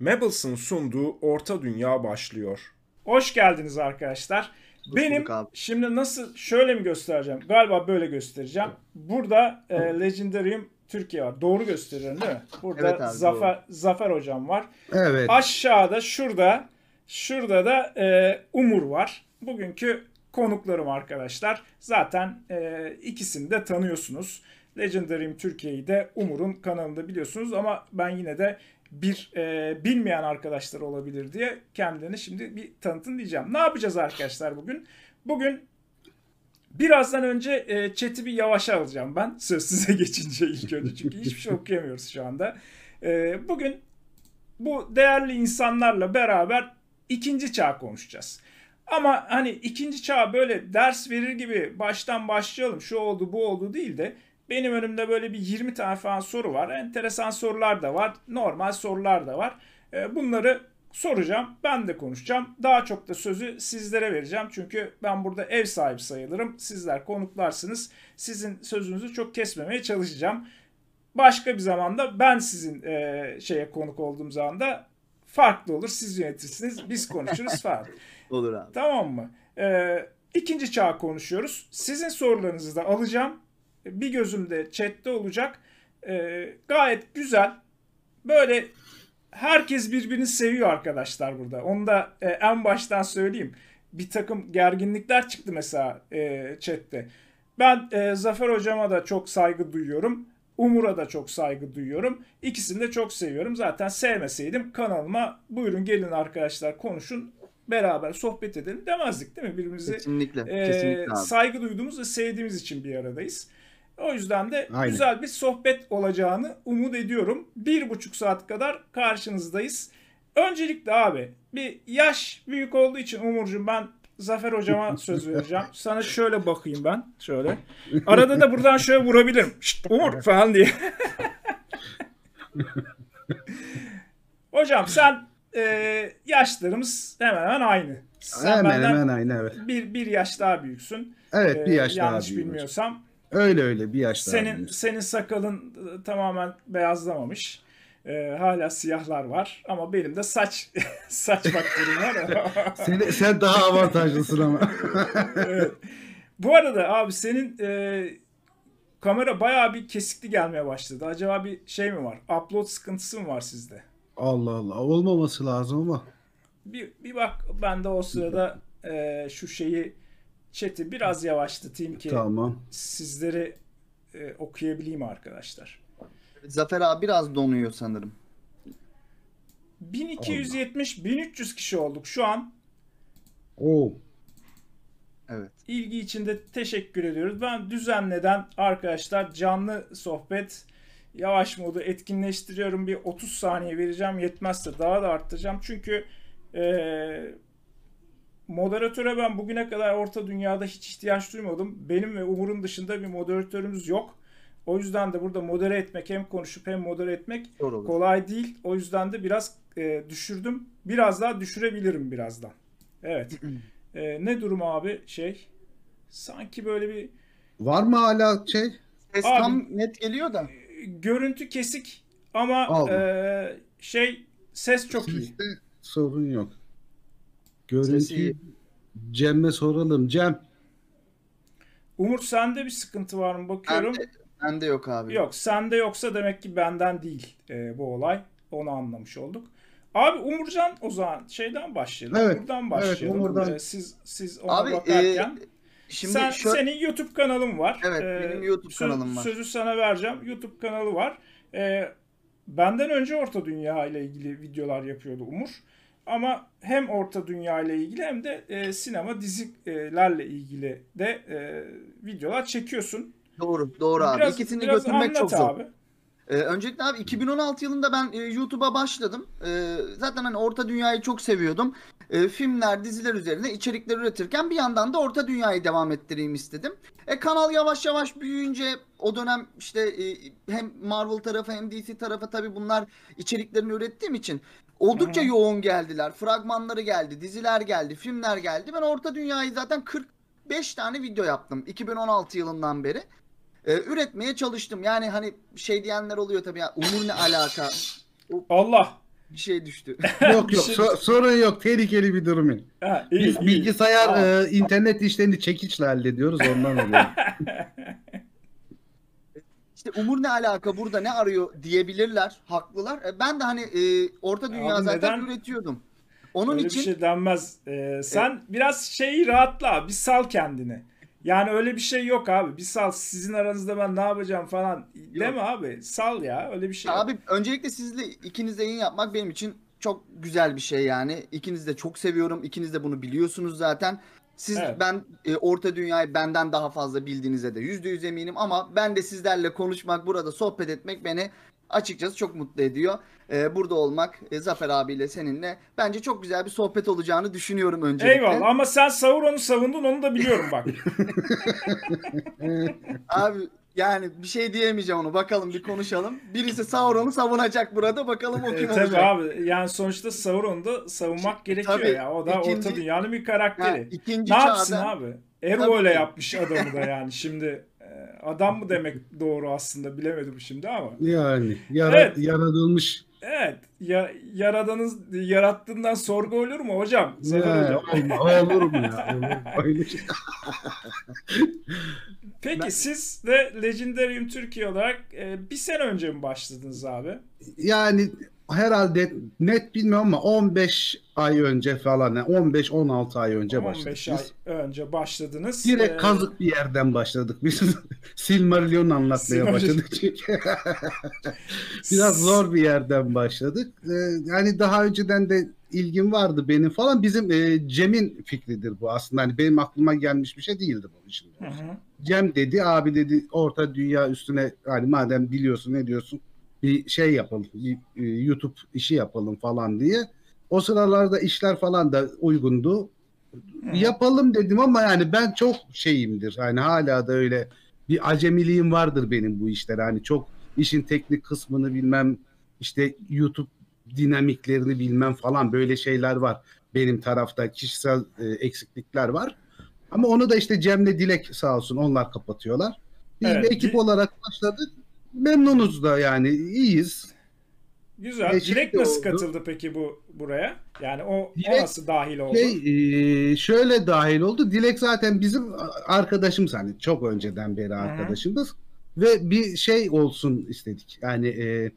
Mabels'ın sunduğu Orta Dünya başlıyor. Hoş geldiniz arkadaşlar. Benim şimdi nasıl şöyle mi göstereceğim? Galiba böyle göstereceğim. Burada e, Legendarium Türkiye var. Doğru gösteriyorum değil mi? Burada Evet abi, Zafer Zafer hocam var. Evet. Aşağıda şurada şurada da e, Umur var. Bugünkü konuklarım arkadaşlar. Zaten e, ikisini de tanıyorsunuz. Legendarium Türkiye'yi de Umur'un kanalında biliyorsunuz ama ben yine de bir e, bilmeyen arkadaşlar olabilir diye kendilerini şimdi bir tanıtın diyeceğim. Ne yapacağız arkadaşlar bugün? Bugün birazdan önce e, chat'i bir yavaşa alacağım ben. Söz size geçince ilk önce çünkü hiçbir şey okuyamıyoruz şu anda. E, bugün bu değerli insanlarla beraber ikinci çağ konuşacağız. Ama hani ikinci çağ böyle ders verir gibi baştan başlayalım şu oldu bu oldu değil de benim önümde böyle bir 20 tane falan soru var. Enteresan sorular da var. Normal sorular da var. E, Bunları soracağım. Ben de konuşacağım. Daha çok da sözü sizlere vereceğim. Çünkü ben burada ev sahibi sayılırım. Sizler konuklarsınız. Sizin sözünüzü çok kesmemeye çalışacağım. Başka bir zamanda ben sizin e, şeye konuk olduğum zaman da farklı olur. Siz yönetirsiniz. Biz konuşuruz falan. Olur abi. Tamam mı? Ee, ikinci çağ konuşuyoruz. Sizin sorularınızı da alacağım. Bir gözüm de chatte olacak. Ee, gayet güzel. Böyle herkes birbirini seviyor arkadaşlar burada. Onu da e, en baştan söyleyeyim. Bir takım gerginlikler çıktı mesela e, chatte. Ben e, Zafer hocama da çok saygı duyuyorum. Umur'a da çok saygı duyuyorum. İkisini de çok seviyorum. Zaten sevmeseydim kanalıma buyurun gelin arkadaşlar konuşun beraber sohbet edelim demezdik değil mi? Birbirimizi Kesinlikle. e, kesinlikle abi. saygı duyduğumuz ve sevdiğimiz için bir aradayız. O yüzden de Aynen. güzel bir sohbet olacağını umut ediyorum. Bir buçuk saat kadar karşınızdayız. Öncelikle abi bir yaş büyük olduğu için Umurcuğum ben Zafer hocama söz vereceğim. Sana şöyle bakayım ben. Şöyle. Arada da buradan şöyle vurabilirim. Şşt, Umur falan diye. Hocam sen e, yaşlarımız hemen hemen aynı. Sen hemen hemen aynı evet. bir, bir yaş daha büyüksün. Evet bir Ee, yaş daha yanlış büyüğüm. bilmiyorsam. Öyle öyle bir yaş daha Senin büyüğüm. senin sakalın e, tamamen beyazlamamış. Ee, hala siyahlar var ama benim de saç saç faktörüm var. Sen, sen daha avantajlısın ama. evet. Bu arada abi senin e, kamera bayağı bir kesikli gelmeye başladı. Acaba bir şey mi var? Upload sıkıntısı mı var sizde? Allah Allah olmaması lazım ama. Bir, bir bak ben de o sırada e, şu şeyi chat'i biraz yavaşlatayım ki Tamam. sizleri e, okuyabileyim arkadaşlar. Zafer abi biraz donuyor sanırım. 1270-1300 kişi olduk şu an. Oo. Evet. İlgi için de teşekkür ediyoruz. Ben düzenleden arkadaşlar canlı sohbet yavaş modu etkinleştiriyorum. Bir 30 saniye vereceğim. Yetmezse daha da arttıracağım. Çünkü eee moderatöre ben bugüne kadar orta dünyada hiç ihtiyaç duymadım. Benim ve Umur'un dışında bir moderatörümüz yok. O yüzden de burada modere etmek hem konuşup hem modere etmek kolay değil. O yüzden de biraz e, düşürdüm. Biraz daha düşürebilirim birazdan. Evet. E, ne durum abi şey? Sanki böyle bir Var mı hala şey? Ses Abi- tam net geliyor da. e, görüntü kesik ama Aldım. e, şey ses çok iyi. Sorun yok. Sesi Görüntüyü iyi. Cem'e soralım. Cem. Umut sende bir sıkıntı var mı bakıyorum. Bende, bende yok abi. Yok sende yoksa demek ki benden değil e, bu olay. Onu anlamış olduk. Abi Umurcan o zaman şeyden başlayalım. Evet, Buradan başlayalım. Umur'dan. E, siz siz ona Abi bakarken. e, şimdi Sen, şö- senin YouTube kanalın var. Evet, Ee, benim YouTube söz- kanalım var. Sözü sana vereceğim. YouTube kanalı var. Ee, benden önce Orta Dünya ile ilgili videolar yapıyordu Umur. Ama hem Orta Dünya ile ilgili hem de e, sinema dizilerle ilgili de e, videolar çekiyorsun. doğru doğru abi. Biraz- İkisini biraz götürmek çok zor. abi. Ee, öncelikle abi 2016 yılında ben e, YouTube'a başladım. Ee, zaten hani Orta Dünya'yı çok seviyordum. Ee, filmler, diziler üzerine içerikler üretirken bir yandan da Orta Dünya'yı devam ettireyim istedim. E, kanal yavaş yavaş büyüyünce o dönem işte e, hem Marvel tarafı hem DC tarafı tabii bunlar içeriklerini ürettiğim için oldukça hı. yoğun geldiler. Fragmanları geldi, diziler geldi, filmler geldi. Ben Orta Dünya'yı zaten 45 tane video yaptım 2016 yılından beri. Ee, üretmeye çalıştım. Yani hani şey diyenler oluyor tabii ya Umur ne alaka? Allah. bir şey düştü. Yok yok şey- so- sorun yok. Tehlikeli bir durum yok. Ha, iyi, Biz iyi. bilgisayar e, internet işlerini çekiçle hallediyoruz ondan oluyor. İşte Umur ne alaka burada ne arıyor diyebilirler. Haklılar. E, Ben de hani e, Orta Dünya Abi zaten neden- üretiyordum. Onun Öyle için bir şey denmez. Ee, sen biraz şeyi rahatla. Bir sal kendini. Yani öyle bir şey yok abi. Bir sal sizin aranızda ben ne yapacağım falan. Deme abi. Sal ya. Öyle bir şey yok. Abi öncelikle sizle ikinizle yayın yapmak benim için çok güzel bir şey yani. İkinizi de çok seviyorum. İkiniz de bunu biliyorsunuz zaten. Siz Evet. ben e, orta dünyayı benden daha fazla bildiğinize de yüzde yüz eminim ama ben de sizlerle konuşmak, burada sohbet etmek beni açıkçası çok mutlu ediyor. E, burada olmak e, Zafer abiyle seninle bence çok güzel bir sohbet olacağını düşünüyorum öncelikle. Eyvallah ama sen Sauron'u savundun onu da biliyorum bak. Abi yani bir şey diyemeyeceğim onu. Bakalım bir konuşalım. Birisi Sauron'u savunacak burada. Bakalım o E, kim tabii olacak. abi yani sonuçta Sauron'u da savunmak gerekiyor Tabii, ya. O da ikinci- orta dünyanın bir Ha, karakteri. ikinci ne çağda yapsın abi? Ero Tabii öyle ki. yapmış adamı da yani. Şimdi e, adam mı demek doğru aslında bilemedim şimdi ama. Yani yara- Evet. yaratılmış. Evet. Ya, yaradanız yarattığından sorgu olur mu hocam? Zafer hocam. olur mu ya? Olur. Peki Ben- siz de Legendarium Türkiye olarak e, bir sene önce mi başladınız abi? Yani herhalde net bilmiyorum ama 15 ay önce falan yani 15-16 ay önce başladık 15 biz. ay önce başladınız. Direkt Ee, kazık bir yerden başladık biz. Silmarillion anlatmaya başladık çünkü. Biraz zor bir yerden başladık. Ee, yani daha önceden de ilgim vardı benim falan. Bizim e, Cem'in fikridir bu aslında. Hani benim aklıma gelmiş bir şey değildi bu şimdi. Hı hı. Cem dedi abi dedi orta dünya üstüne hani madem biliyorsun ne diyorsun bir şey yapalım bir, e, YouTube işi yapalım falan diye. O sıralarda işler falan da uygundu. Hı. Yapalım dedim ama yani ben çok şeyimdir. Hani hala da öyle bir acemiliğim vardır benim bu işlere. Hani çok işin teknik kısmını bilmem işte YouTube dinamiklerini bilmem falan böyle şeyler var. Benim tarafta kişisel e, eksiklikler var. Ama onu da işte Cem'le Dilek sağ olsun onlar kapatıyorlar. Biz Evet, bir ekip olarak başladık. Memnunuz da yani iyiyiz. Güzel. Değişik Dilek nasıl oldu. katıldı peki bu buraya? Yani o, o Dilek- nasıl dahil oldu? Şey, e, şöyle dahil oldu. Dilek zaten bizim arkadaşımız hani çok önceden beri arkadaşımız. Ve bir şey olsun istedik. Yani e,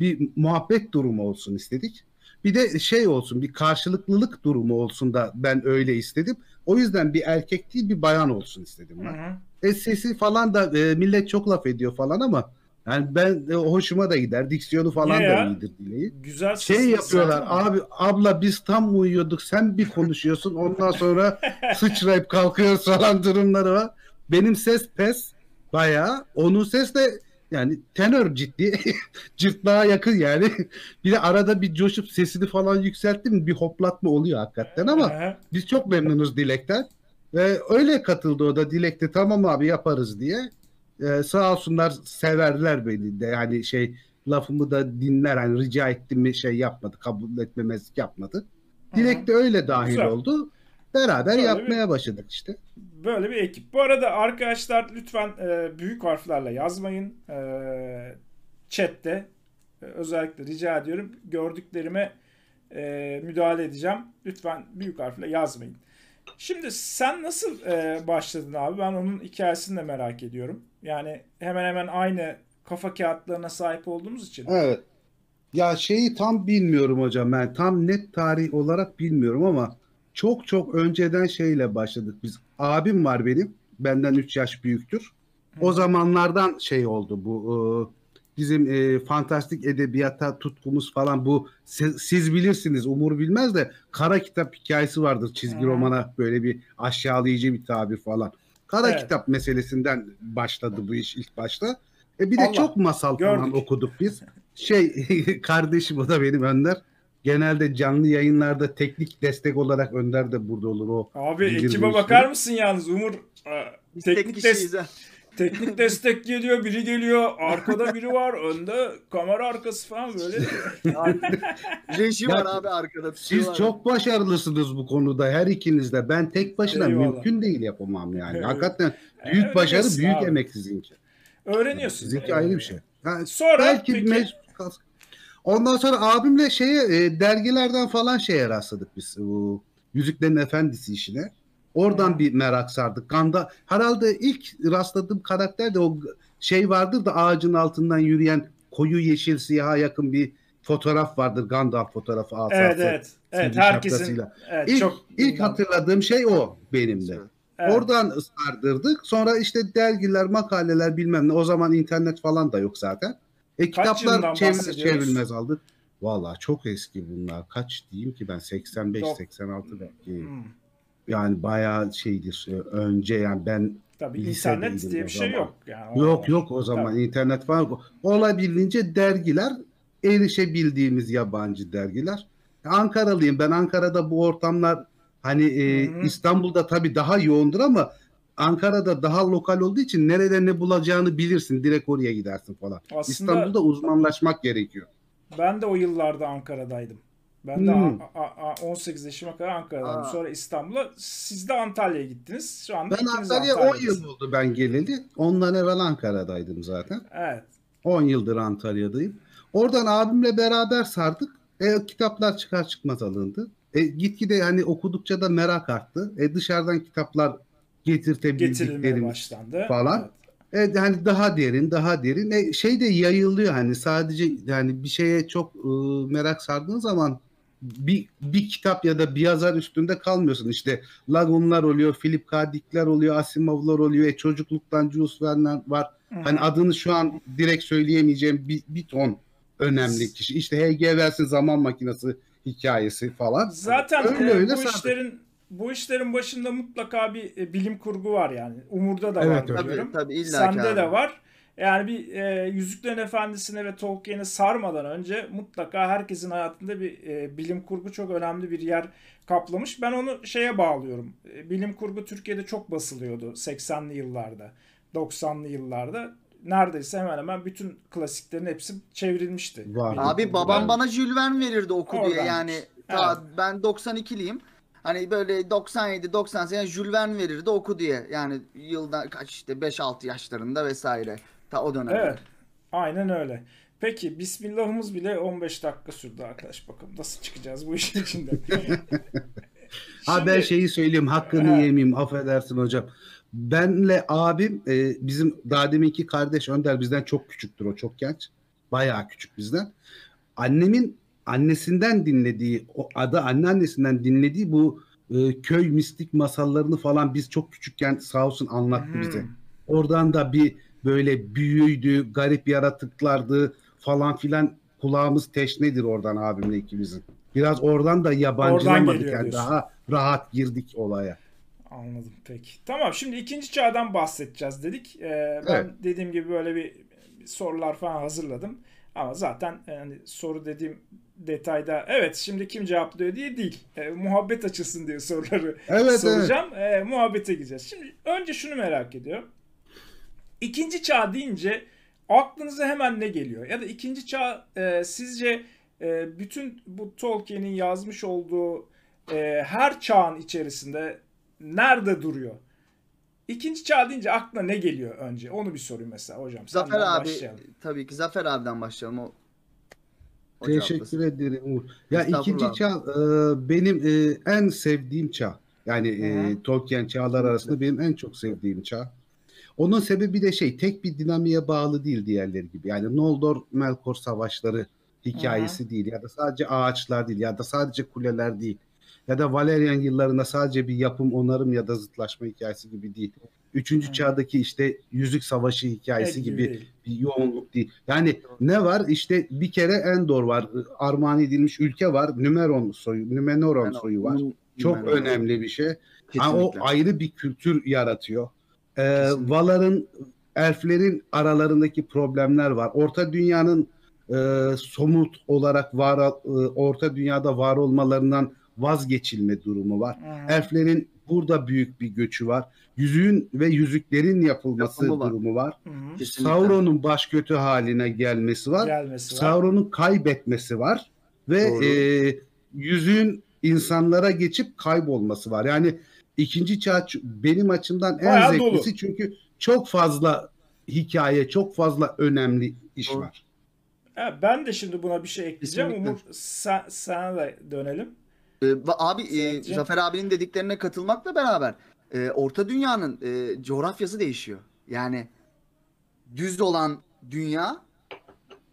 bir muhabbet durumu olsun istedik. Bir de şey olsun bir karşılıklılık durumu olsun da ben öyle istedim. O yüzden bir erkek değil bir bayan olsun istedim Hı ben. hı. E, sesi falan da e, millet çok laf ediyor falan ama yani ben e, hoşuma da gider. Diksiyonu falan Niye da ya? iyidir Dilek'in Güzel şey sesli yapıyorlar abi abla biz tam uyuyorduk sen bir konuşuyorsun ondan sonra sıçrayıp kalkıyoruz falan durumları var. Benim ses pes bayağı. Onun ses de yani tenör ciddi cırtlağa yakın yani. Bir de arada bir coşup sesini falan yükseltti mi bir hoplatma oluyor hakikaten ama biz çok memnunuz Dilek'ten. Ve öyle katıldı o da Dilek'te tamam abi yaparız diye Ee, sağ olsunlar severler beni de yani şey lafımı da dinler hani rica ettim mi şey yapmadı kabul etmemezlik yapmadı. Dilek de öyle dahil Güzel. oldu. Beraber Böyle yapmaya başladık işte. Böyle bir ekip. Bu arada arkadaşlar lütfen e, büyük harflerle yazmayın. E, chatte E, özellikle rica ediyorum. Gördüklerime e, müdahale edeceğim. Lütfen büyük harfle yazmayın. Şimdi sen nasıl e, başladın abi? Ben onun hikayesini de merak ediyorum. Yani hemen hemen aynı kafa kağıtlarına sahip olduğumuz için. Evet. Ya şeyi tam bilmiyorum hocam ben tam net tarih olarak bilmiyorum ama çok çok önceden şeyle başladık biz. Abim var benim benden 3 yaş büyüktür. O zamanlardan şey oldu bu e, bizim e, fantastik edebiyata tutkumuz falan bu siz, siz bilirsiniz Umur bilmez de kara kitap hikayesi vardır çizgi romana böyle bir aşağılayıcı bir tabir falan. Kara Evet. kitap meselesinden başladı bu iş ilk başta. E bir de Allah, çok masal falan gördük. okuduk biz. Şey kardeşim o da benim Önder. Genelde canlı yayınlarda teknik destek olarak Önder de burada olur o. Abi ekibe bakar mısın yalnız Umur? e, teknik, kişiyiz des- ha. Teknik destek geliyor, biri geliyor, arkada biri var, önde kamera arkası falan böyle. Reji Ya, var abi arkada. Siz tutuyorlar. çok başarılısınız bu konuda her ikiniz de. Ben tek başına Eyvallah. mümkün değil yapamam yani. Evet. Hakikaten büyük Öyle başarı, diyorsun büyük abi. emek sizinki. Öğreniyorsun. Sizinki ayrı bir şey. Ha, Sonra belki peki- mecbur kalsın. Ondan sonra abimle şeye e, dergilerden falan şeye rastladık biz. Bu Yüzüklerin Efendisi işine. Oradan bir merak sardık. Ganda herhalde ilk rastladığım karakter de o şey vardır da ağacın altından yürüyen koyu yeşil siyaha yakın bir fotoğraf vardır. Gandalf fotoğrafı asası. Evet evet. Evet herkesin şapkasıyla. evet, İlk, çok ilk hatırladığım şey o benim de. Evet. Oradan ıslardırdık. Sonra işte dergiler, makaleler bilmem ne. O zaman internet falan da yok zaten. E, yılından kitaplar bahsediyoruz? çevrilmez aldık. Valla çok eski bunlar. Kaç diyeyim ki ben 85 Dok- 86 belki. Hmm. Yani bayağı şeydir. e, Önce yani ben Tabii internet diye bir şey yok. Yani yok yok o zaman Tabii. internet yok. Olabildiğince dergiler erişebildiğimiz yabancı dergiler. Ankaralıyım. Ben Ankara'da bu ortamlar hani e. İstanbul'da tabii daha yoğundur ama Ankara'da daha lokal olduğu için nerede ne bulacağını bilirsin. Direkt oraya gidersin falan. Aslında İstanbul'da uzmanlaşmak gerekiyor. ben de o yıllarda Ankara'daydım. Ben de Hmm. a- a- a- 18 yaşıma kadar Ankara'daydım. Sonra İstanbul'a. Siz de Antalya'ya gittiniz. Şu anda Ben Antalya'ya 10 Antalya'dasınız. yıl oldu ben geleli. Ondan evvel Ankara'daydım zaten. Evet. 10 yıldır Antalya'dayım. Oradan abimle beraber sardık. E, kitaplar çıkar çıkmaz alındı. E, gitgide hani okudukça da merak arttı. E, dışarıdan kitaplar Getirilmeye getirtebildiklerimiz başlandı. falan. Evet. E, hani daha derin daha derin. E, şey de yayılıyor hani sadece yani bir şeye çok e, merak sardığın zaman bir, bir kitap ya da bir yazar üstünde kalmıyorsun. İşte Lagunlar oluyor, Philip K. Dick'ler oluyor, Asimov'lar oluyor. E, çocukluktan Jules Verne var. Hı. Hani adını şu an direkt söyleyemeyeceğim bir, bir ton önemli kişi. İşte H.G. Wells'in zaman makinesi hikayesi falan. Zaten öyle e, öyle bu sardık. işlerin bu işlerin başında mutlaka bir e, bilim kurgu var yani. Umur'da da var Evet, evet. biliyorum. Tabii tabii illa ki Sende abi. de var. Yani bir e, Yüzüklerin Efendisi'ne ve Tolkien'e sarmadan önce mutlaka herkesin hayatında bir e, bilim kurgu çok önemli bir yer kaplamış. Ben onu şeye bağlıyorum. E, bilim kurgu Türkiye'de çok basılıyordu 80'li yıllarda, 90'lı yıllarda. Neredeyse hemen hemen bütün klasiklerin hepsi çevrilmişti. Var. Abi babam bana Jules Verne verirdi oku diye Oradan. yani ta, ben 92'liyim. Hani böyle 97 98 Jules Verne verirdi oku diye. Yani yılda kaç işte 5-6 yaşlarında vesaire. Ta o dönemde. Evet. Aynen öyle. Peki Bismillah'ımız bile 15 dakika sürdü arkadaş. Bakalım nasıl çıkacağız bu işin içinden. Ha ben Şimdi- şeyi söyleyeyim hakkını Ha. yemeyeyim affedersin hocam. Benle abim e, bizim daha deminki kardeş Önder bizden çok küçüktür o çok genç. Bayağı küçük bizden. Annemin annesinden dinlediği o adı anneannesinden dinlediği bu e, köy mistik masallarını falan biz çok küçükken sağ olsun anlattı Hmm. bize. Oradan da bir böyle büyüydü, garip yaratıklardı falan filan kulağımız teşnedir oradan abimle ikimizin. Biraz oradan da yabancılamadık yani diyorsun. daha rahat girdik olaya. Anladım peki. Tamam şimdi ikinci çağdan bahsedeceğiz dedik. Ee, ben Evet. dediğim gibi böyle bir, sorular falan hazırladım. Ama zaten yani soru dediğim detayda evet şimdi kim cevaplıyor diye değil. Ee, muhabbet açılsın diye soruları Evet evet. soracağım. Ee, muhabbete gireceğiz. Şimdi önce şunu merak ediyorum. İkinci çağ deyince aklınıza hemen ne geliyor? Ya da ikinci çağ e, sizce e, bütün bu Tolkien'in yazmış olduğu e, her çağın içerisinde nerede duruyor? İkinci çağ deyince aklına ne geliyor önce? Onu bir sorayım mesela hocam. Zafer abi başlayalım. tabii ki Zafer abiden başlayalım o. Teşekkür ederim Uğur. Ya ikinci çağ e, benim e, en sevdiğim çağ. Yani e, Hı. Tolkien çağlar arasında benim en çok sevdiğim çağ. Onun sebebi de şey tek bir dinamiğe bağlı değil diğerleri gibi. Yani Noldor Melkor savaşları hikayesi değil ya da sadece ağaçlar değil ya da sadece kuleler değil. Ya da Valerian yıllarında sadece bir yapım onarım ya da zıtlaşma hikayesi gibi değil. Üçüncü Hı. çağdaki işte Yüzük Savaşı hikayesi El gibi bir yoğunluk değil. Yani ne var? İşte bir kere Endor var. Armağan edilmiş ülke var. Numeron soyu, Numenoron Ben soyu var. Çok önemli bir şey. Ha, o Kesinlikle. ayrı bir kültür yaratıyor. Ee. Valar'ın, elflerin aralarındaki problemler var. Orta dünyanın e, somut olarak var, e, orta dünyada var olmalarından vazgeçilme durumu var. Hı. Elflerin burada büyük bir göçü var. Yüzüğün ve yüzüklerin yapılması Yapımı var. durumu var. Hı hı. Kesinlikle. Sauron'un baş kötü haline gelmesi var. Gelmesi var. Sauron'un kaybetmesi var ve Doğru. e, yüzüğün insanlara geçip kaybolması var. Yani ikinci çağ benim açımdan en Bayağı zevklisi dolu. çünkü çok fazla hikaye, çok fazla önemli iş Doğru. var. Ha, ben de şimdi buna bir şey ekleyeceğim. Kesinlikle. Umur sen, sana da dönelim. Ee, abi e? Zafer abinin dediklerine katılmakla beraber e, Orta Dünya'nın e, coğrafyası değişiyor. Yani düz olan dünya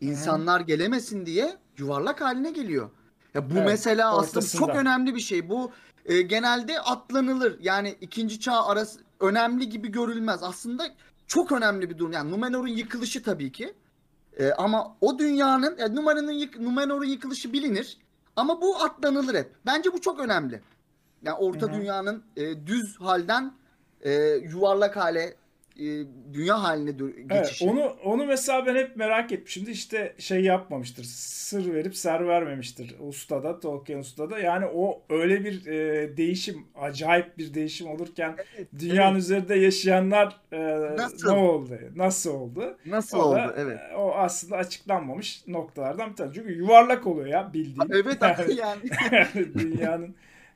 insanlar gelemesin diye yuvarlak haline geliyor. Ya bu Evet, mesela aslında çok önemli bir şey. Bu e, genelde atlanılır. Yani ikinci çağ arası önemli gibi görülmez. Aslında çok önemli bir durum. Yani Numenor'un yıkılışı tabii ki. E, ama o dünyanın yani Numenor'un yık, Numenor'un yıkılışı bilinir. Ama bu atlanılır hep. Bence bu çok önemli. Yani Orta Hı hı. Dünya'nın e, düz halden e, yuvarlak hale e, dünya haline dö- Evet, geçişi. onu onu mesela ben hep merak etmişimdir. İşte şey yapmamıştır. Sır verip ser vermemiştir ustada, Tolkien ustada. Yani o öyle bir e, değişim, acayip bir değişim olurken dünyanın üzerinde yaşayanlar e, Nasıl? ne oldu? Nasıl oldu? Nasıl O oldu? da, Evet. e, O aslında açıklanmamış noktalardan bir tanesi. Çünkü yuvarlak oluyor ya bildiğin. Evet Yani yani. dünyanın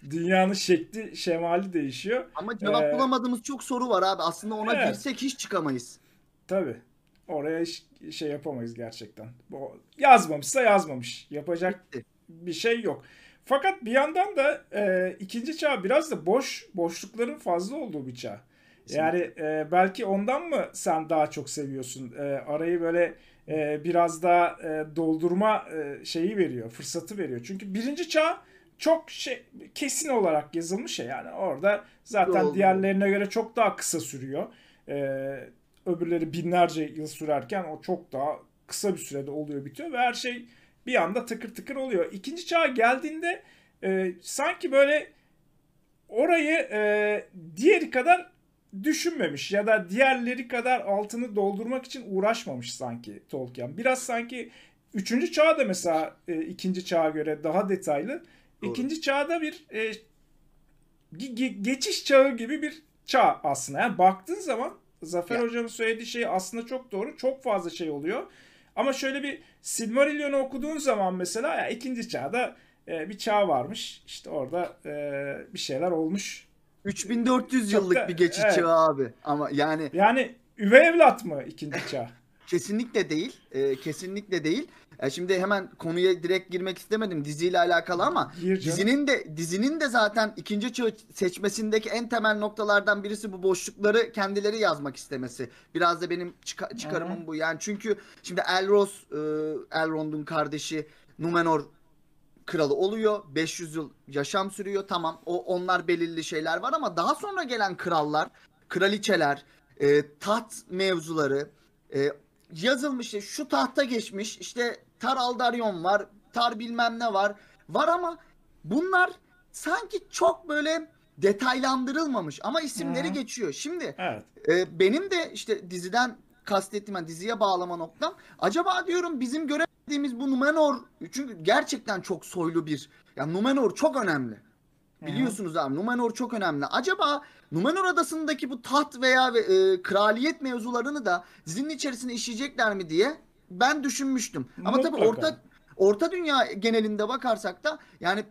dünyanın şekli, şemali değişiyor. Ama cevap Ee, bulamadığımız çok soru var abi. Aslında ona Evet. girsek hiç çıkamayız. Tabii. Oraya hiç şey yapamayız gerçekten. Bu yazmamışsa yazmamış. Yapacak Bitti. bir şey yok. Fakat bir yandan da e, ikinci çağ biraz da boş boşlukların fazla olduğu bir çağ. Yani e, belki ondan mı sen daha çok seviyorsun? E, arayı böyle e, biraz daha e, doldurma e, şeyi veriyor, fırsatı veriyor. Çünkü birinci çağ çok şey kesin olarak yazılmış ya yani orada zaten Doğru. diğerlerine göre çok daha kısa sürüyor. E, öbürleri binlerce yıl sürerken o çok daha kısa bir sürede oluyor bitiyor ve her şey bir anda tıkır tıkır oluyor. İkinci çağa geldiğinde e, sanki böyle orayı e, diğeri kadar düşünmemiş ya da diğerleri kadar altını doldurmak için uğraşmamış sanki Tolkien. Biraz sanki üçüncü çağ da mesela e, ikinci çağa göre daha detaylı. Doğru. İkinci çağda bir e, ge- ge- geçiş çağı gibi bir çağ aslında. Yani baktığın zaman Zafer Ya. Hoca'nın söylediği şey aslında çok doğru. Çok fazla şey oluyor. Ama şöyle bir Silmarillion'u okuduğun zaman mesela ya ikinci çağda e, bir çağ varmış. İşte orada e, bir şeyler olmuş. 3400 Çok yıllık da- bir geçiş evet. çağı abi. Ama yani Yani üvey evlat mı ikinci çağ? kesinlikle değil. e, kesinlikle değil. E, şimdi hemen konuya direkt girmek istemedim diziyle alakalı ama Gir canım. dizinin de dizinin de zaten ikinci çağı seçmesindeki en temel noktalardan birisi bu boşlukları kendileri yazmak istemesi. Biraz da benim çıka- çıkarımım bu. Yani çünkü şimdi Elros, e, Elrond'un kardeşi Numenor kralı oluyor. 500 yıl yaşam sürüyor. Tamam o onlar belirli şeyler var ama daha sonra gelen krallar, kraliçeler, e, taht mevzuları e, yazılmış işte şu tahta geçmiş işte Tar Aldaryon var, Tar bilmem ne var. Var ama bunlar sanki çok böyle detaylandırılmamış ama isimleri Hı. geçiyor. Şimdi Evet. ee, benim de işte diziden kastettiğim yani diziye bağlama noktam. Acaba diyorum bizim göremediğimiz bu Numenor çünkü gerçekten çok soylu bir yani Numenor çok önemli. Biliyorsunuz abi Numenor çok önemli. Acaba Numenor adasındaki bu taht veya e, kraliyet mevzularını da dizinin içerisine işleyecekler mi diye ben düşünmüştüm. Ama tabii Mutlaka. orta orta dünya genelinde bakarsak da yani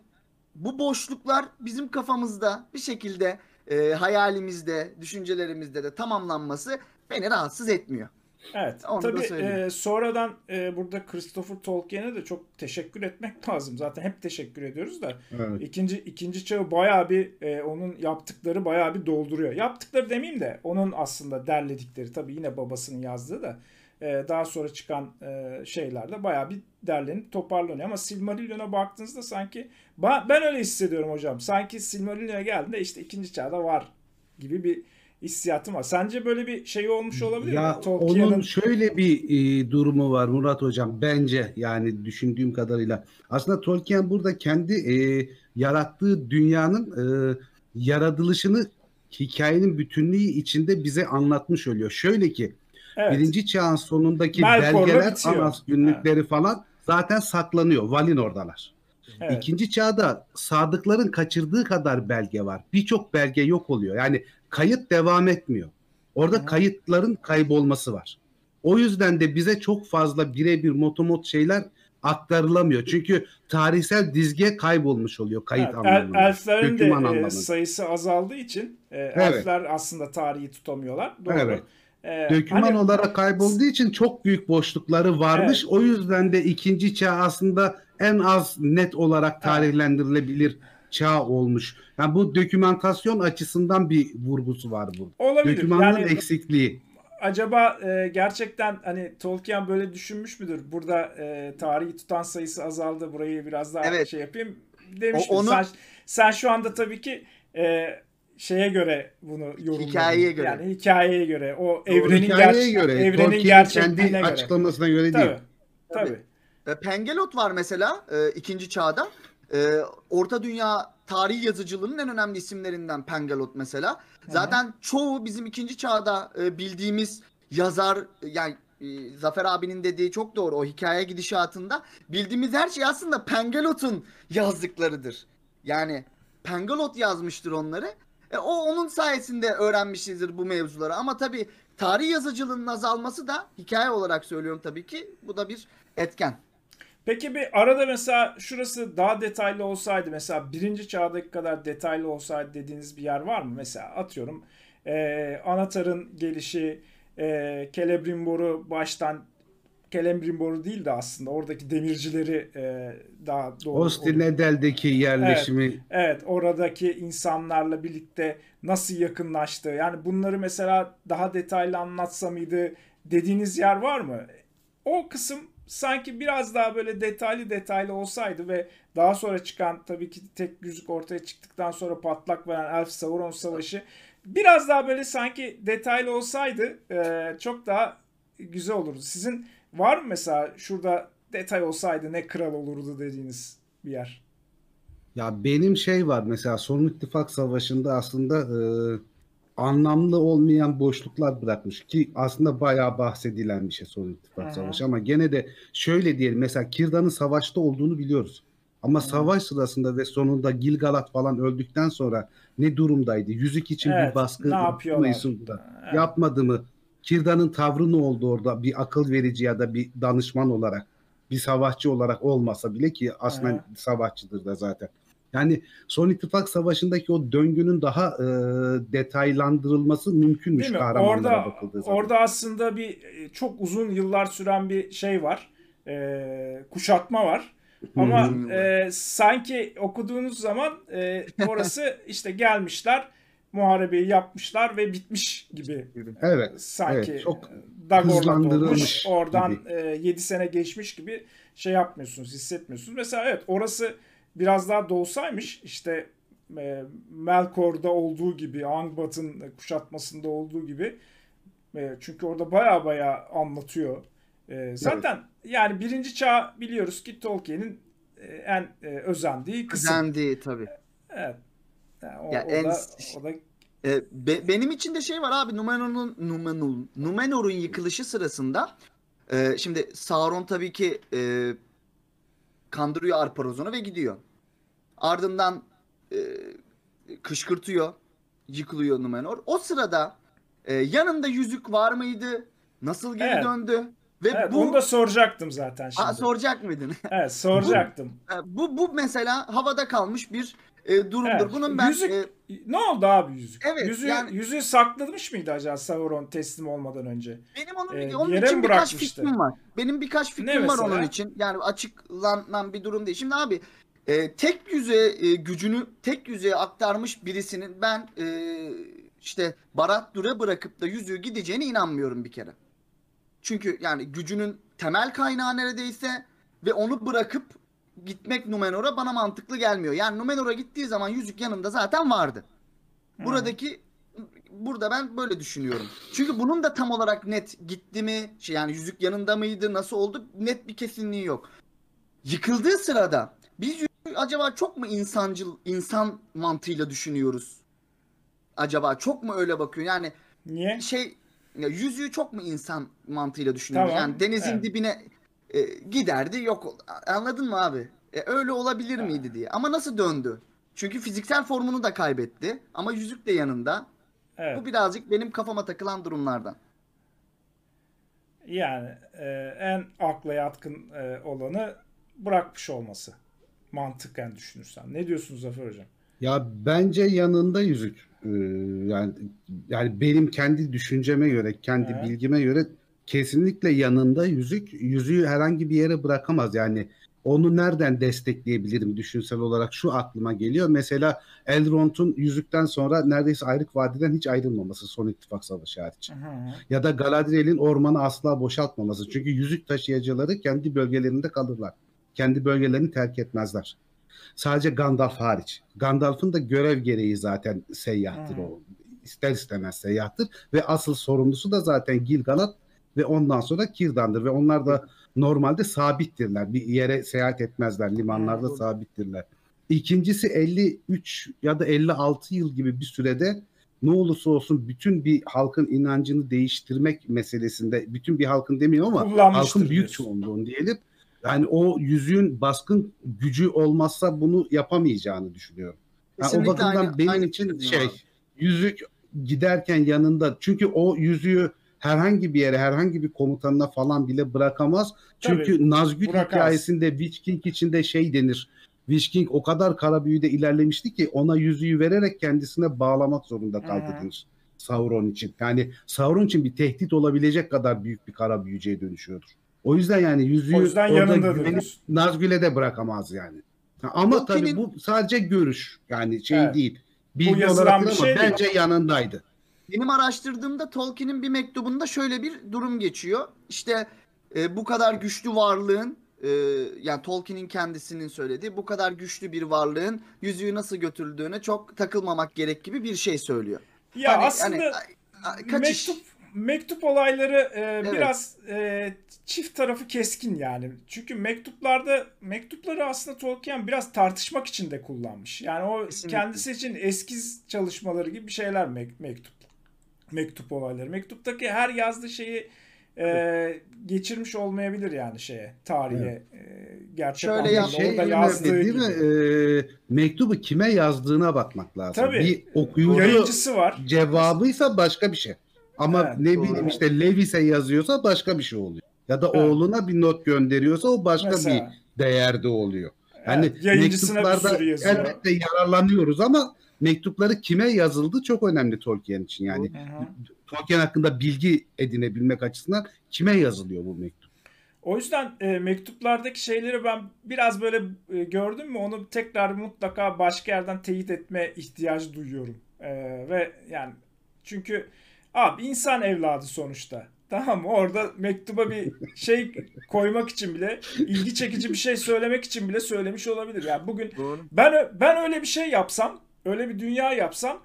bu boşluklar bizim kafamızda bir şekilde e, hayalimizde, düşüncelerimizde de tamamlanması beni rahatsız etmiyor. Evet. Onu Tabii e, sonradan e, burada Christopher Tolkien'e de çok teşekkür etmek lazım. Zaten hep teşekkür ediyoruz da. Evet. İkinci ikinci çağı bayağı bir e, onun yaptıkları bayağı bir dolduruyor. Yaptıkları demeyeyim de onun aslında derledikleri tabii yine babasının yazdığı da e, daha sonra çıkan e, şeyler de bayağı bir derlenip toparlanıyor. Ama Silmarillion'a baktığınızda sanki ben öyle hissediyorum hocam. Sanki Silmarillion'a geldiğinde işte ikinci çağda var gibi bir hissiyatım var. Sence böyle bir şey olmuş olabilir Ya mi? Tolkien'in onun şöyle bir e, durumu var Murat Hocam bence yani düşündüğüm kadarıyla. Aslında Tolkien burada kendi e, yarattığı dünyanın e, yaratılışını hikayenin bütünlüğü içinde bize anlatmış oluyor. Şöyle ki evet. birinci çağın sonundaki Melkor'la belgeler, bitiyor. Anas günlükleri falan zaten saklanıyor. Valinor'dalar. evet. İkinci çağda sadıkların kaçırdığı kadar belge var. Birçok belge yok oluyor. Yani kayıt devam etmiyor. Orada Hı. kayıtların kaybolması var. O yüzden de bize çok fazla birebir motomot şeyler aktarılamıyor. Çünkü tarihsel dizge kaybolmuş oluyor kayıt Evet, anlamında. elflerin de e, anlamında. sayısı azaldığı için e, elfler aslında tarihi tutamıyorlar. Doğru. Evet. E, Döküman hani- olarak kaybolduğu için çok büyük boşlukları varmış. O yüzden de ikinci çağ aslında en az net olarak tarihlendirilebilir çağ olmuş. Yani bu dokümantasyon açısından bir vurgusu var bu. olabilir. Dökümanın Yani eksikliği. acaba e, gerçekten hani Tolkien böyle düşünmüş müdür? Burada e, tarihi tutan sayısı azaldı. Burayı biraz daha Evet. şey yapayım demiş O- onu- Sen, sen şu anda tabii ki e, şeye göre bunu yorumladın. Hikayeye göre. Yani hikayeye göre. O evrenin hikayeye ger- göre, evrenin Tolkien'in gerçekliğine kendi göre. açıklamasına göre Tabii. değil. Tabii. E, Pengelot var mesela e, ikinci çağda. E, Orta Dünya tarih yazıcılığının en önemli isimlerinden Pengelot mesela. Zaten çoğu bizim ikinci çağda e, bildiğimiz yazar yani e, Zafer abinin dediği çok doğru o hikaye gidişatında bildiğimiz her şey aslında Pengelot'un yazdıklarıdır. Yani Pengelot yazmıştır onları. E, o onun sayesinde öğrenmişizdir bu mevzuları. Ama tabii tarih yazıcılığının azalması da hikaye olarak söylüyorum tabii ki bu da bir etken. Peki bir arada mesela şurası daha detaylı olsaydı mesela birinci çağdaki kadar detaylı olsaydı dediğiniz bir yer var mı? Mesela atıyorum e, Anatar'ın gelişi e, Celebrimbor'u baştan Celebrimbor'u değil de aslında oradaki demircileri e, daha doğru. Ostinledel'deki yerleşimi Evet, oradaki insanlarla birlikte nasıl yakınlaştı? Yani bunları mesela daha detaylı anlatsa mıydı dediğiniz yer var mı? O kısım sanki biraz daha böyle detaylı detaylı olsaydı ve daha sonra çıkan tabii ki tek yüzük ortaya çıktıktan sonra patlak veren Elf Sauron Savaşı biraz daha böyle sanki detaylı olsaydı e, çok daha güzel olurdu. Sizin var mı mesela şurada detay olsaydı ne kral olurdu dediğiniz bir yer? Ya benim şey var mesela Son İttifak Savaşı'nda aslında e, anlamlı olmayan boşluklar bırakmış ki aslında bayağı bahsedilen bir şey Son İttifak. Savaşı ama gene de şöyle diyelim mesela Kirdan'ın savaşta olduğunu biliyoruz. Ama savaş sırasında ve sonunda Gilgalad falan öldükten sonra ne durumdaydı? Yüzük için Evet, bir baskı ne yapıyorlar? Evet. yapmadı mı? Kirdan'ın tavrı ne oldu orada? Bir akıl verici ya da bir danışman olarak, bir savaşçı olarak olmasa bile ki aslında Aha. savaşçıdır da zaten. Yani Son İttifak Savaşı'ndaki o döngünün daha e, detaylandırılması mümkünmüş kahramanlara Orada bakıldığı zaman. orada aslında bir e, çok uzun yıllar süren bir şey var. Ee, kuşatma var. Ama e, sanki okuduğunuz zaman e, orası işte gelmişler, muharebeyi yapmışlar ve bitmiş gibi Evet. sanki evet, çok hızlandırılmış olmuş. Oradan gibi. 7 sene geçmiş gibi şey yapmıyorsunuz, hissetmiyorsunuz. Mesela evet orası biraz daha dolsaymış işte e, Melkor'da olduğu gibi, Angbat'ın kuşatmasında olduğu gibi e, çünkü orada baya baya anlatıyor. E, zaten yani birinci çağ biliyoruz ki Tolkien'in e, en e, özendiği kısım. Özendiği tabii. Evet. Yani o, Ya o en- da, o da E, be- benim için de şey var abi Numenor'un Numenor, Numenor'un yıkılışı sırasında e, şimdi Sauron tabii ki e, kandırıyor Arparozon'u ve gidiyor. Ardından e, kışkırtıyor, yıkılıyor Numenor. O sırada e, yanında yüzük var mıydı? Nasıl geri Evet. döndü? Ve evet, bu onu da soracaktım zaten şimdi. Aa, soracak mıydın? evet, soracaktım. E, bu bu mesela havada kalmış bir e, durumdur. Evet. Bunun ben Yüzük- e, Ne oldu abi yüzük? Evet, yüzüğü, yani- yüzüğü saklamış mıydı acaba Sauron teslim olmadan önce? Benim onun, Ee, onun için birkaç fikrim var. Benim birkaç fikrim Ne var mesela? onun için. Yani açıklanan bir durum değil. Şimdi abi e, tek yüze e, gücünü tek yüzeye aktarmış birisinin ben e, işte Barat Dure bırakıp da yüzüğü gideceğine inanmıyorum bir kere. Çünkü yani gücünün temel kaynağı neredeyse ve onu bırakıp gitmek Numenor'a bana mantıklı gelmiyor. Yani Numenor'a gittiği zaman yüzük yanında zaten vardı. Buradaki burada ben böyle düşünüyorum. Çünkü bunun da tam olarak net gitti mi, şey yani yüzük yanında mıydı, nasıl oldu net bir kesinliği yok. Yıkıldığı sırada biz acaba çok mu insancıl, insan mantığıyla düşünüyoruz? Acaba çok mu öyle bakıyor? Yani Niye? şey ya yüzüğü çok mu insan mantığıyla düşünüyoruz? Tamam, Yani denizin evet. dibine e, giderdi yok anladın mı abi? E, öyle olabilir miydi diye. Ama nasıl döndü? Çünkü fiziksel formunu da kaybetti ama yüzük de yanında. Evet. Bu birazcık benim kafama takılan durumlardan. Yani e, en akla yatkın e, olanı bırakmış olması. Mantıken düşünürsen. Ne diyorsunuz Zafer Hocam? Ya bence yanında yüzük. Ee, yani yani benim kendi düşünceme göre, kendi Evet. bilgime göre kesinlikle yanında yüzük. Yüzüğü herhangi bir yere bırakamaz. Yani onu nereden destekleyebilirim düşünsel olarak şu aklıma geliyor. Mesela Elrond'un yüzükten sonra neredeyse Ayrık Vadi'den hiç ayrılmaması son ittifak savaşı hariç. Hı hı. Ya da Galadriel'in ormanı asla boşaltmaması. Çünkü yüzük taşıyıcıları kendi bölgelerinde kalırlar. Kendi bölgelerini terk etmezler. Sadece Gandalf hariç. Gandalf'ın da görev gereği zaten seyyahtır Hmm. o. İster istemez seyyahtır. Ve asıl sorumlusu da zaten Gil-galad ve ondan sonra Kirdan'dır. Ve onlar da normalde sabittirler. Bir yere seyahat etmezler. Limanlarda Hmm. sabittirler. İkincisi 53 ya da 56 yıl gibi bir sürede ne olursa olsun bütün bir halkın inancını değiştirmek meselesinde bütün bir halkın demiyorum ama halkın büyük diyorsun. çoğunluğunu diyelim. Yani o yüzüğün baskın gücü olmazsa bunu yapamayacağını düşünüyorum. Yani o bakımdan aynı- benim aynı için şey yüzük giderken yanında çünkü o yüzüğü herhangi bir yere herhangi bir komutanına falan bile bırakamaz. Çünkü Tabii, Nazgûl bırakamaz. hikayesinde Witch King içinde şey denir. Witch King o kadar kara büyüde ilerlemişti ki ona yüzüğü vererek kendisine bağlamak zorunda kaldı Hı. denir. Sauron için. Yani Sauron için bir tehdit olabilecek kadar büyük bir kara büyücüye dönüşüyordur. O yüzden yani yüzüğü O yüzden orada yanında güvenip diyorsun. Nazgül'e de bırakamaz yani. Ama Tolkien'in- tabii bu sadece görüş. Yani şey Evet. değil. Bilgi yazılan olarak bir değil ama şey değil. bence yanındaydı. Benim araştırdığımda Tolkien'in bir mektubunda şöyle bir durum geçiyor. İşte e, bu kadar güçlü varlığın e, yani Tolkien'in kendisinin söylediği bu kadar güçlü bir varlığın yüzüğü nasıl götürüldüğüne çok takılmamak gerek gibi bir şey söylüyor. Ya Hani- aslında hani, kaçış. mektup mektup olayları e, biraz e, çift tarafı keskin yani. Çünkü mektuplarda mektupları aslında Tolkien biraz tartışmak için de kullanmış. Yani o Kesinlikle. kendisi için eskiz çalışmaları gibi bir şeyler mek- mektup. Mektup olayları. Mektuptaki her yazdığı şeyi e, geçirmiş olmayabilir yani şeye, tarihe. E, gerçek Şöyle anlamda şey orada yazdığı değil gibi. mi? Ee, mektubu kime yazdığına bakmak lazım. Tabii. Bir okuyucu Yayıncısı var. cevabıysa başka bir şey. Ama Evet, ne doğru. bileyim işte Levis'e yazıyorsa başka bir şey oluyor. Ya da Evet. oğluna bir not gönderiyorsa o başka Mesela. bir değerde oluyor. Yani Evet, mektuplarda elbette yararlanıyoruz ama mektupları kime yazıldı çok önemli Tolkien için. Yani Hı hı. Tolkien hakkında bilgi edinebilmek açısından kime yazılıyor bu mektup? O yüzden e, mektuplardaki şeyleri ben biraz böyle e, gördüm mü onu tekrar mutlaka başka yerden teyit etme ihtiyacı duyuyorum. E, ve yani çünkü abi insan evladı sonuçta. Tamam mı? Orada mektuba bir şey koymak için bile ilgi çekici bir şey söylemek için bile söylemiş olabilir. Yani bugün Doğru. ben ben öyle bir şey yapsam, öyle bir dünya yapsam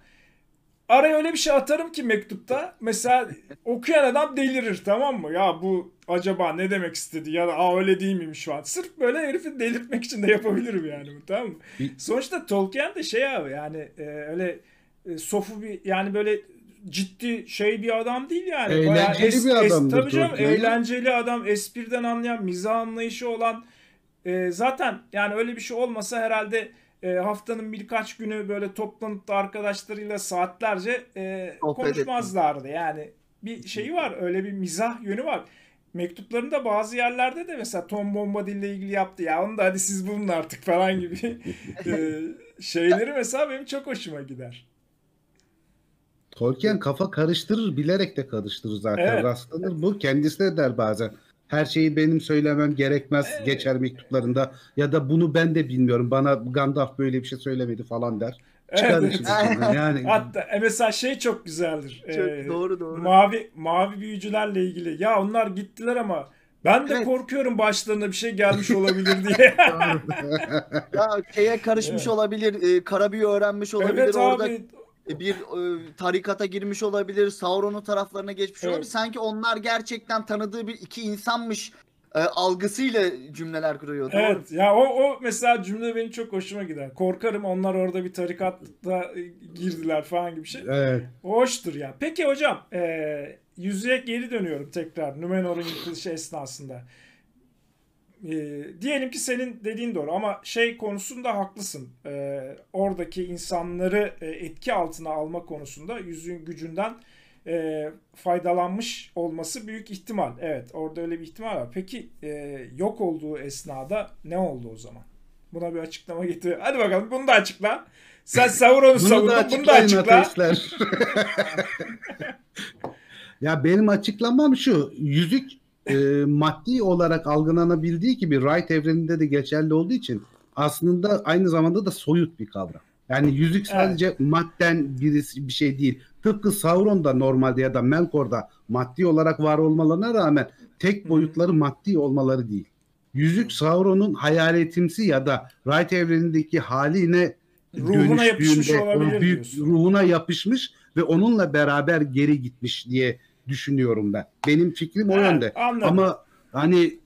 araya öyle bir şey atarım ki mektupta mesela okuyan adam delirir tamam mı? Ya bu acaba ne demek istedi ya da aa öyle değil miymiş şu an. Sırf böyle herifi delirtmek için de yapabilirim yani bu tamam mı? Sonuçta Tolkien de şey abi yani e, öyle e, sofu bir yani böyle ciddi şey bir adam değil yani. Eğlenceli bir adamdır tabii canım Tolkien. eğlenceli adam, espriden anlayan, mizah anlayışı olan e, zaten yani öyle bir şey olmasa herhalde e, haftanın birkaç günü böyle toplanıp da arkadaşlarıyla saatlerce e, konuşmazlardı. Yani bir şeyi var, öyle bir mizah yönü var. Mektuplarında bazı yerlerde de mesela Tom Bombadil ile ilgili yaptı. Ya onu da hadi siz bulun artık falan gibi e, şeyleri mesela benim çok hoşuma gider. Tolkien kafa karıştırır, bilerek de karıştırır zaten. Evet. Rastlanır bu. Kendisi de der bazen. Her şeyi benim söylemem gerekmez Evet. geçer mektuplarında. Ya da bunu ben de bilmiyorum. Bana Gandalf böyle bir şey söylemedi falan der. Çıkar Evet. Yani Hatta mesela şey çok güzeldir. Çok Ee, doğru doğru. Mavi mavi büyücülerle ilgili. Ya onlar gittiler ama ben de Evet. korkuyorum başlarına bir şey gelmiş olabilir diye. Ya şeye karışmış Evet. olabilir, e, kara büyü öğrenmiş olabilir evet orada. abi. E, bir e, tarikata girmiş olabilir, Sauron'un taraflarına geçmiş Evet. olabilir. Sanki onlar gerçekten tanıdığı bir iki insanmış e, algısıyla cümleler kuruyor. Doğru. Evet ya o o mesela cümle benim çok hoşuma gider. Korkarım onlar orada bir tarikatta girdiler falan gibi bir şey. evet. Hoştur ya. Peki hocam e, yüzüğe geri dönüyorum tekrar Numenor'un yıkılışı esnasında. E, diyelim ki senin dediğin doğru ama şey konusunda haklısın. E, oradaki insanları e, etki altına alma konusunda yüzüğün gücünden e, faydalanmış olması büyük ihtimal. Evet orada öyle bir ihtimal var. Peki e, yok olduğu esnada ne oldu o zaman? Buna bir açıklama getir. Hadi bakalım bunu da açıkla. Sen Sauron'u savundun. Bunu da açıkla. ya benim açıklamam şu. Yüzük e, maddi olarak algılanabildiği gibi Wright evreninde de geçerli olduğu için aslında aynı zamanda da soyut bir kavram. Yani yüzük sadece madden birisi bir şey değil. Tıpkı Sauron'da normalde ya da Melkor'da maddi olarak var olmalarına rağmen tek boyutları maddi olmaları değil. Yüzük Sauron'un hayaletimsi ya da Wright evrenindeki haline Ruhuna yapışmış olabilir büyük diyorsun. ruhuna yapışmış ve onunla beraber geri gitmiş diye düşünüyorum ben. Benim fikrim o Evet, yönde. anladım. Ama hani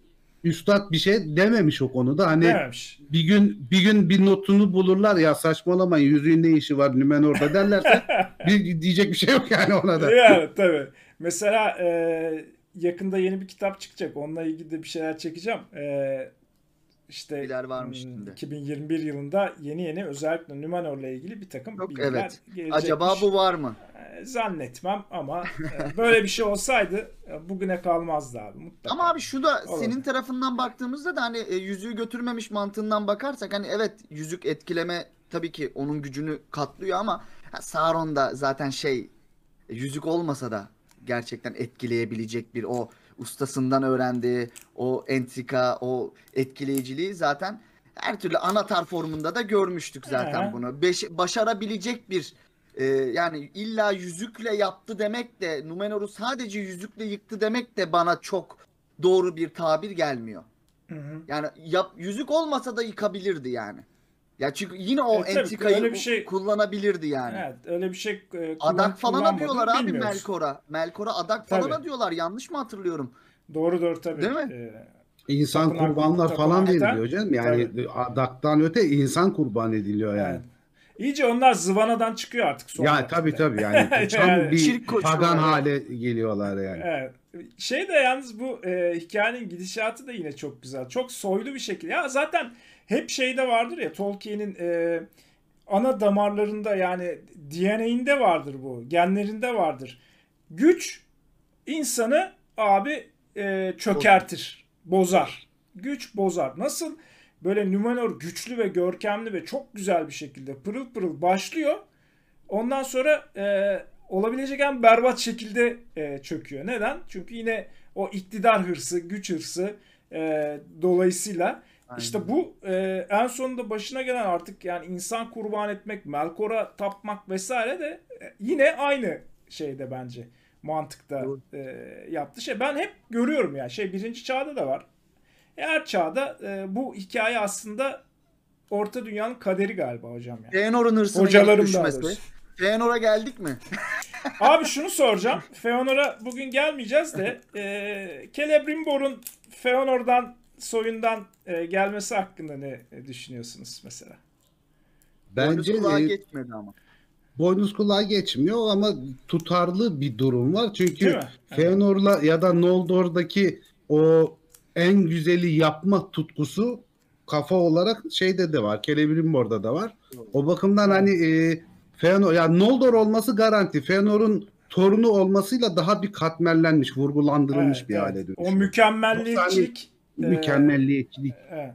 üstad bir şey dememiş o konuda. Hani Dememiş. bir gün bir gün bir notunu bulurlar ya saçmalamayın yüzüğün ne işi var Nümenor'da derlerse bir diyecek bir şey yok yani ona da. Yani tabii. Mesela e, yakında yeni bir kitap çıkacak. Onunla ilgili de bir şeyler çekeceğim. E, işte Bilgiler varmış hmm, içinde. 2021 yılında yeni yeni özellikle Numenor'la ilgili bir takım Yok, bilgiler evet. gelecekmiş. Acaba bu var mı? E, Zannetmem ama e, böyle bir şey olsaydı e, bugüne kalmazdı abi mutlaka. Ama abi şu da Olur. senin tarafından baktığımızda da hani e, yüzüğü götürmemiş mantığından bakarsak hani evet yüzük etkileme tabii ki onun gücünü katlıyor ama Sauron da zaten şey yüzük olmasa da gerçekten etkileyebilecek bir o ustasından öğrendiği o entrika, o etkileyiciliği zaten her türlü anahtar formunda da görmüştük zaten Hı. bunu. Beş- başarabilecek bir e, yani illa yüzükle yaptı demek de Numenor'u sadece yüzükle yıktı demek de bana çok doğru bir tabir gelmiyor. Hı hı. Yani yap, yüzük olmasa da yıkabilirdi yani. Ya çünkü yine o E, tabii, entrikayı öyle bir şey- kullanabilirdi yani. Evet öyle bir şey e, kullan- Adak falan atıyorlar abi bilmiyoruz. Melkor'a. Melkor'a adak falan Tabii. atıyorlar. Yanlış mı hatırlıyorum? Doğru doğru tabii. Değil mi? E, İnsan Tapınak- kurbanlar falan tapınakta- veriliyor canım. Yani adaktan öte insan kurban ediliyor yani. evet. İyice onlar zıvanadan çıkıyor artık son Yani vakitte. tabii tabii yani tam Yani bir pagan hale geliyorlar yani. Evet. Şey de yalnız bu e, hikayenin gidişatı da yine çok güzel. Çok soylu bir şekilde. Ya zaten hep şeyde vardır ya Tolkien'in e, ana damarlarında yani DNA'inde vardır bu. Genlerinde vardır. Güç insanı abi e, çökertir. Bozar. Güç bozar. Nasıl böyle Numenor güçlü ve görkemli ve çok güzel bir şekilde pırıl pırıl başlıyor. Ondan sonra e, olabilecek en berbat şekilde e, çöküyor. Neden? Çünkü yine o iktidar hırsı, güç hırsı e, dolayısıyla Aynen. işte bu e, en sonunda başına gelen artık yani insan kurban etmek, Melkor'a tapmak vesaire de e, yine aynı şeyde bence mantıkta Doğru. e, yaptığı şey. Ben hep görüyorum ya şey birinci çağda da var. Her çağda e, bu hikaye aslında Orta Dünya'nın kaderi galiba hocam yani. Feanor'un hırsına Hocalarım düşmesi. Feanor'a geldik mi? Abi şunu soracağım. Feanor'a bugün gelmeyeceğiz de e, Celebrimbor'un Feanor'dan soyundan e, gelmesi hakkında ne düşünüyorsunuz mesela? Bence Boynuz kulağa e, geçmedi ama. boynuz kulağa geçmiyor ama tutarlı bir durum var. Çünkü? Feanor'la ya da Noldor'daki o en güzeli yapma tutkusu kafa olarak şeyde de var. Celebrimbor'da da var. O bakımdan hani e, Feanor yani Noldor olması garanti. Feanor'un torunu olmasıyla daha bir katmerlenmiş, vurgulandırılmış Evet, bir evet. hale O dönüşüyor. mükemmelliyetçilik e, Mükemmelliyetçilik. evet.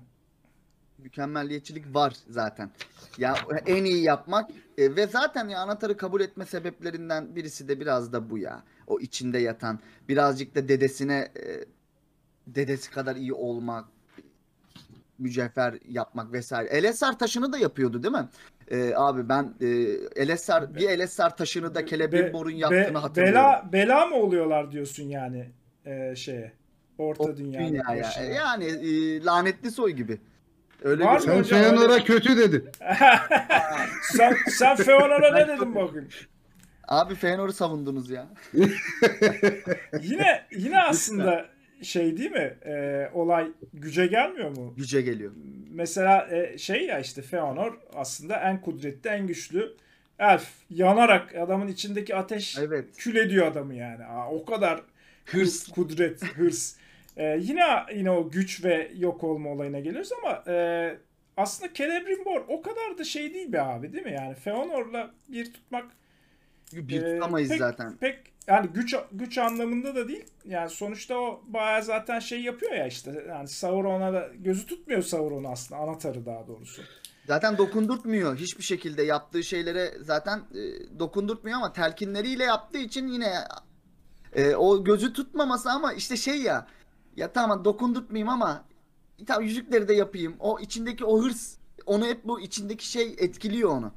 Mükemmelliyetçilik var zaten. Ya en iyi yapmak e, ve zaten ya anahtarı kabul etme sebeplerinden birisi de biraz da bu ya. O içinde yatan birazcık da dedesine e, dedesi kadar iyi olmak, mücevher yapmak vesaire. Elessar taşını da yapıyordu değil mi? E, abi ben e, Elessar bir Elessar taşını da Celebrimbor'un Be- yaptığını be- hatırlıyorum. Bela, bela mı oluyorlar diyorsun yani e, şeye? Orta O dünyaya. yaşayan. E, Yani e, lanetli soy gibi. Öyle Var bir mı Sen hocam, Feanor'a öyle- kötü dedin. sen, sen Feanor'a ne dedin bakayım? Abi Feanor'u savundunuz ya. Yine yine aslında şey değil mi? E, olay güce gelmiyor mu? Güce geliyor. Mesela e, şey ya işte Feanor aslında en kudretli, en güçlü elf. Yanarak adamın içindeki ateş Evet. kül ediyor adamı yani. Aa, o kadar Hırs. kudret, hırs. E, yine yine o güç ve yok olma olayına geliyoruz ama e, aslında Celebrimbor o kadar da şey değil be abi değil mi? Yani Feanor'la bir tutmak Bir Ee, tutamayız pek- zaten. Pek yani güç güç anlamında da değil. Yani sonuçta o bayağı zaten şey yapıyor ya işte. Yani Sauron'a da gözü tutmuyor Sauron aslında. Anahtarı daha doğrusu. Zaten dokundurtmuyor hiçbir şekilde yaptığı şeylere zaten e, dokundurtmuyor ama telkinleriyle yaptığı için yine e, o gözü tutmaması ama işte şey ya ya tamam dokundurtmayayım ama tamam yüzükleri de yapayım. O içindeki o hırs onu hep bu içindeki şey etkiliyor onu.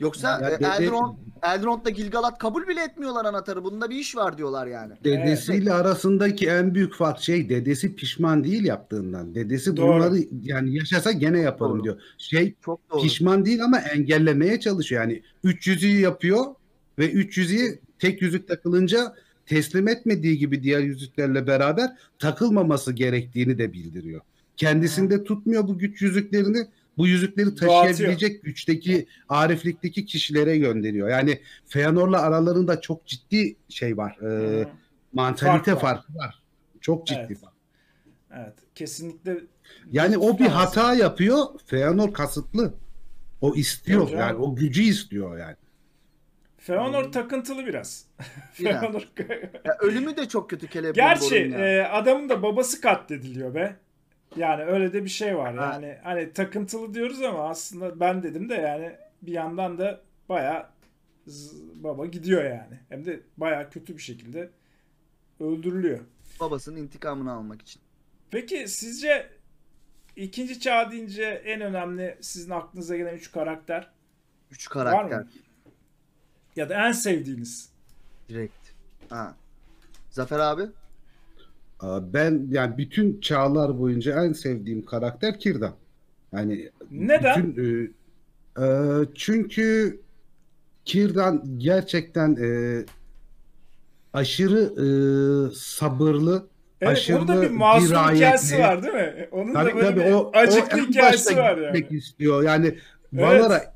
Yoksa Ya dede- Elrond, Elrond'da Gilgalad kabul bile etmiyorlar anahtarı. Bunda bir iş var diyorlar yani. Dedesiyle arasındaki en büyük fark şey dedesi pişman değil yaptığından. Dedesi Doğru. bunları yani yaşasa gene yaparım Doğru. diyor. Şey Çok doğru. pişman değil ama engellemeye çalışıyor. Yani 300'ü yapıyor ve 300'ü tek yüzük takılınca teslim etmediği gibi diğer yüzüklerle beraber takılmaması gerektiğini de bildiriyor. Kendisinde tutmuyor bu güç yüzüklerini. Bu yüzükleri taşıyabilecek güçteki, ariflikteki kişilere gönderiyor. Yani Feanor'la aralarında çok ciddi şey var. e, Hı. mantalite Fark var. farkı var. Çok ciddi Evet. fark. Evet. Kesinlikle Yani o bir hata yapıyor. Feanor kasıtlı. O istiyor yani o gücü istiyor yani. Feanor takıntılı biraz. Feanor Ya ölümü de çok kötü Celebrimbor'un Gerçi e, adamın da babası katlediliyor be. Yani öyle de bir şey var. Ha. Yani hani takıntılı diyoruz ama aslında ben dedim de yani bir yandan da baya baba gidiyor yani. Hem de baya kötü bir şekilde öldürülüyor. Babasının intikamını almak için. Peki sizce ikinci çağ deyince en önemli sizin aklınıza gelen üç karakter Üç var karakter mı? Ya da en sevdiğiniz? direkt. Ha. Zafer abi? Ben yani bütün çağlar boyunca en sevdiğim karakter Kirdan. Yani Neden? bütün, e, e, çünkü Kirdan gerçekten e, aşırı e, sabırlı, Evet aşırı onun da bir masum dirayetli. hikayesi var değil mi? Onun Tabii da böyle tabii bir o, acıklı o hikayesi var yani. gitmek istiyor. Yani Valar'a e,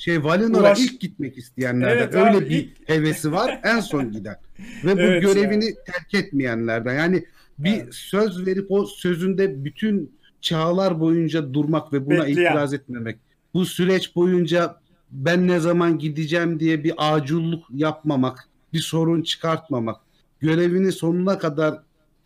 şey Valinor'a Ulaş- ilk gitmek isteyenlerden. Evet Öyle abi, bir ilk- hevesi var. En son giden. Ve bu Evet görevini terk etmeyenlerden. Yani bir Evet. söz verip o sözünde bütün çağlar boyunca durmak ve buna Bekleyen. itiraz etmemek. Bu süreç boyunca ben ne zaman gideceğim diye bir aculluk yapmamak, bir sorun çıkartmamak, görevini sonuna kadar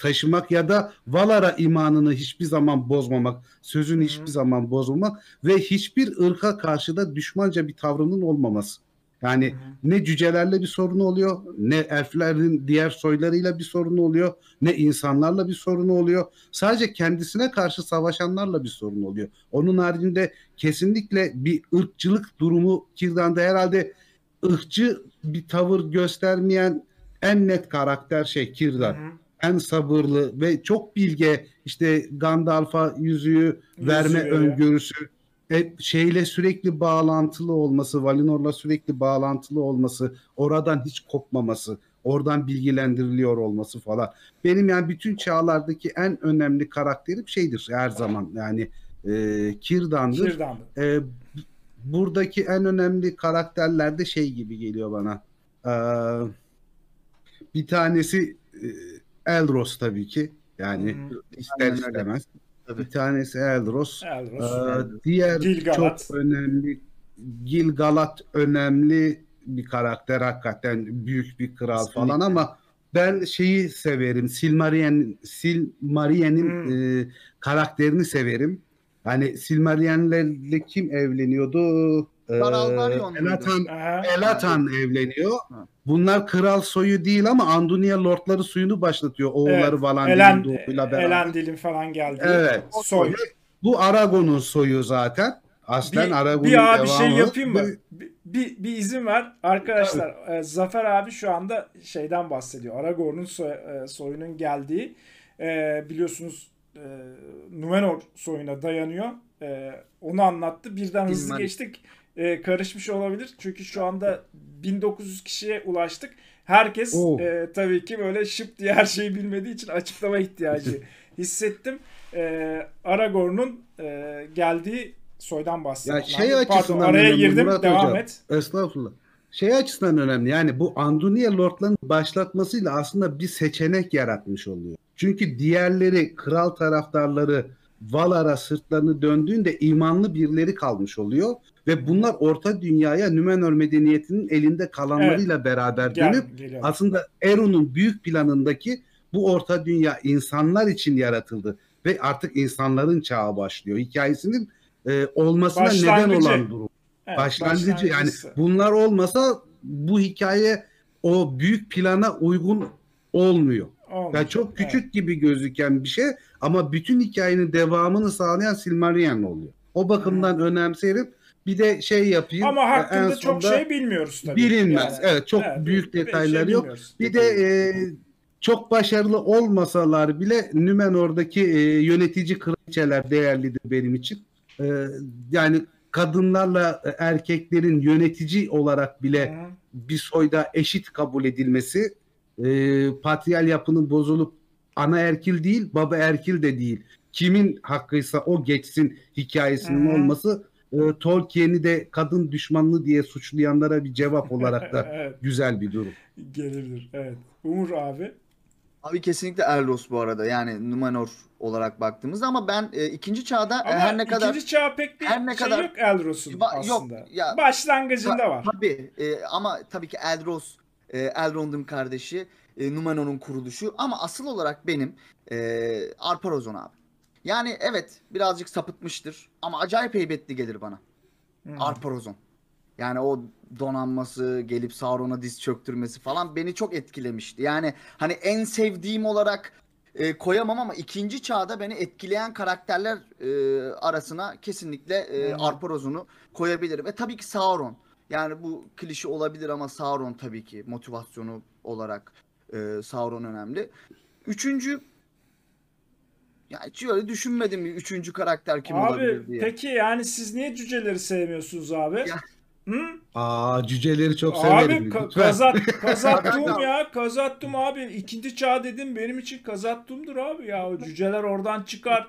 taşımak ya da Valar'a imanını hiçbir zaman bozmamak, sözünü hiçbir zaman bozmamak ve hiçbir ırka karşı da düşmanca bir tavrının olmaması. Yani ne cücelerle bir sorunu oluyor, ne elflerin diğer soylarıyla bir sorunu oluyor, ne insanlarla bir sorunu oluyor. Sadece kendisine karşı savaşanlarla bir sorun oluyor. Onun haricinde kesinlikle bir ırkçılık durumu Kirdan'da herhalde ırkçı bir tavır göstermeyen en net karakter şey Kirdan. Hı hı. En sabırlı ve çok bilge işte Gandalf'a yüzüğü verme veriyor. öngörüsü hep şeyle sürekli bağlantılı olması, Valinor'la sürekli bağlantılı olması, oradan hiç kopmaması, oradan bilgilendiriliyor olması falan. Benim yani bütün çağlardaki en önemli karakterim şeydir her zaman yani e, Kirdan'dır. Kirdan'dı. E, buradaki en önemli karakterler de şey gibi geliyor bana. Ee, bir tanesi e, Elros tabii ki. Yani hı. ister istemez. Tabii. Bir tanesi Elros. Elros. Ee, diğer Gil-galad. çok önemli Gil-galad önemli bir karakter hakikaten büyük bir kral Kesinlikle. falan ama ben şeyi severim. Silmarien Silmarien'in Hmm. e, karakterini severim. Hani Silmarien'le kim evleniyordu? Ee? Elatan. Elatan evleniyor. Ha. Bunlar kral soyu değil ama Andunia lordları suyunu başlatıyor. Oğulları Evet, falan Elen, doğuyla beraber. Elendil'in falan geldi. Evet. Soy. Bu Aragon'un soyu zaten. Aslen Bir, Aragon'un bir abi şey devamı. yapayım mı? Bir- Bir, bir, izin ver. Arkadaşlar e, Zafer abi şu anda şeyden bahsediyor. Aragorn'un soy- e, soyunun geldiği e, biliyorsunuz e, Numenor soyuna dayanıyor. E, onu anlattı. Birden hızlı Bilmem. geçtik. E, karışmış olabilir. Çünkü şu anda 1900 kişiye ulaştık. Herkes Oo. e, tabii ki böyle şıp diye her şeyi bilmediği için açıklama ihtiyacı hissettim. E, Aragorn'un e, geldiği soydan bahsettim. Ya şey Pardon, açısından araya önemli girdim. Murat devam Hocam. et. Estağfurullah. Şey açısından önemli yani bu Andunia Lord'ların başlatmasıyla aslında bir seçenek yaratmış oluyor. Çünkü diğerleri kral taraftarları Valar'a sırtlarını döndüğünde imanlı birileri kalmış oluyor ve bunlar Orta Dünya'ya Nümenor medeniyetinin elinde kalanlarıyla beraber Gel, dönüp geliyorum. aslında Eron'un büyük planındaki bu Orta Dünya insanlar için yaratıldı ve artık insanların çağı başlıyor. Hikayesinin e, olmasına neden Başlangıcı. olan durum. Evet, Başlangıcı yani başlangıcısı. bunlar olmasa bu hikaye o büyük plana uygun olmuyor. Olmuş. Yani çok Evet. küçük gibi gözüken bir şey ama bütün hikayenin devamını sağlayan Silmarillion oluyor. O bakımdan önemserim. Bir de şey yapayım. Ama e, hakkında çok şey bilmiyoruz tabii. bilinmez. Yani, evet çok evet, büyük bir detayları şey yok. Bir de e, çok başarılı olmasalar bile Nümenor'daki e, yönetici kraliçeler değerlidir benim için. E, yani kadınlarla e, erkeklerin yönetici olarak bile Hı bir soyda eşit kabul edilmesi, e, patriyal yapının bozulup ana erkil değil, baba erkil de değil. Kimin hakkıysa o geçsin hikayesinin hı. olması e, Tolkien'i de kadın düşmanlığı diye suçlayanlara bir cevap olarak da evet, güzel bir durum. gelirdir. Evet. Umur abi. Abi kesinlikle Elros bu arada yani Numenor olarak baktığımızda ama ben e, ikinci çağda e, Ama her ne kadar ikinci çağ pek bir her ne şey kadar- yok Elros'un Ba- yok, aslında. ya- Başlangıcında var. Tabii e, ama tabii ki Elros, e, Elrond'un kardeşi, e, Numenor'un kuruluşu ama asıl olarak benim e, Arparozon abi. Yani evet birazcık sapıtmıştır ama acayip heybetli gelir bana. Hı. Arparozon. Yani o donanması, gelip Sauron'a diz çöktürmesi falan beni çok etkilemişti. Yani hani en sevdiğim olarak e, koyamam ama ikinci çağda beni etkileyen karakterler e, arasına kesinlikle e, hı. Arparozon'u koyabilirim. Ve tabii ki Sauron. Yani bu klişe olabilir ama Sauron tabii ki motivasyonu olarak e, Sauron önemli. Üçüncü ya hiç öyle düşünmedim bir üçüncü karakter kim abi olabilir diye. peki yani siz niye cüceleri sevmiyorsunuz abi? Ya. Hı? Aa cüceleri çok Abi severim. ka- lütfen. kazat kazattum ya kazattum abi ikinci çağ dedim benim için kazattumdur abi ya o cüceler oradan çıkar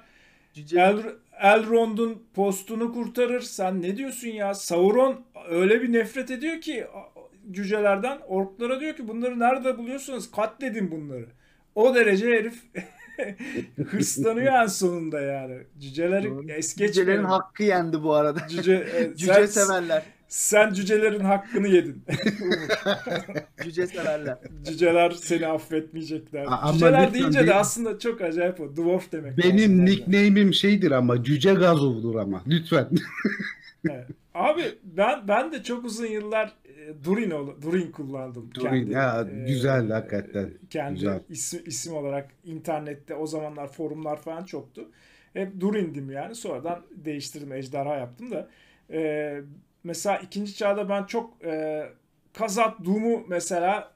Cüce- El, Elrond'un postunu kurtarır sen ne diyorsun ya Sauron öyle bir nefret ediyor ki cücelerden orklara diyor ki bunları nerede buluyorsunuz katledin bunları o derece herif hırslanıyor en sonunda yani cüceleri Doğru. es Cücelerin hakkı yendi bu arada. Cüce, e, Cüce sen, severler. sen cücelerin hakkını yedin. Cüce severler. Cüceler seni affetmeyecekler. A- ama Cüceler lütfen deyince de benim- aslında çok acayip o. Dwarf demek. Benim nickname'im şeydir ama cüce gazovdur ama lütfen. Evet. Abi ben ben de çok uzun yıllar Durin Durin kullandım. Durin, ya, güzel hakikaten, Kendi güzel. isim, isim olarak internette o zamanlar forumlar falan çoktu. Hep Durin'dim yani. Sonradan değiştirdim. Ejderha yaptım da. E, mesela ikinci çağda ben çok e, Kazat Doom'u mesela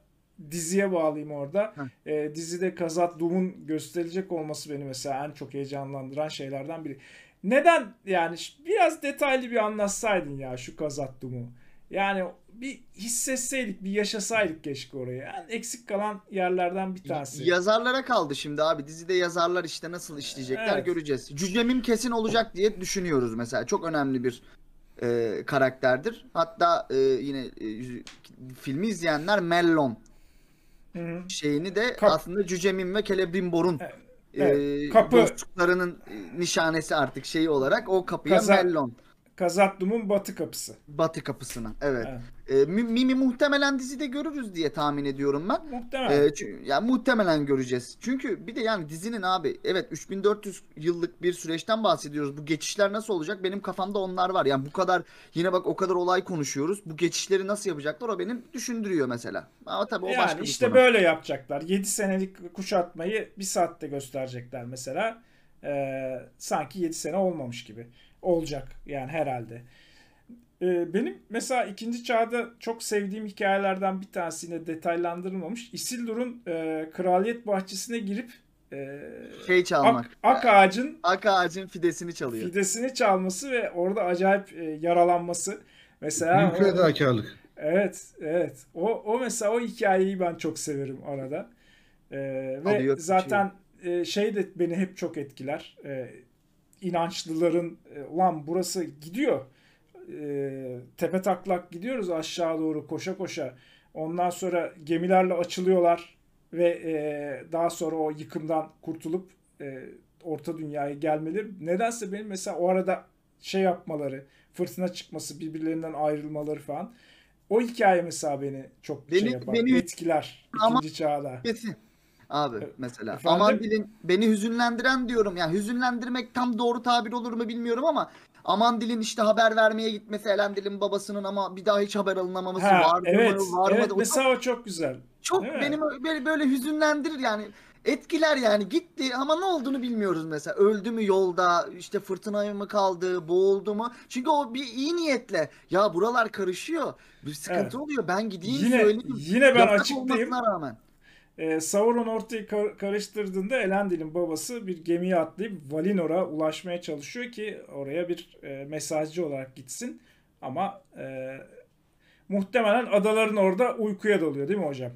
diziye bağlayayım orada. Heh. E, dizide Kazat Doom'un gösterilecek olması beni mesela en çok heyecanlandıran şeylerden biri. Neden yani biraz detaylı bir anlatsaydın ya şu Kazat Doom'u. Yani bir hissetseydik, bir yaşasaydık keşke orayı. Yani eksik kalan yerlerden bir tanesi. Yazarlara kaldı şimdi abi. Dizide yazarlar işte nasıl işleyecekler Evet. göreceğiz. Cücemim kesin olacak diye düşünüyoruz mesela. Çok önemli bir e, karakterdir. Hatta e, yine e, filmi izleyenler Mellon Hı hı. şeyini de Kap- aslında Cücemim ve Celebrimbor'un Evet. e, Evet, kapı. dostluklarının e, nişanesi artık şeyi olarak o kapıya Kaza- Mellon. Kazat Doom'un batı kapısı. Batı kapısına. Evet. Evet. E, Mi- Mimi muhtemelen dizide görürüz diye tahmin ediyorum ben. Muhtemelen. Ee, çü- ya muhtemelen göreceğiz. Çünkü bir de yani dizinin abi evet 3400 yıllık bir süreçten bahsediyoruz. Bu geçişler nasıl olacak? Benim kafamda onlar var. Yani bu kadar yine bak o kadar olay konuşuyoruz. Bu geçişleri nasıl yapacaklar o benim düşündürüyor mesela. Ama tabii o başka yani bir işte konu. böyle yapacaklar. 7 senelik kuşatmayı bir saatte gösterecekler mesela. Ee, sanki 7 sene olmamış gibi. Olacak yani herhalde. Ee, benim mesela ikinci çağda çok sevdiğim hikayelerden bir tanesine detaylandırılmamış. Isildur'un e, kraliyet bahçesine girip e, Şey çalmak. ak, ak ağacın Ak ağacın fidesini çalıyor. fidesini çalması ve orada acayip e, yaralanması. Mesela Büyük fedakarlık. Evet, evet. O, o mesela o hikayeyi ben çok severim arada. Ee, ve Alıyor, zaten e, şey de beni hep çok etkiler. Ee, inançlıların e, ulan burası gidiyor. Ee, tepe taklak gidiyoruz aşağı doğru koşa koşa. Ondan sonra gemilerle açılıyorlar ve e, daha sonra o yıkımdan kurtulup e, Orta Dünya'ya gelmeleri. Nedense benim mesela o arada şey yapmaları, fırtına çıkması, birbirlerinden ayrılmaları falan. O hikaye mesela beni çok şey Beni- yapar, beni- etkiler Ama- ikinci çağda. Kesin. Abi E- mesela efendim? Amandil'in beni hüzünlendiren diyorum. Yani hüzünlendirmek tam doğru tabir olur mu bilmiyorum ama Amandil'in işte haber vermeye gitmesi Elendil'in babasının ama bir daha hiç haber alınamaması Ha, vardı evet, mı varmadı. evet mesela o çok güzel. çok benim böyle, böyle hüzünlendirir yani. Etkiler yani gitti ama ne olduğunu bilmiyoruz mesela. Öldü mü yolda işte fırtınaya mı kaldı boğuldu mu? Çünkü o bir iyi niyetle ya buralar karışıyor bir sıkıntı Evet. oluyor ben gideyim Yine söyleyeyim. yine ben Yasak açıklayayım. rağmen. Ee, Sauron ortayı kar- karıştırdığında Elendil'in babası bir gemiye atlayıp Valinor'a ulaşmaya çalışıyor ki oraya bir e, mesajcı olarak gitsin. Ama e, muhtemelen adaların orada uykuya dalıyor değil mi hocam?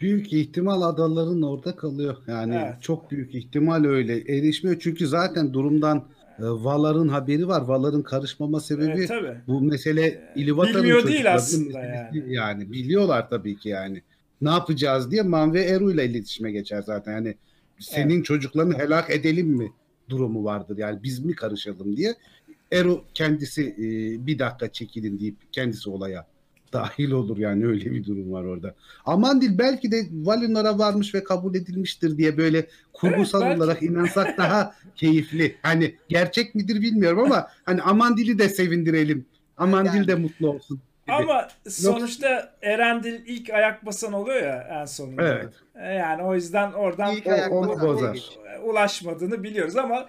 Büyük ihtimal adaların orada kalıyor. Yani Evet. çok büyük ihtimal öyle. Erişmiyor çünkü zaten durumdan e, Valar'ın haberi var. Valar'ın karışmama sebebi E, tabii. bu mesele İlivatar'ın bilmiyor değil aslında meselesi yani. Biliyorlar tabii ki yani. Ne yapacağız diye Man ve Eru ile iletişime geçer zaten. Yani senin çocuklarını helak edelim mi durumu vardır. Yani biz mi karışalım diye. Eru kendisi e, bir dakika çekilin deyip kendisi olaya dahil olur yani öyle bir durum var orada. Amandil belki de Valinor'a varmış ve kabul edilmiştir diye böyle kurgusal Evet, belki. olarak inansak daha keyifli. Hani gerçek midir bilmiyorum ama hani Amandil'i de sevindirelim. Amandil Yani. de mutlu olsun. Gibi. Ama sonuçta Erendil ilk ayak basan oluyor ya en sonunda. Evet. E, Yani o yüzden oradan İlk O- ayak onu basan bozar. ulaşmadığını biliyoruz ama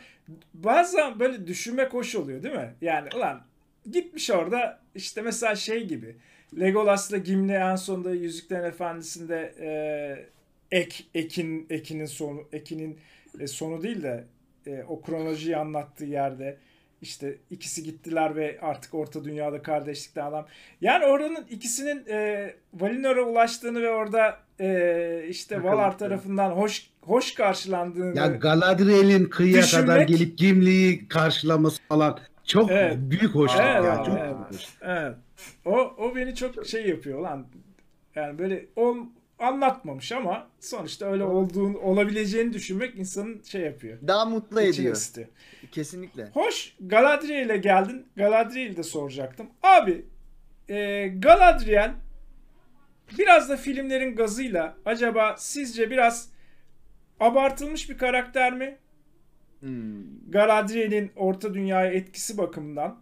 bazen böyle düşünmek hoş oluyor değil mi? Yani ulan gitmiş orada işte mesela şey gibi Legolas'la Gimli en sonunda Yüzüklerin Efendisi'nde e, ek ekin ekinin sonu ekinin e, sonu değil de e, o kronolojiyi anlattığı yerde işte ikisi gittiler ve artık Orta Dünya'da kardeşlikten adam. Yani oranın ikisinin e, Valinor'a ulaştığını ve orada e, işte Valar tarafından hoş hoş karşılandığını Ya Galadriel'in kıyıya Düşünmek- kadar gelip Gimli'yi karşılaması falan çok Evet. büyük hoşluk Evet, ya. Çok evet. hoş. Evet. O, o beni çok şey yapıyor lan. Yani böyle o anlatmamış ama sonuçta öyle olduğunu olabileceğini düşünmek insanın şey yapıyor. Daha mutlu ediyor. ısıtıyor. Kesinlikle. Hoş Galadriel'e geldin. Galadriel'i de soracaktım. Abi e, Galadriel biraz da filmlerin gazıyla acaba sizce biraz abartılmış bir karakter mi? Hmm. Galadriel'in Orta Dünya'ya etkisi bakımından.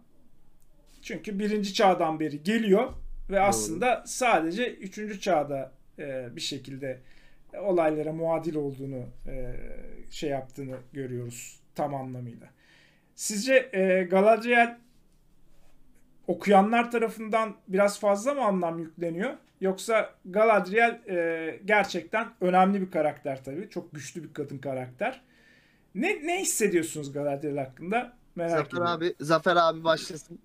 Çünkü birinci çağdan beri geliyor ve aslında sadece üçüncü çağda e, bir şekilde olaylara muadil olduğunu e, şey yaptığını görüyoruz tam anlamıyla. Sizce e, Galadriel okuyanlar tarafından biraz fazla mı anlam yükleniyor? Yoksa Galadriel e, gerçekten önemli bir karakter tabii. Çok güçlü bir kadın karakter. Ne ne hissediyorsunuz Galadriel hakkında? Merak Zafer ediyorum. abi, Zafer abi başlasın.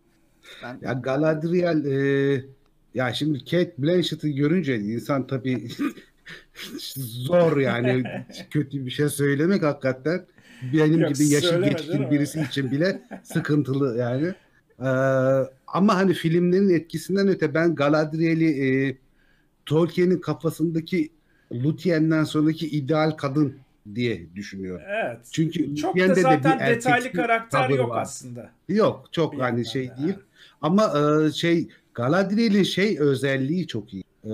Ben Ya Galadriel e, ya şimdi Kate Blanchett'ı görünce insan tabii zor yani kötü bir şey söylemek hakikaten benim Yok, gibi yaşı söyleme geçkin birisi için bile sıkıntılı yani. Ee, ama hani filmlerin etkisinden öte ben Galadriel'i e, Tolkien'in kafasındaki Lúthien'den sonraki ideal kadın diye düşünüyorum. Evet. Çünkü Çok da Lúthien'de de zaten bir detaylı karakter yok var. aslında. Yok çok Bir hani şey da, değil. Ama e, şey Galadriel'in şey özelliği çok iyi. E,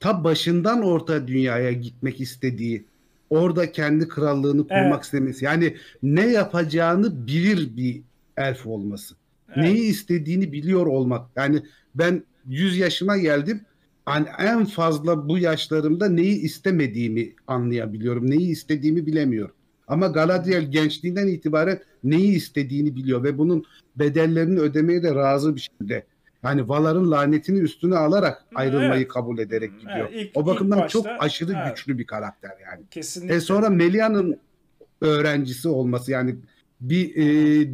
ta başından orta dünyaya gitmek istediği, orada kendi krallığını kurmak Evet. istemesi. Yani ne yapacağını bilir bir elf olması. Evet. Neyi istediğini biliyor olmak. Yani ben 100 yaşıma geldim. Hani en fazla bu yaşlarımda neyi istemediğimi anlayabiliyorum. Neyi istediğimi bilemiyorum. Ama Galadriel gençliğinden itibaren neyi istediğini biliyor ve bunun bedellerini ödemeye de razı bir şekilde. Yani Valar'ın lanetini üstüne alarak ayrılmayı Evet. kabul ederek gidiyor. Evet, ilk- o bakımdan ilk çok başta- aşırı evet. güçlü bir karakter yani. Kesinlikle. E sonra Melia'nın öğrencisi olması yani bir e,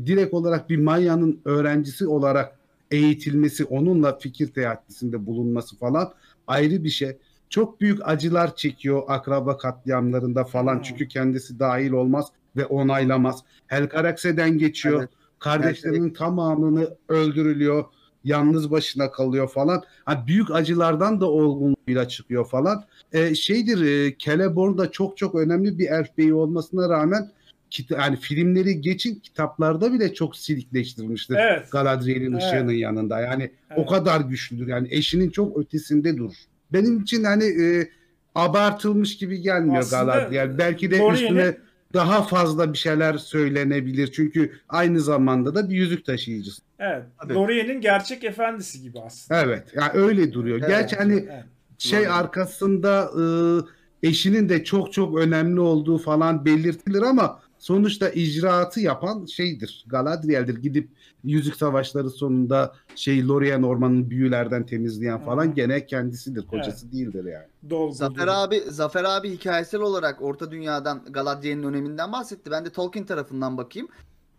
direkt olarak bir Maya'nın öğrencisi olarak eğitilmesi, onunla fikir teatisinde bulunması falan ayrı bir şey. Çok büyük acılar çekiyor akraba katliamlarında falan Hmm. çünkü kendisi dahil olmaz ve onaylamaz. Helcarax'den geçiyor. Evet. Kardeşlerinin tamamını öldürülüyor. Yalnız başına kalıyor falan. Ha, büyük acılardan da olgunluğuyla çıkıyor falan. E, şeydir e, Celeborn da çok çok önemli bir elf beyi olmasına rağmen kita- yani filmleri geçin kitaplarda bile çok silikleştirilmiştir. Evet. Galadriel'in Evet. ışığının yanında. Yani Evet. o kadar güçlüdür. Yani eşinin çok ötesinde durur. Benim için hani e, abartılmış gibi gelmiyor Aslında Galadriel. Belki de Lorien'in- üstüne daha fazla bir şeyler söylenebilir. Çünkü aynı zamanda da bir yüzük taşıyıcısı. Evet. Lorien'in gerçek efendisi gibi aslında. Evet. Yani öyle duruyor. Evet. Gerçi hani Evet. şey Lorien. arkasında e, eşinin de çok çok önemli olduğu falan belirtilir ama sonuçta icraatı yapan şeydir. Galadriel'dir. Gidip Yüzük Savaşları sonunda şey Lorien ormanını büyülerden temizleyen falan Hı hı. gene kendisidir. Kocası değildir yani. Dolgu. Zafer abi Zafer abi hikayesel olarak Orta Dünya'dan Galadriel'in öneminden bahsetti. Ben de Tolkien tarafından bakayım.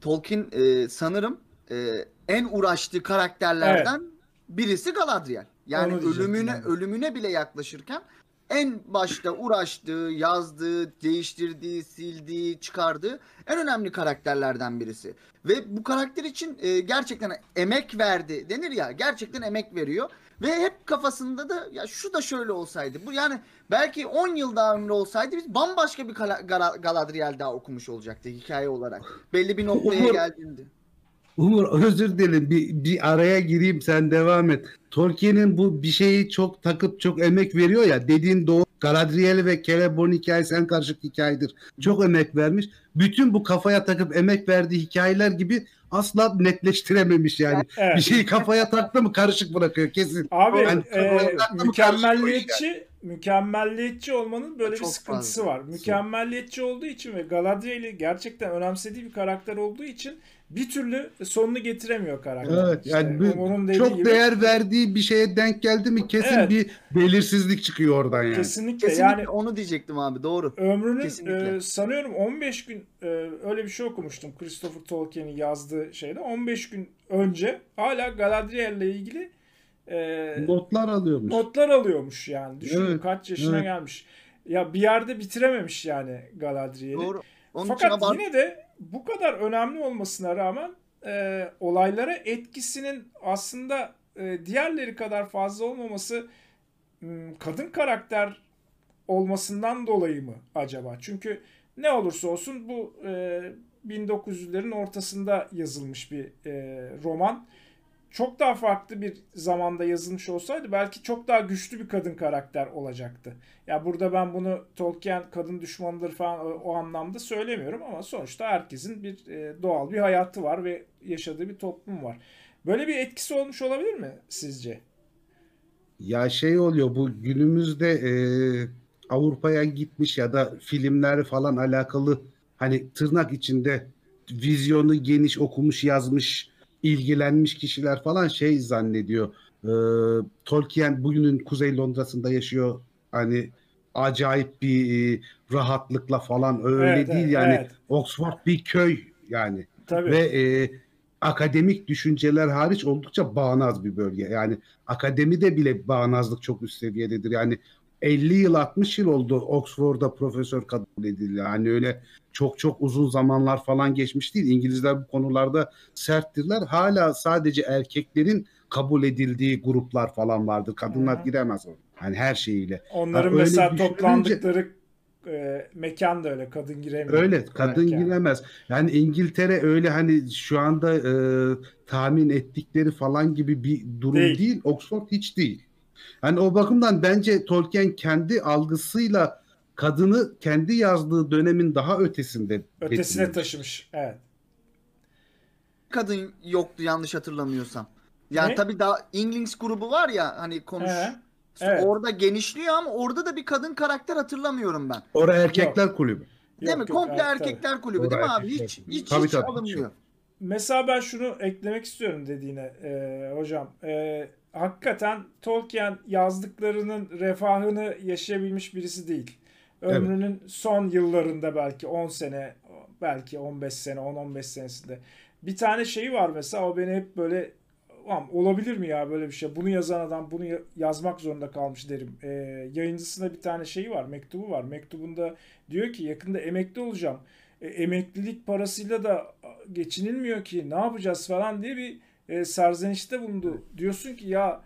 Tolkien e, sanırım e, en uğraştığı karakterlerden birisi Galadriel. Yani Onu ölümüne de. ölümüne bile yaklaşırken en başta uğraştığı, yazdığı, değiştirdiği, sildiği, çıkardığı en önemli karakterlerden birisi. Ve bu karakter için e, gerçekten emek verdi denir ya. Gerçekten emek veriyor. Ve hep kafasında da ya şu da şöyle olsaydı. Bu yani belki 10 yıl daha ömrü olsaydı biz bambaşka bir Gala- Gala- Galadriel daha okumuş olacaktı hikaye olarak. Belli bir noktaya geldiğinde. Umur özür dilerim bir, bir araya gireyim sen devam et. Tolkien'in bu bir şeyi çok takıp çok emek veriyor ya dediğin doğru. Galadriel ve Celeborn hikayesi en karışık hikayedir. Çok emek vermiş. Bütün bu kafaya takıp emek verdiği hikayeler gibi asla netleştirememiş yani. Evet. Bir şeyi kafaya taktı mı karışık bırakıyor kesin. Abi Yani e, mükemmelliyetçi mükemmelliyetçi olmanın böyle bir Çok sıkıntısı fazla. var. Mükemmelliyetçi olduğu için ve Galadriel'i gerçekten önemsediği bir karakter olduğu için bir türlü sonunu getiremiyor karakter. Evet yani İşte dediği çok gibi. değer verdiği bir şeye denk geldi mi kesin Evet. bir belirsizlik çıkıyor oradan yani. Kesinlikle. Kesinlikle Yani onu diyecektim abi doğru. ömrünün e, sanıyorum 15 gün e, öyle bir şey okumuştum Christopher Tolkien'in yazdığı şeyde. 15 gün önce hala Galadriel'le ilgili e, Notlar alıyormuş. notlar alıyormuş yani. Düşünün Evet, kaç yaşına evet. gelmiş. Ya bir yerde bitirememiş yani Galadriel'i. Doğru. Onun için Fakat yine de bu kadar önemli olmasına rağmen e, olaylara etkisinin aslında e, diğerleri kadar fazla olmaması kadın karakter olmasından dolayı mı acaba? Çünkü ne olursa olsun bu e, 1900'lerin ortasında yazılmış bir e, roman. Çok daha farklı bir zamanda yazılmış olsaydı belki çok daha güçlü bir kadın karakter olacaktı. Ya burada ben bunu Tolkien kadın düşmanıdır falan o, o anlamda söylemiyorum ama sonuçta herkesin bir e, doğal bir hayatı var ve yaşadığı bir toplum var. Böyle bir etkisi olmuş olabilir mi sizce? Ya şey oluyor bu günümüzde e, Avrupa'ya gitmiş ya da filmler falan alakalı hani tırnak içinde vizyonu geniş okumuş yazmış ilgilenmiş kişiler falan şey zannediyor. E, Tolkien bugünün Kuzey Londra'sında yaşıyor hani acayip bir e, rahatlıkla falan öyle Evet, değil evet, yani evet. Oxford bir köy yani Tabii. ve e, akademik düşünceler hariç oldukça bağnaz bir bölge. Yani akademide bile bağnazlık çok üst seviyededir. Yani 50 yıl 60 yıl oldu Oxford'da profesör kabul edildi. Yani öyle çok çok uzun zamanlar falan geçmiş değil. İngilizler bu konularda serttirler. Hala sadece erkeklerin kabul edildiği gruplar falan vardır. Kadınlar hı. giremez. Yani her şeyiyle. Onların öyle mesela düşününce- toplandıkları e, mekan da öyle kadın giremiyor. Öyle kadın yani. giremez. Yani İngiltere öyle hani şu anda e, tahmin ettikleri falan gibi bir durum Değil. değil. Oxford hiç değil. Yani o bakımdan bence Tolkien kendi algısıyla kadını kendi yazdığı dönemin daha ötesinde Ötesine getirmiş. taşımış. Evet. kadın yoktu yanlış hatırlamıyorsam. Yani Ne? tabii daha Inglings grubu var ya hani konuş. He, evet. Orada genişliyor ama orada da bir kadın karakter hatırlamıyorum ben. Orada erkekler kulübü. Değil Yok, mi? yok, Komple evet, tabii. erkekler kulübü Orada değil mi abi? erkekler Hiç hiç Tabii, hiç tabii, alınmıyor. Mesela ben şunu eklemek istiyorum dediğine e, hocam. E, hakikaten Tolkien yazdıklarının refahını yaşayabilmiş birisi değil. Ömrünün son yıllarında belki 10 sene, belki 15 sene, 10-15 senesinde. Bir tane şeyi var mesela o beni hep böyle "Ulan olabilir mi ya böyle bir şey? Bunu yazan adam bunu ya- yazmak zorunda kalmış derim. E, yayıncısında bir tane şeyi var, mektubu var. Mektubunda diyor ki yakında emekli olacağım. E, emeklilik parasıyla da geçinilmiyor ki ne yapacağız falan diye bir e, serzenişte bulundu. Diyorsun ki ya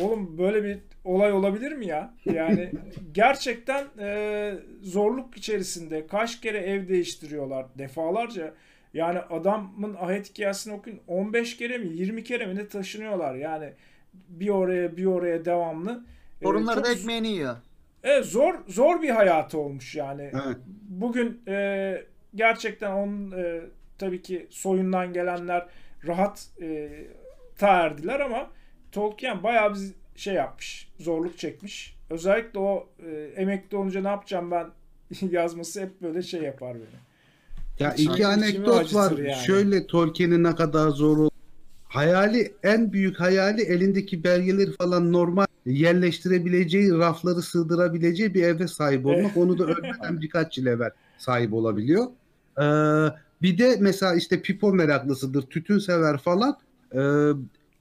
Oğlum böyle bir olay olabilir mi ya? Yani gerçekten e, zorluk içerisinde kaç kere ev değiştiriyorlar defalarca. Yani adamın ahet hikayesini okuyun 15 kere mi 20 kere mi ne taşınıyorlar yani bir oraya bir oraya devamlı. E, Torunları çok da ekmeğini yiyor. Evet, zor zor bir hayatı olmuş yani. Evet. Bugün e, gerçekten onun e, tabii ki soyundan gelenler rahat e, ta erdiler ama Tolkien bayağı bir şey yapmış. Zorluk çekmiş. Özellikle o e, emekli olunca ne yapacağım ben yazması hep böyle şey yapar beni. Ya iki anekdot var. yani. Şöyle Tolkien'in ne kadar zor Hayali en büyük hayali elindeki belgeleri falan normal yerleştirebileceği, rafları sığdırabileceği bir eve sahip olmak. Onu da ölmeden birkaç yıl evvel sahip olabiliyor. Ee, bir de mesela işte pipo meraklısıdır, tütün sever falan. Ee,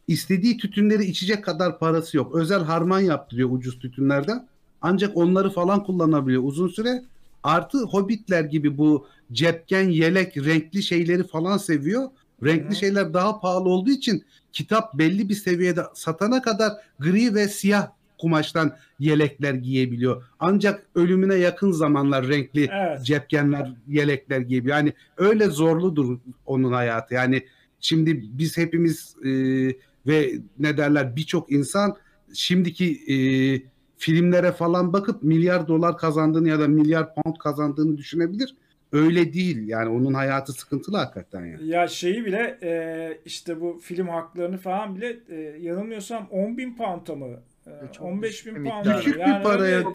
istediği tütünleri içecek kadar parası yok. Özel harman yaptırıyor ucuz tütünlerden. Ancak onları falan kullanabiliyor uzun süre. Artı hobbitler gibi bu cepken, yelek, renkli şeyleri falan seviyor. Renkli Hı. şeyler daha pahalı olduğu için kitap belli bir seviyede satana kadar gri ve siyah kumaştan yelekler giyebiliyor. Ancak ölümüne yakın zamanlar renkli Evet. cepkenler, yelekler giyebiliyor. Yani öyle zorludur onun hayatı. Yani şimdi biz hepimiz e, ve ne derler birçok insan şimdiki e, filmlere falan bakıp milyar dolar kazandığını ya da milyar pound kazandığını düşünebilir. Öyle değil. Yani onun hayatı sıkıntılı hakikaten yani. Ya şeyi bile e, işte bu film haklarını falan bile e, yanılmıyorsam 10 bin pound'a mı? E, Çok 15 bin düşük bir pound. miktar. Küçük bir Yani paraya- öyle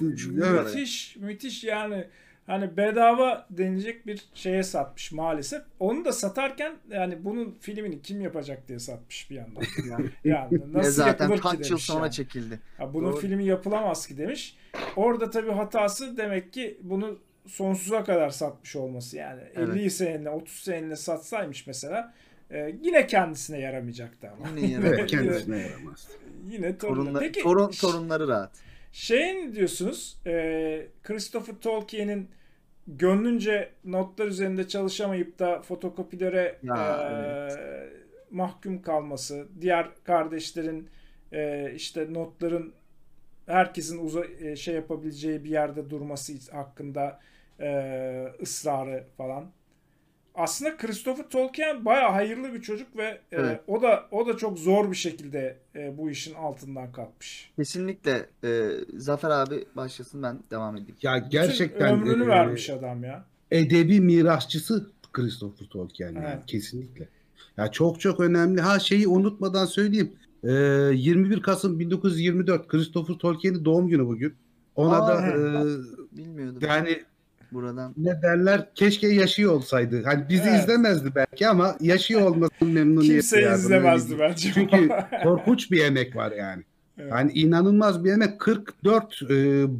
evet. müthiş müthiş yani hani bedava denilecek bir şeye satmış maalesef. Onu da satarken yani bunun filmini kim yapacak diye satmış bir yandan. Yani. Yani nasıl zaten yapılır ki kaç yıl sonra yani. çekildi. Ya bunun Doğru. filmi yapılamaz ki demiş. Orada tabii hatası demek ki bunu sonsuza kadar satmış olması yani. Evet. 50 seneline 30 seneline satsaymış mesela e, yine kendisine yaramayacaktı ama. Yine. Evet kendisine yaramaz. Yine torununa. Torunla, Peki torun, torunları rahat. şey ne diyorsunuz? E, Christopher Tolkien'in gönlünce notlar üzerinde çalışamayıp da fotokopilere Ya, e, mahkum kalması, diğer kardeşlerin e, işte notların herkesin uza, e, şey yapabileceği bir yerde durması hakkında e, ısrarı falan. Aslında Christopher Tolkien bayağı hayırlı bir çocuk ve e, Evet. o da o da çok zor bir şekilde e, bu işin altından kalkmış. Kesinlikle e, Zafer abi başlasın ben devam edeyim. Ya Bütün gerçekten ömrünü e, vermiş adam ya. edebi mirasçısı Christopher Tolkien yani Evet. kesinlikle. Ya çok çok önemli. Ha şeyi unutmadan söyleyeyim. Ee, 21 Kasım 1924 Christopher Tolkien'in doğum günü bugün. Ona Aa, da e, Bilmiyordum yani buradan. ne derler keşke yaşıyor olsaydı. Hani bizi Evet. izlemezdi belki ama yaşıyor olmasının memnuniyeti. Kimse yardım izlemezdi bence. Çünkü korkunç bir emek var yani. Evet. Yani inanılmaz bir emek. 44 e,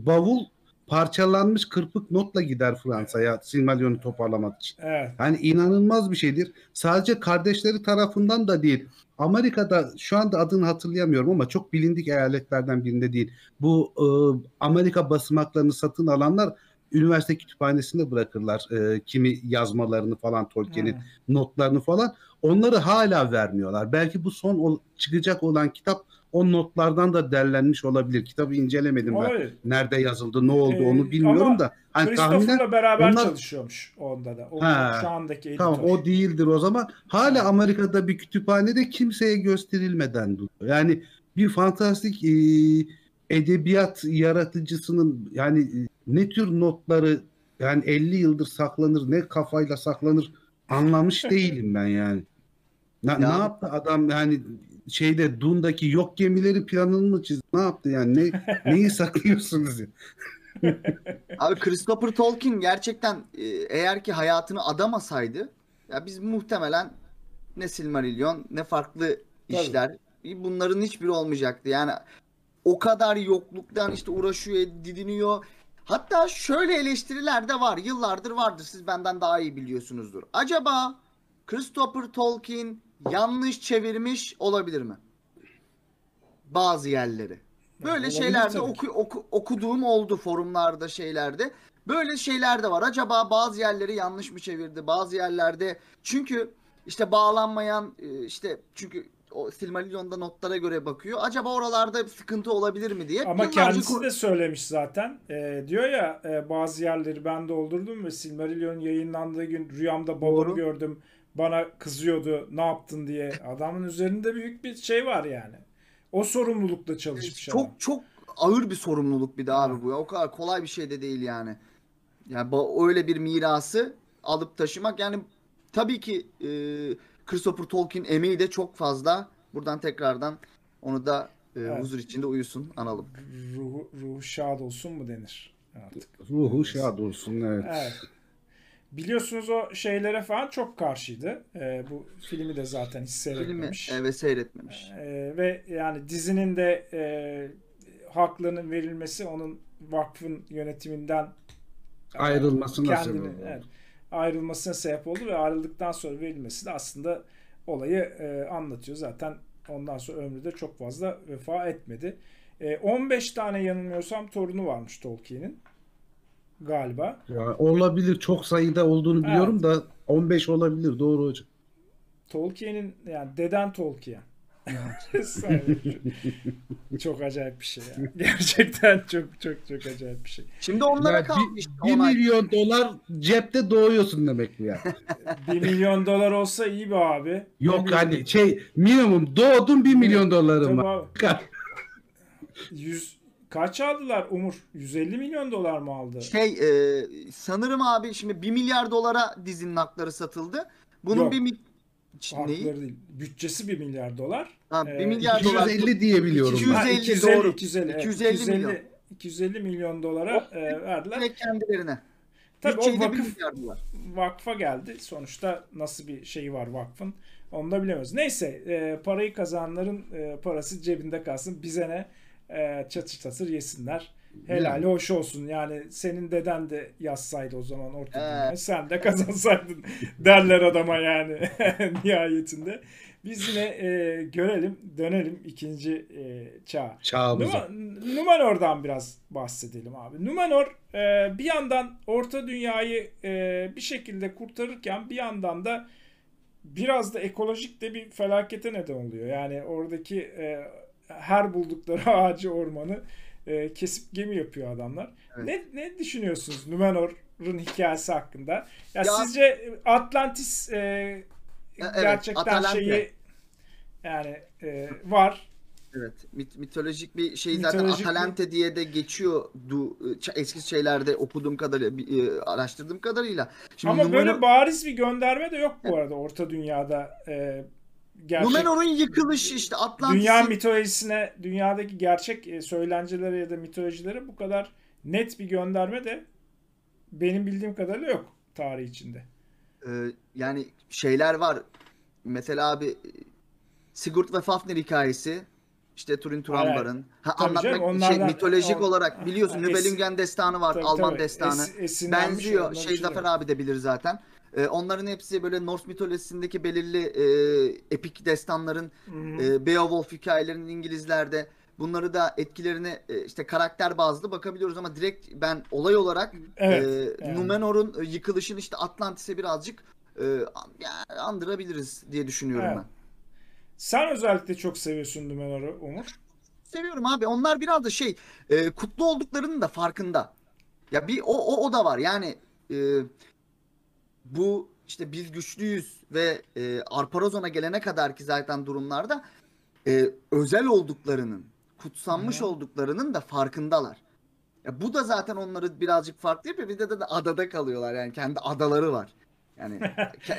bavul parçalanmış kırpık notla gider Fransa'ya Silmarillion'u toparlamak için. Evet. Yani inanılmaz bir şeydir. Sadece kardeşleri tarafından da değil. Amerika'da şu anda adını hatırlayamıyorum ama çok bilindik eyaletlerden birinde değil. Bu e, Amerika basmaklarını satın alanlar üniversite kütüphanesinde bırakırlar e, kimi yazmalarını falan Tolkien'in Hı. notlarını falan. Onları hala vermiyorlar. Belki bu son ol- çıkacak olan kitap o notlardan da derlenmiş olabilir. Kitabı incelemedim ben. Olabilir. Nerede yazıldı, ne oldu Ee, onu bilmiyorum ama da. Hani tahminen beraber onlar- çalışıyormuş onda da. O Ha, şu andaki editör. Tamam o değildir o zaman. Hala Evet. Amerika'da bir kütüphanede kimseye gösterilmeden duruyor. Yani bir fantastik e, edebiyat yaratıcısının yani ne tür notları yani 50 yıldır saklanır ne kafayla saklanır anlamış değilim ben yani. Ne, Ya- ne yaptı adam yani şeyde Dun'daki yok gemileri planını mı çizdi? Ne yaptı yani? Ne, neyi saklıyorsunuz? ya? Abi Christopher Tolkien gerçekten e, eğer ki hayatını adamasaydı ya biz muhtemelen ne Silmarillion ne farklı işler bunların hiçbiri olmayacaktı. Yani o kadar yokluktan işte uğraşıyor, didiniyor. Hatta şöyle eleştiriler de var. Yıllardır vardır. Siz benden daha iyi biliyorsunuzdur. Acaba Christopher Tolkien yanlış çevirmiş olabilir mi? Bazı yerleri. Böyle Olabilir şeylerde oku, oku- okuduğum oldu forumlarda şeylerde. Böyle şeyler de var. Acaba bazı yerleri yanlış mı çevirdi? Bazı yerlerde çünkü işte bağlanmayan e, işte çünkü o Silmarillion'da notlara göre bakıyor. Acaba oralarda bir sıkıntı olabilir mi diye. Ama yıllarca kendisi de söylemiş zaten. Ee, diyor ya e, bazı yerleri ben doldurdum ve Silmarillion yayınlandığı gün rüyamda babamı Doğru. gördüm. Bana kızıyordu ne yaptın diye. Adamın üzerinde büyük bir şey var yani. O sorumlulukla çalışmış adam. çok çok ağır bir sorumluluk bir de abi bu. ya. O kadar kolay bir şey de değil yani. Yani öyle bir mirası alıp taşımak yani tabii ki e, Christopher Tolkien emeği de çok fazla. Buradan tekrardan onu da e, Evet. huzur içinde uyusun analım. Ruhu, ruhu şad olsun mu denir artık. Ruhu şad olsun evet. Evet. Biliyorsunuz o şeylere falan çok karşıydı. Ee, bu filmi de zaten hiç Filmi seyretmemiş. e, ve seyretmemiş. Ee, ve yani dizinin de e, haklarının verilmesi onun vakfın yönetiminden Ayrılmasına kendini- sebep oldu. evet, ayrılmasına sebep oldu ve ayrıldıktan sonra verilmesi de aslında olayı e, anlatıyor. Zaten ondan sonra ömrü de çok fazla vefa etmedi. E, 15 tane yanılmıyorsam torunu varmış Tolkien'in galiba. Ya olabilir çok sayıda olduğunu biliyorum da 15 olabilir doğru hocam. Tolkien'in yani deden Tolkien. çok acayip bir şey ya. Gerçekten çok çok çok acayip bir şey. Şimdi onlara Ya kalmış. bir, bir onay. milyon dolar cepte doğuyorsun demek bu ya. 1 milyon dolar olsa iyi be abi. Yok Bir hani şey minimum doğdun 1 milyon dolarım var. abi. 100 kaç aldılar Umur? 150 milyon dolar mı aldı? Şey e, sanırım abi şimdi 1 milyar dolara dizinin hakları satıldı. Bunun Yok. bir Neyi? Hakları değil. Bütçesi 1 milyar dolar. Ha, Ee, 1 milyar dolar. 250 diye biliyorum. 250 ben. Ha, 250, doğru. 250, evet. 250 milyon. 250, 250 milyon dolara e, verdiler. Ve kendilerine. Tabii o Bütçeyi 1 vakıf vakfa geldi. Sonuçta nasıl bir şeyi var vakfın onu da bilemiyoruz. Neyse e, parayı kazananların e, parası cebinde kalsın. Bize ne e, çatır çatır yesinler. Helali hoş olsun. Yani senin deden de yazsaydı o zaman orta. Evet. Sen de kazansaydın derler adama yani nihayetinde. Biz yine e, görelim dönelim ikinci e, çağa. Çağımıza. Numa- Numenor'dan biraz bahsedelim abi. Numenor e, bir yandan Orta Dünya'yı e, bir şekilde kurtarırken bir yandan da biraz da ekolojik de bir felakete neden oluyor. Yani oradaki e, her buldukları ağacı ormanı e, kesip gemi yapıyor adamlar. Evet. Ne ne düşünüyorsunuz Numenor'un hikayesi hakkında? Ya, Ya- sizce Atlantis e, evet, gerçekten Atalante. şeyi yani e, var Evet. mit- mitolojik bir şey zaten Mitolojik bir- Atalante diye de geçiyordu ç- eski şeylerde okuduğum kadarıyla, e, araştırdığım kadarıyla. Şimdi Ama böyle Numenor- bariz bir gönderme de yok bu arada Orta Dünya'da. E, gerçek Numenor'un yıkılışı işte Atlantis'in dünya mitolojisine, dünyadaki gerçek e, söylencelere ya da mitolojilere bu kadar net bir gönderme de benim bildiğim kadarıyla yok tarih içinde. Ee, yani şeyler var. Mesela abi e, Sigurd ve Fafnir hikayesi işte Turin Turambar'ın. Ha, Tabii anlatmak canım, şey onlardan- mitolojik o- olarak biliyorsun Ha, es- Nibelungen destanı var, Tabii, Alman tabii. destanı. Es- Benziyor. Şey. Zafer abi de bilir zaten. Ee, onların hepsi böyle Norse mitolojisindeki belirli e, epik destanların, e, Beowulf hikayelerinin İngilizlerde bunları da etkilerine e, işte karakter bazlı bakabiliyoruz ama direkt ben olay olarak Evet, e, yani. Numenor'un e, yıkılışını işte Atlantis'e birazcık e, andırabiliriz diye düşünüyorum Evet. ben. Sen özellikle çok seviyorsun Numenor'u Umur. Seviyorum abi. Onlar biraz da şey e, kutlu olduklarının da farkında. Ya bir o o, o da var. Yani e, bu işte biz güçlüyüz ve e, Arparazon'a gelene kadar ki zaten durumlarda e, özel olduklarının, kutsanmış Hı. olduklarının da farkındalar. Ya bu da zaten onları birazcık farklı yapıyor. Bir de, de adada kalıyorlar. Yani kendi adaları var. Yani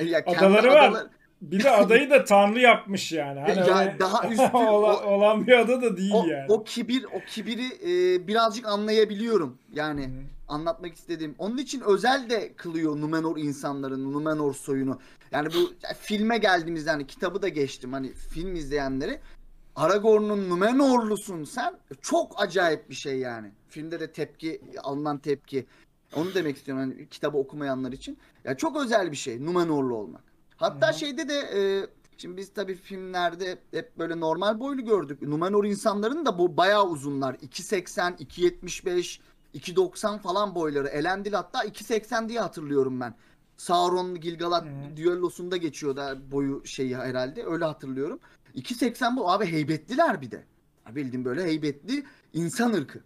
ya kendi Adaları var. Bir de adayı da tanrı yapmış yani. Hani Ya öyle daha üstün, ola- o- olan bir ada da değil o, yani. o kibir, o kibiri e, birazcık anlayabiliyorum. Yani Hı. Anlatmak istediğim. Onun için özel de kılıyor Numenor insanların, Numenor soyunu. Yani bu ya filme geldiğimizde hani kitabı da geçtim hani film izleyenleri. Aragorn'un Numenorlusun sen. Çok acayip bir şey yani. Filmde de tepki, alınan tepki. Onu demek istiyorum hani kitabı okumayanlar için. Ya çok özel bir şey Numenorlu olmak. Hatta Hı hı. şeyde de e, şimdi biz tabii filmlerde hep böyle normal boylu gördük. Numenor insanların da bu bayağı uzunlar. 2.80, 2.75, 2.90 falan boyları. Elendil hatta 2.80 diye hatırlıyorum ben. Sauron Gilgalad Hı. düellosunda geçiyor da boyu şeyi herhalde. Öyle hatırlıyorum. 2.80 bu abi heybetliler bir de. Bildiğim böyle heybetli insan ırkı.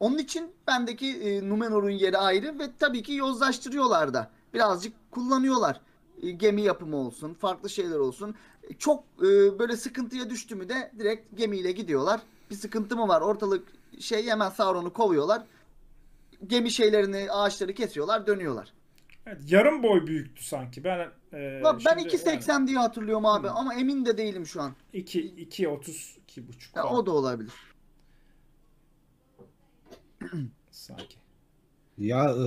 Onun için bendeki e, Numenor'un yeri ayrı ve tabii ki yozlaştırıyorlar da. Birazcık kullanıyorlar. E, gemi yapımı olsun, farklı şeyler olsun. E, çok e, böyle sıkıntıya düştü mü de direkt gemiyle gidiyorlar. Bir sıkıntı mı var? Ortalık şey hemen Sauron'u kovuyorlar. Gemi şeylerini, ağaçları kesiyorlar, dönüyorlar. Evet, yarım boy büyüktü sanki. Ben e, Ulan ben şimdi 2.80 diye hatırlıyorum abi ama emin de değilim şu an. yani 2 2 30 2 buçuk Ya, o da olabilir. sanki. Ya e,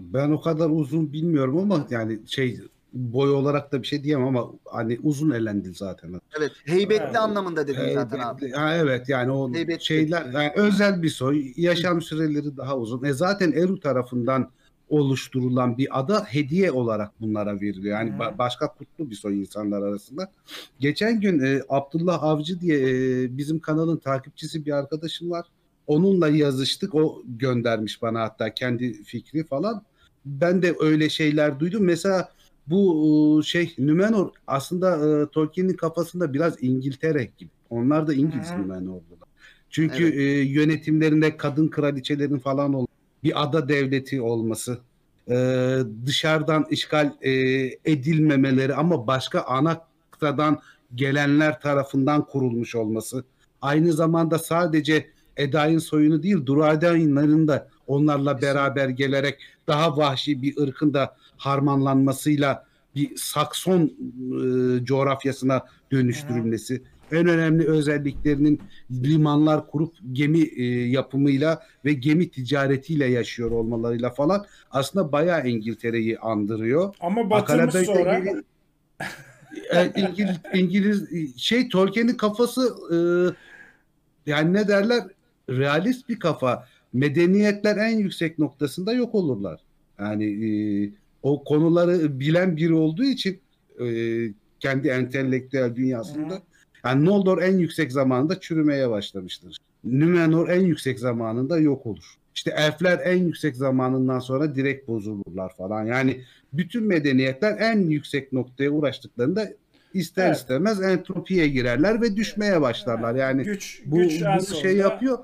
ben o kadar uzun bilmiyorum ama yani şey boy olarak da bir şey diyemem ama hani uzun elendi zaten. Evet, heybetli Evet. anlamında dedim zaten Evet, abi. ha, evet yani o Heybetli. şeyler yani özel bir soy, yaşam süreleri daha uzun. E zaten Eru tarafından oluşturulan bir ada hediye olarak bunlara veriliyor. Yani ba- başka kutlu bir soy insanlar arasında. Geçen gün e, Abdullah Avcı diye e, bizim kanalın takipçisi bir arkadaşım var. Onunla yazıştık. O göndermiş bana hatta kendi fikri falan. Ben de öyle şeyler duydum. Mesela bu e, şey Numenor aslında e, Tolkien'in kafasında biraz İngiltere gibi. Onlar da İngiliz Hı. Numenor'dular. Çünkü Evet. e, yönetimlerinde kadın kraliçelerin falan ol bir ada devleti olması, e, dışarıdan işgal e, edilmemeleri ama başka ana kıtadan gelenler tarafından kurulmuş olması, aynı zamanda sadece Edain soyunu değil Duradainların da onlarla beraber gelerek daha vahşi bir ırkın da harmanlanmasıyla bir Sakson e, coğrafyasına dönüştürülmesi. En önemli özelliklerinin limanlar kurup gemi e, yapımıyla ve gemi ticaretiyle yaşıyor olmalarıyla falan aslında bayağı İngiltere'yi andırıyor. Ama batırmış Akalabey'de sonra. geri- E, İngiliz, İngiliz şey Tolkien'in kafası e, yani ne derler realist bir kafa. Medeniyetler en yüksek noktasında yok olurlar. Yani e, o konuları bilen biri olduğu için e, kendi entelektüel dünyasında Hı. yani Noldor en yüksek zamanında çürümeye başlamıştır. Numenor en yüksek zamanında yok olur. İşte elfler en yüksek zamanından sonra direkt bozulurlar falan. Yani bütün medeniyetler en yüksek noktaya uğraştıklarında ister Evet. istemez entropiye girerler ve düşmeye başlarlar. Yani güç bu güç sonunda şey yapıyor.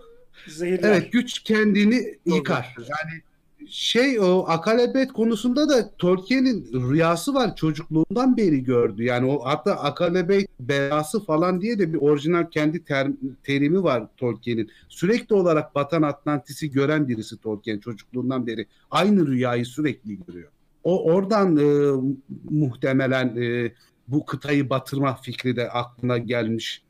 Zehirler. Evet güç kendini yıkar. Yani şey o akalebet konusunda da Tolkien'in rüyası var çocukluğundan beri gördü. Yani o hatta akalebet belası falan diye de bir orijinal kendi ter- terimi var Tolkien'in. Sürekli olarak Batan Atlantis'i gören birisi Tolkien çocukluğundan beri. Aynı rüyayı sürekli görüyor. O oradan e, muhtemelen e, bu kıtayı batırma fikri de aklına gelmiş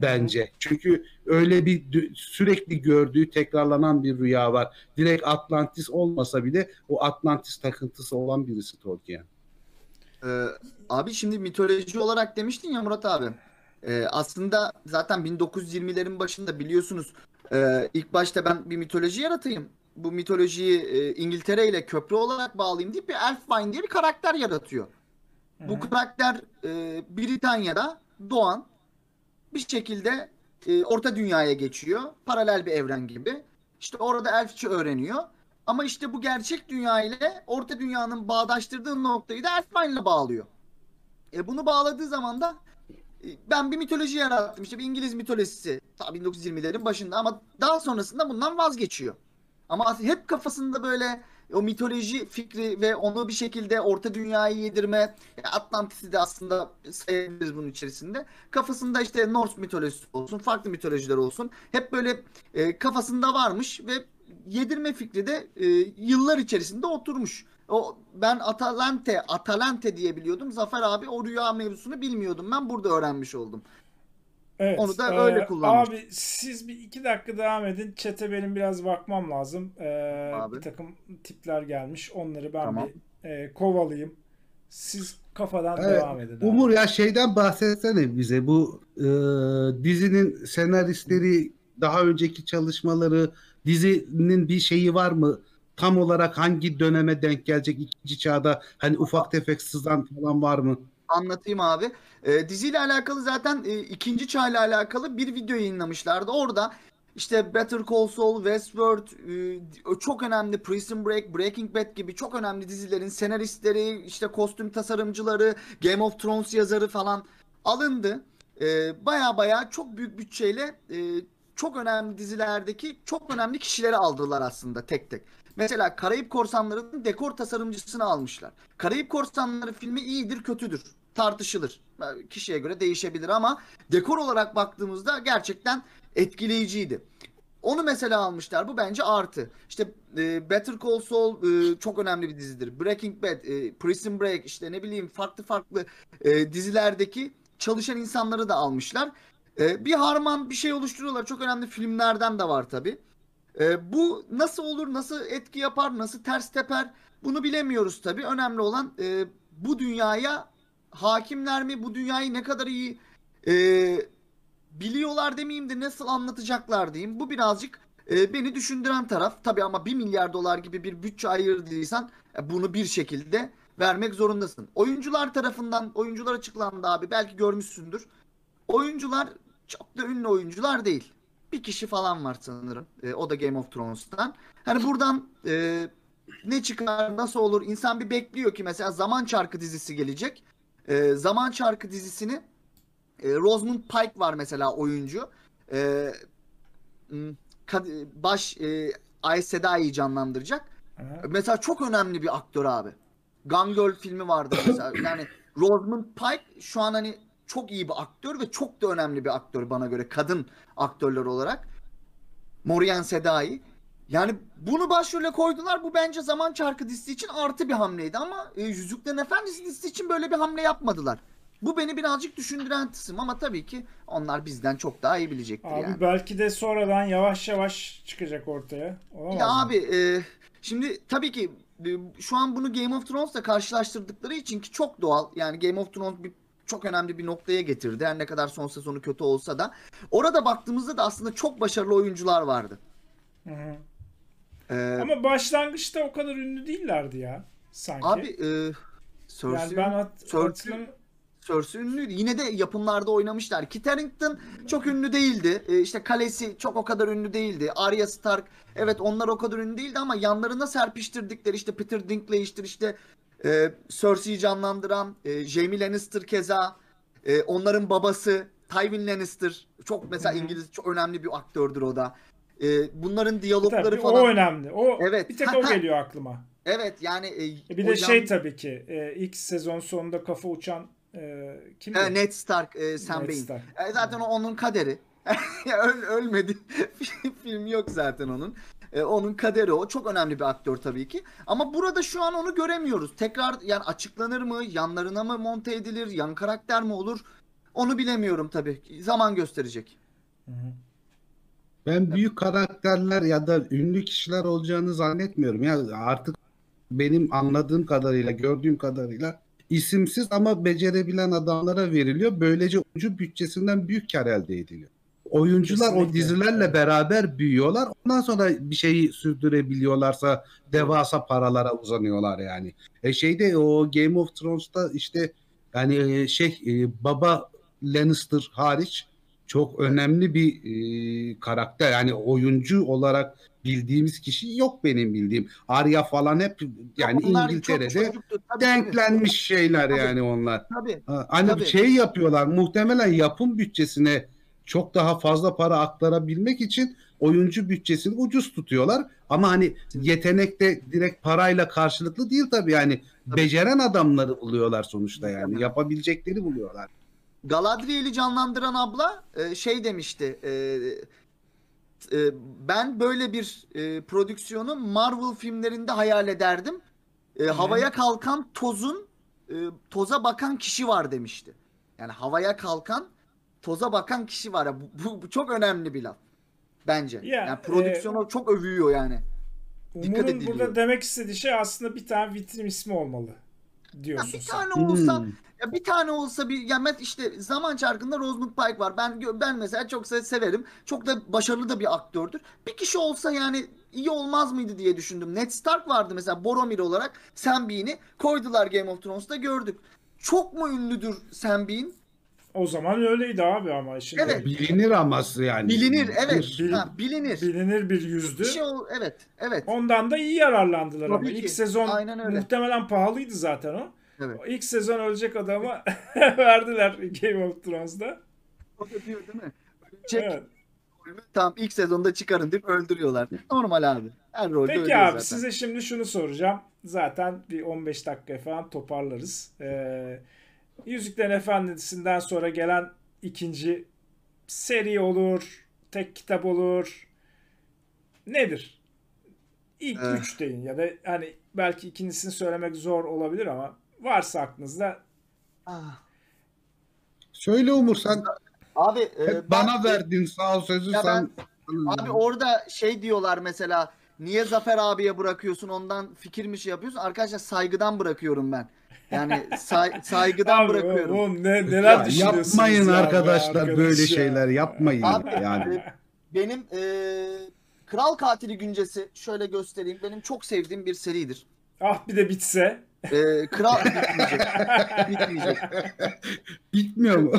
bence. Çünkü öyle bir sürekli gördüğü tekrarlanan bir rüya var. Direkt Atlantis olmasa bile o Atlantis takıntısı olan birisi Tolkien. Ee, abi şimdi mitoloji olarak demiştin ya Murat abi. Ee, aslında zaten 1920'lerin başında biliyorsunuz e, ilk başta ben bir mitoloji yaratayım. Bu mitolojiyi e, İngiltere ile köprü olarak bağlayayım deyip bir Elfwine diye bir karakter yaratıyor. Hı Bu karakter e, Britanya'da doğan bir şekilde e, Orta Dünya'ya geçiyor. Paralel bir evren gibi. İşte orada Elfçe öğreniyor. Ama işte bu gerçek dünya ile Orta Dünya'nın bağdaştırdığı noktayı da Elfman ile bağlıyor. E, bunu bağladığı zaman da e, ben bir mitoloji yarattım. İşte bir İngiliz mitolojisi. Ta 1920'lerin başında ama daha sonrasında bundan vazgeçiyor. Ama hep kafasında böyle o mitoloji fikri ve onu bir şekilde orta dünyayı yedirme Atlantis'i de aslında sayabiliriz bunun içerisinde. Kafasında işte Norse mitolojisi olsun, farklı mitolojiler olsun. Hep böyle e, kafasında varmış ve yedirme fikri de e, yıllar içerisinde oturmuş. O ben Atalante, Atalante diye biliyordum. Zafer abi o rüya mevzusunu bilmiyordum. Ben burada öğrenmiş oldum. Evet, Onu da e, öyle kullanmış. Abi siz bir iki dakika devam edin. Çete benim biraz bakmam lazım. E, Abi. bir takım tipler gelmiş. Onları ben Tamam. bir e, kovalayayım. Siz kafadan Evet, devam edin. abi. Umur ya şeyden bahsetsene bize bu e, dizinin senaristleri daha önceki çalışmaları dizinin bir şeyi var mı? Tam olarak hangi döneme denk gelecek ikinci çağda hani ufak tefek sızan falan var mı? Anlatayım abi. Ee, diziyle alakalı zaten e, ikinci çağla alakalı bir video yayınlamışlardı. Orada işte Better Call Saul, Westworld, e, çok önemli Prison Break, Breaking Bad gibi çok önemli dizilerin senaristleri, işte kostüm tasarımcıları, Game of Thrones yazarı falan alındı. baya baya çok büyük bütçeyle e, çok önemli dizilerdeki çok önemli kişileri aldılar aslında tek tek. Mesela Karayip Korsanları'nın dekor tasarımcısını almışlar. Karayip Korsanları filmi iyidir kötüdür tartışılır. Kişiye göre değişebilir ama dekor olarak baktığımızda gerçekten etkileyiciydi. Onu mesela almışlar. Bu bence artı. İşte e, Better Call Saul e, çok önemli bir dizidir. Breaking Bad, e, Prison Break işte ne bileyim farklı farklı e, dizilerdeki çalışan insanları da almışlar. E, bir harman bir şey oluşturuyorlar. Çok önemli filmlerden de var tabi. E, bu nasıl olur, nasıl etki yapar, nasıl ters teper bunu bilemiyoruz tabi. Önemli olan e, bu dünyaya hakimler mi? Bu dünyayı ne kadar iyi e, biliyorlar demeyeyim de nasıl anlatacaklar diyeyim. Bu birazcık e, beni düşündüren taraf. Tabi ama 1 milyar dolar gibi bir bütçe ayırdıysan e, bunu bir şekilde vermek zorundasın. Oyuncular tarafından oyuncular açıklandı abi. Belki görmüşsündür. Oyuncular çok da ünlü oyuncular değil. Bir kişi falan var sanırım. E, o da Game of Thrones'tan. Hani buradan e, ne çıkar, nasıl olur? İnsan bir bekliyor ki mesela Zaman Çarkı dizisi gelecek. E, Zaman Çarkı dizisini e, Rosamund Pike var mesela oyuncu. E, baş e, Aes Sedai'yi canlandıracak. Aha. Mesela çok önemli bir aktör abi. Gun Girl filmi vardı mesela. yani Rosamund Pike şu an hani çok iyi bir aktör ve çok da önemli bir aktör bana göre kadın aktörler olarak. Morian Sedai. Yani bunu başrole koydular. Bu bence Zaman Çarkı dizisi için artı bir hamleydi ama e, Yüzüklerin Efendisi dizisi için böyle bir hamle yapmadılar. Bu beni birazcık düşündüren kısım ama tabii ki onlar bizden çok daha iyi bilecektir abi yani. belki de sonradan yavaş yavaş çıkacak ortaya. Olamaz ya mı? abi e, şimdi tabii ki e, şu an bunu Game of Thrones'la karşılaştırdıkları için ki çok doğal. Yani Game of Thrones bir çok önemli bir noktaya getirdi. Her ne kadar son sezonu kötü olsa da. Orada baktığımızda da aslında çok başarılı oyuncular vardı. Hı hı. Ee, Ama başlangıçta o kadar ünlü değillerdi ya sanki. Abi e, Cersei, yani ben hat- Cersei, Cersei ünlüydü. Yine de yapımlarda oynamışlar. Kit Harington çok ünlü değildi. E, işte kalesi çok o kadar ünlü değildi. Arya Stark evet onlar o kadar ünlü değildi ama yanlarına serpiştirdikleri işte Peter Dinklage'dir işte e, Cersei'yi canlandıran e, Jaime Lannister keza e, onların babası Tywin Lannister çok mesela İngiliz çok önemli bir aktördür o da. E, bunların diyalogları tabii, falan. O önemli. O evet. bir tek o geliyor aklıma. Evet yani e, bir de şey tabii ki e, ilk sezon sonunda kafa uçan e, kim? E, Ned Stark, e, Sam Ned Bain. Stark. E, zaten o onun kaderi. Öl, ölmedi. Film yok zaten onun. E, onun kaderi o. Çok önemli bir aktör tabii ki. Ama burada şu an onu göremiyoruz. Tekrar yani açıklanır mı? Yanlarına mı monte edilir? Yan karakter mi olur? Onu bilemiyorum tabii. Zaman gösterecek. Ben büyük karakterler ya da ünlü kişiler olacağını zannetmiyorum. Ya artık benim anladığım kadarıyla, gördüğüm kadarıyla isimsiz ama becerebilen adamlara veriliyor. Böylece oyuncu bütçesinden büyük kar elde ediliyor. Oyuncular Kesinlikle. o dizilerle beraber büyüyorlar. Ondan sonra bir şeyi sürdürebiliyorlarsa devasa paralara uzanıyorlar yani. E şeyde o Game of Thrones'ta işte yani e, şey e, baba Lannister hariç çok önemli bir e, karakter. Yani oyuncu olarak bildiğimiz kişi yok benim bildiğim. Arya falan hep yani onlar İngiltere'de tabii, denklenmiş tabii. şeyler tabii. yani onlar. Tabii. Hani tabii. şey yapıyorlar muhtemelen yapım bütçesine çok daha fazla para aktarabilmek için oyuncu bütçesini ucuz tutuyorlar. Ama hani yetenek de direkt parayla karşılıklı değil tabii yani beceren adamları buluyorlar sonuçta yani yapabilecekleri buluyorlar. Galadriel'i canlandıran abla e, şey demişti. E, e, ben böyle bir prodüksiyonu Marvel filmlerinde hayal ederdim. Havaya kalkan tozun toza bakan kişi var demişti. Yani havaya kalkan toza bakan kişi var. Ya, bu, bu, bu çok önemli bir laf. Bence. Ya, yani prodüksiyonu e, çok övüyor yani. Umur'un burada demek istediği şey aslında bir tane vitrin ismi olmalı diyorsun ya bir tane olsa hmm. ya bir tane olsa bir ya işte zaman çarkında Rosamund Pike var. Ben ben mesela çok severim. Çok da başarılı da bir aktördür. Bir kişi olsa yani iyi olmaz mıydı diye düşündüm. Ned Stark vardı mesela Boromir olarak Sam Bean'i koydular Game of Thrones'ta gördük. Çok mu ünlüdür Sam Bean? O zaman öyleydi abi ama şimdi. Evet. Bilinir aması yani. Bilinir evet. Bil, ha, bilinir. Bilinir bir yüzdü. Bir şey ol, evet evet. Ondan da iyi yararlandılar Tabii ama. Ki. İlk sezon Aynen öyle. muhtemelen pahalıydı zaten o. Evet. İlk sezon ölecek adama verdiler Game of Thrones'da. O da diyor değil mi? Çek Evet. tamam ilk sezonda çıkarın deyip öldürüyorlar. Normal abi. Her rolde Peki abi zaten. size şimdi şunu soracağım. Zaten bir 15 dakika falan toparlarız. Ee, Yüzüklerin Efendisi'nden sonra gelen ikinci seri olur, tek kitap olur. Nedir? İlk Eh. üç deyin ya da hani belki ikincisini söylemek zor olabilir ama varsa aklınızda Ah. Söyle Umur sen Abi e, hep ben- bana verdin sağ ol sözü Ya sen. Abi orada şey diyorlar mesela niye Zafer abiye bırakıyorsun ondan fikir mi şey yapıyorsun? Arkadaşlar saygıdan bırakıyorum ben. Yani say- saygıdan Abi, bırakıyorum. oğlum ne, neler Ya düşünüyorsunuz yapmayın ya arkadaşlar arkadaş böyle ya? şeyler yapmayın Abi, yani. e, benim e, Kral Katili Güncesi şöyle göstereyim. Benim çok sevdiğim bir seridir. Ah bir de bitse. E, Kral bitmeyecek. bitmeyecek. Bitmiyor mu?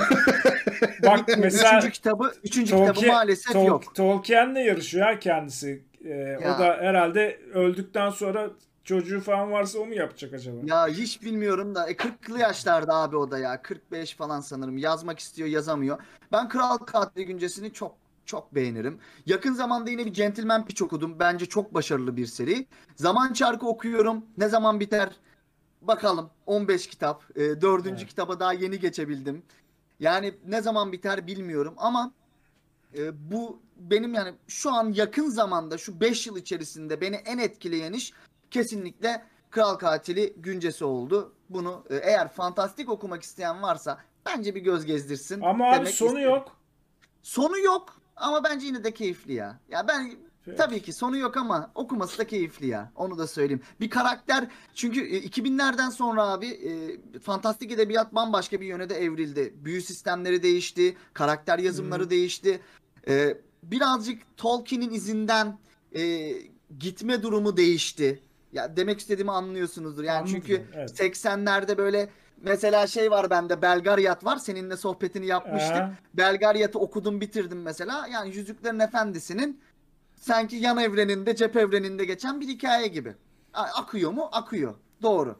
Bak mesela Üçüncü kitabı, üçüncü kitabı Tolkien, maalesef Tol- yok. Tolkien'le yarışıyor ya kendisi. Ee, Ya. O da herhalde öldükten sonra çocuğu falan varsa o mu yapacak acaba? Ya hiç bilmiyorum da e, 40'lı yaşlarda abi o da ya 45 falan sanırım yazmak istiyor yazamıyor. Ben Kral Katili Güncesi'ni çok çok beğenirim. Yakın zamanda yine bir Gentleman Pitch okudum. Bence çok başarılı bir seri. Zaman Çarkı okuyorum. Ne zaman biter? Bakalım. 15 kitap. E, dördüncü Evet. kitaba daha yeni geçebildim. Yani ne zaman biter bilmiyorum ama e, bu benim yani şu an yakın zamanda şu 5 yıl içerisinde beni en etkileyen iş kesinlikle Kral Katili güncesi oldu. Bunu e, eğer fantastik okumak isteyen varsa bence bir göz gezdirsin. Ama abi sonu isterim. yok. Sonu yok ama bence yine de keyifli ya. Ya ben tabii ki sonu yok ama okuması da keyifli ya. Onu da söyleyeyim. Bir karakter çünkü e, 2000'lerden sonra abi e, fantastik edebiyat bambaşka bir yöne de evrildi. Büyü sistemleri değişti, karakter yazımları değişti. E, birazcık Tolkien'in izinden e, gitme durumu değişti. Ya demek istediğimi anlıyorsunuzdur. Yani Anladım, çünkü evet. 80'lerde böyle mesela şey var bende Belgaryat var. Seninle sohbetini yapmıştık. Ee, Belgaryat'ı okudum bitirdim mesela. Yani Yüzüklerin Efendisi'nin sanki yan evreninde, cep evreninde geçen bir hikaye gibi. Akıyor mu? Akıyor. Doğru.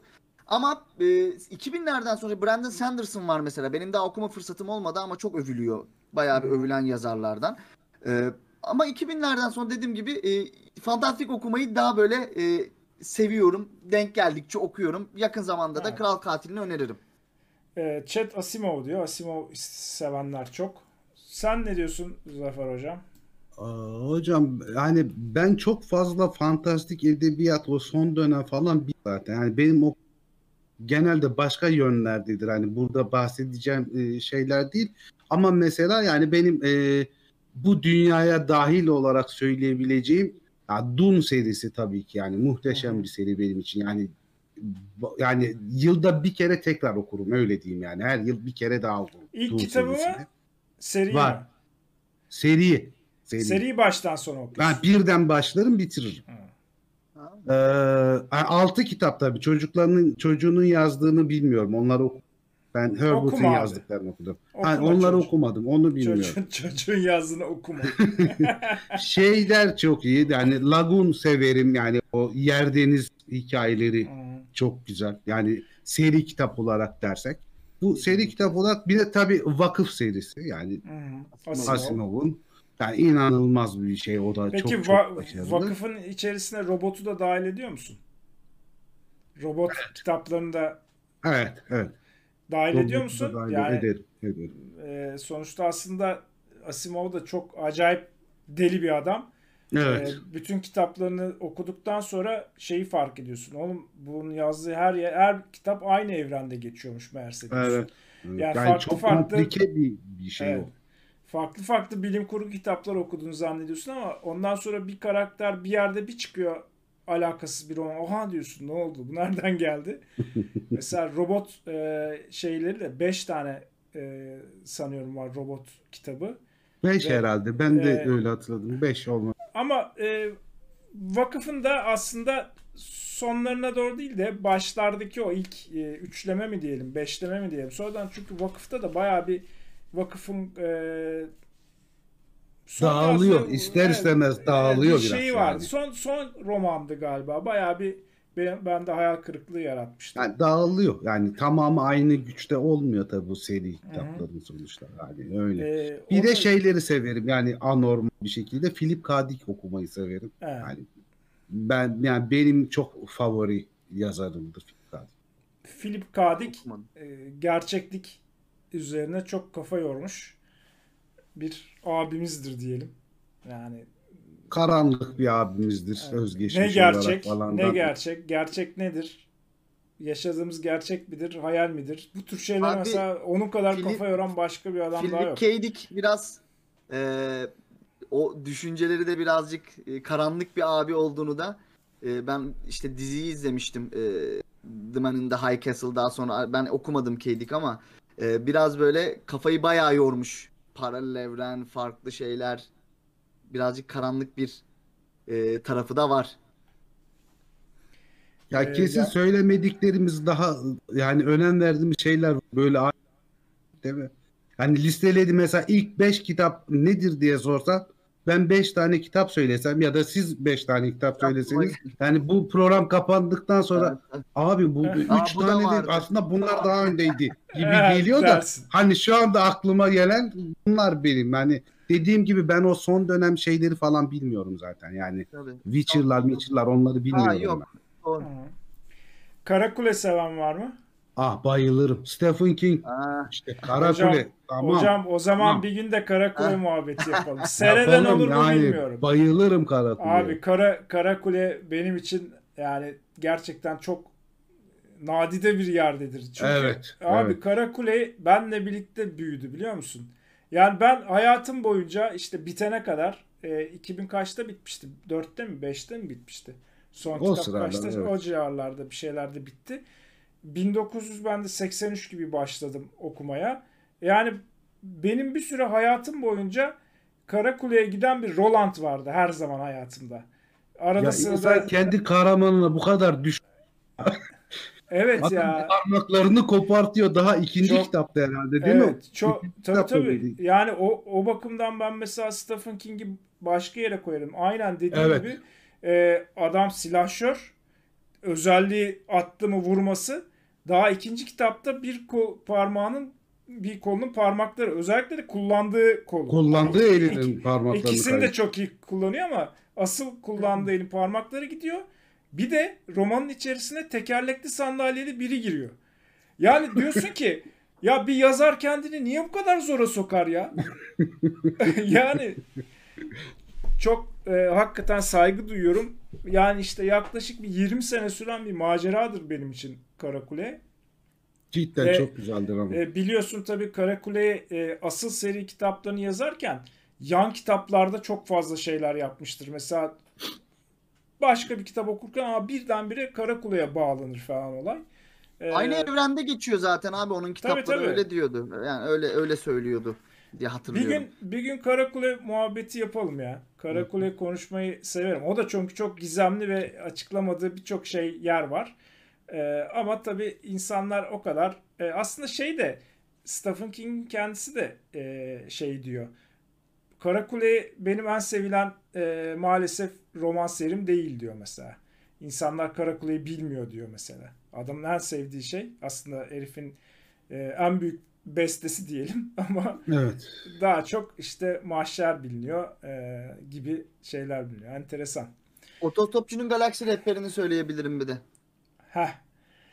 Ama e, 2000'lerden sonra Brandon Sanderson var mesela. Benim daha okuma fırsatım olmadı ama çok övülüyor. Bayağı bir övülen yazarlardan. E, ama 2000'lerden sonra dediğim gibi e, fantastik okumayı daha böyle e, seviyorum. Denk geldikçe okuyorum. Yakın zamanda da Evet. Kral Katili'ni öneririm. e, Chat Asimov diyor. Asimov sevenler çok. Sen ne diyorsun Zafer Hocam? Hocam yani ben çok fazla fantastik edebiyat o son dönem falan bir zaten. Yani benim o genelde başka yönlerdedir. Hani burada bahsedeceğim e, şeyler değil. Ama mesela yani benim e, bu dünyaya dahil olarak söyleyebileceğim ya Dune serisi tabii ki yani muhteşem bir seri benim için. Yani yani yılda bir kere tekrar okurum öyle diyeyim yani. Her yıl bir kere daha okurum. İlk Dune kitabı mı? Seri Var. mi? Seri. Seri. Seriyi baştan sona okuyorsun. Ben birden başlarım bitiririm. Hı. Ee, altı kitap tabii. Çocuklarının çocuğunun yazdığını bilmiyorum. Onları oku. Ben Herbert'ın Okuma abi. yazdıklarını okudum. Okuma Ha, onları çocuk. okumadım. Onu bilmiyorum. Çocuğun, çocuğun yazdığını okuma. Şeyler çok iyi. Yani Lagoon severim. Yani o yer deniz hikayeleri Hı. çok güzel. Yani seri kitap olarak dersek. Bu seri kitap olarak bir de tabii vakıf serisi. Yani. Asimov. Asimov'un yani inanılmaz bir şey. O da Peki çok va- çok başarılı. vakıfın içerisine robotu da dahil ediyor musun? Robot kitaplarını da Evet, evet. Dahil ediyor Robotu da musun? dahil Yani ederim, ederim. e, sonuçta aslında Asimov da çok acayip deli bir adam. Evet. E, bütün kitaplarını okuduktan sonra şeyi fark ediyorsun. Oğlum bunun yazdığı her yer, her kitap aynı evrende geçiyormuş meğerse diyorsun. Evet. Yani Yani, farklı çok farklı- komplike bir, bir şey Evet. o. Farklı farklı bilim kurgu kitaplar okuduğunu zannediyorsun ama ondan sonra bir karakter bir yerde bir çıkıyor alakasız bir roman. Oha diyorsun ne oldu? Bu nereden geldi? Mesela robot e, şeyleri de 5 tane e, sanıyorum var robot kitabı. Beş Ve- herhalde. Ben de e, öyle hatırladım. Beş olma. Ama e, vakıfın da aslında sonlarına doğru değil de başlardaki o ilk e, üçleme mi diyelim, beşleme mi diyelim. Sonradan çünkü vakıfta da bayağı bir vakıfın e, son Dağılıyor. aslında- İster istemez dağılıyor bir biraz şeyi vardı. yani. Son son romandı galiba. Bayağı bir ben, ben de hayal kırıklığı yaratmıştı. Yani dağılıyor. Yani tamamı aynı güçte olmuyor tabii bu seri kitapların sonuçta. Yani öyle. Ee, Bir o de da- şeyleri severim. Yani anormal bir şekilde Philip K. Dick okumayı severim. Evet. Yani ben yani benim çok favori yazarımdır Philip K. Dick. Philip K. Dick e, gerçeklik üzerine çok kafa yormuş bir abimizdir diyelim. Yani Karanlık bir abimizdir. Evet. Özgeçmiş ne olarak gerçek, falan. ne gerçek, gerçek nedir? Yaşadığımız gerçek midir, hayal midir? Bu tür şeyler Abi, mesela onun kadar Philip- kafa yoran başka bir adam daha Philip yok. K. Dick biraz e, o düşünceleri de birazcık e, karanlık bir abi olduğunu da e, ben işte diziyi izlemiştim. E, The Man in the High Castle daha sonra ben okumadım K. Dick ama e, biraz böyle kafayı bayağı yormuş. Paralel evren, farklı şeyler. Birazcık karanlık bir e, tarafı da var. Ya Ee, kesin ya- söylemediklerimiz daha yani önem verdiğimiz şeyler böyle değil mi? Hani listeledim mesela ilk 5 kitap nedir diye sorsan ben 5 tane kitap söylesem ya da siz 5 tane kitap söyleseniz yani bu program kapandıktan sonra abi bu Aa, 3 bu da tane de aslında bunlar daha öndeydi gibi Evet, geliyor da dersin. hani şu anda aklıma gelen bunlar benim. Yani dediğim gibi ben o son dönem şeyleri falan bilmiyorum zaten. Yani Tabii. Witcher'lar, Witcher'lar onları bilmiyorum. yok. ben. Karakule seven var mı? Ah bayılırım. Stephen King Aa, işte Karakule. Hocam, tamam. Hocam o zaman Tamam. bir gün de Karakule Ha. muhabbeti yapalım. Sereden olur mu yani. bilmiyorum. Bayılırım Karakule'ye. Abi Kara Karakule benim için yani gerçekten çok nadide bir yerdedir. Çünkü Evet, abi evet. Karakule benle birlikte büyüdü biliyor musun? Yani ben hayatım boyunca işte bitene kadar e, 2000 kaçta bitmişti? 4'te mi 5'te mi bitmişti? Son O kitap sıralar, kaçta? evet. O civarlarda bir şeylerde bitti. 1900 ben de 83 gibi başladım okumaya. Yani benim bir süre hayatım boyunca Karakule'ye giden bir Roland vardı her zaman hayatımda. Arada Ya sırada kendi kahramanına bu kadar düş evet ya. parmaklarını kopartıyor daha ikinci Çok- kitapta herhalde değil mi? Evet, çok tabii kitap tabii. öyleydi. Yani o o bakımdan ben mesela Stephen King'i başka yere koyarım. Aynen dediğim Evet. gibi e, adam silahşör. Özelliği attı mı vurması. Daha ikinci kitapta bir kol, parmağının bir kolunun parmakları özellikle de kullandığı kol. Kullandığı İki- elinin parmaklarını İkisini de çok iyi kullanıyor ama asıl kullandığı elin parmakları gidiyor. Bir de romanın içerisine tekerlekli sandalyeli biri giriyor. Yani diyorsun ki ya bir yazar kendini niye bu kadar zora sokar ya? yani çok e, hakikaten saygı duyuyorum. Yani işte yaklaşık bir 20 sene süren bir maceradır benim için Karakule. Cidden Ve- çok güzeldir ama. E, biliyorsun tabii Karakule e, asıl seri kitaplarını yazarken yan kitaplarda çok fazla şeyler yapmıştır. Mesela başka bir kitap okurken Aa, birdenbire Karakule'ye bağlanır falan olay. E, Aynı evrende geçiyor zaten abi onun kitapları tabii. öyle diyordu. Yani öyle öyle söylüyordu diye bir hatırlıyorum. gün bir gün Karakule muhabbeti yapalım ya. Karakule konuşmayı severim. O da çünkü çok gizemli ve açıklamadığı birçok şey yer var. E, ama tabii insanlar o kadar e, aslında şey de Stephen King'in kendisi de e, şey diyor. Karakule benim en sevilen e, maalesef roman serim değil diyor mesela. İnsanlar Karakule'yi bilmiyor diyor mesela. Adamın en sevdiği şey aslında herifin e, en büyük bestesi diyelim ama Evet. daha çok işte mahşer biliniyor e, gibi şeyler biliniyor. Enteresan. Otostopçunun galaksi rehberini söyleyebilirim bir de. Heh.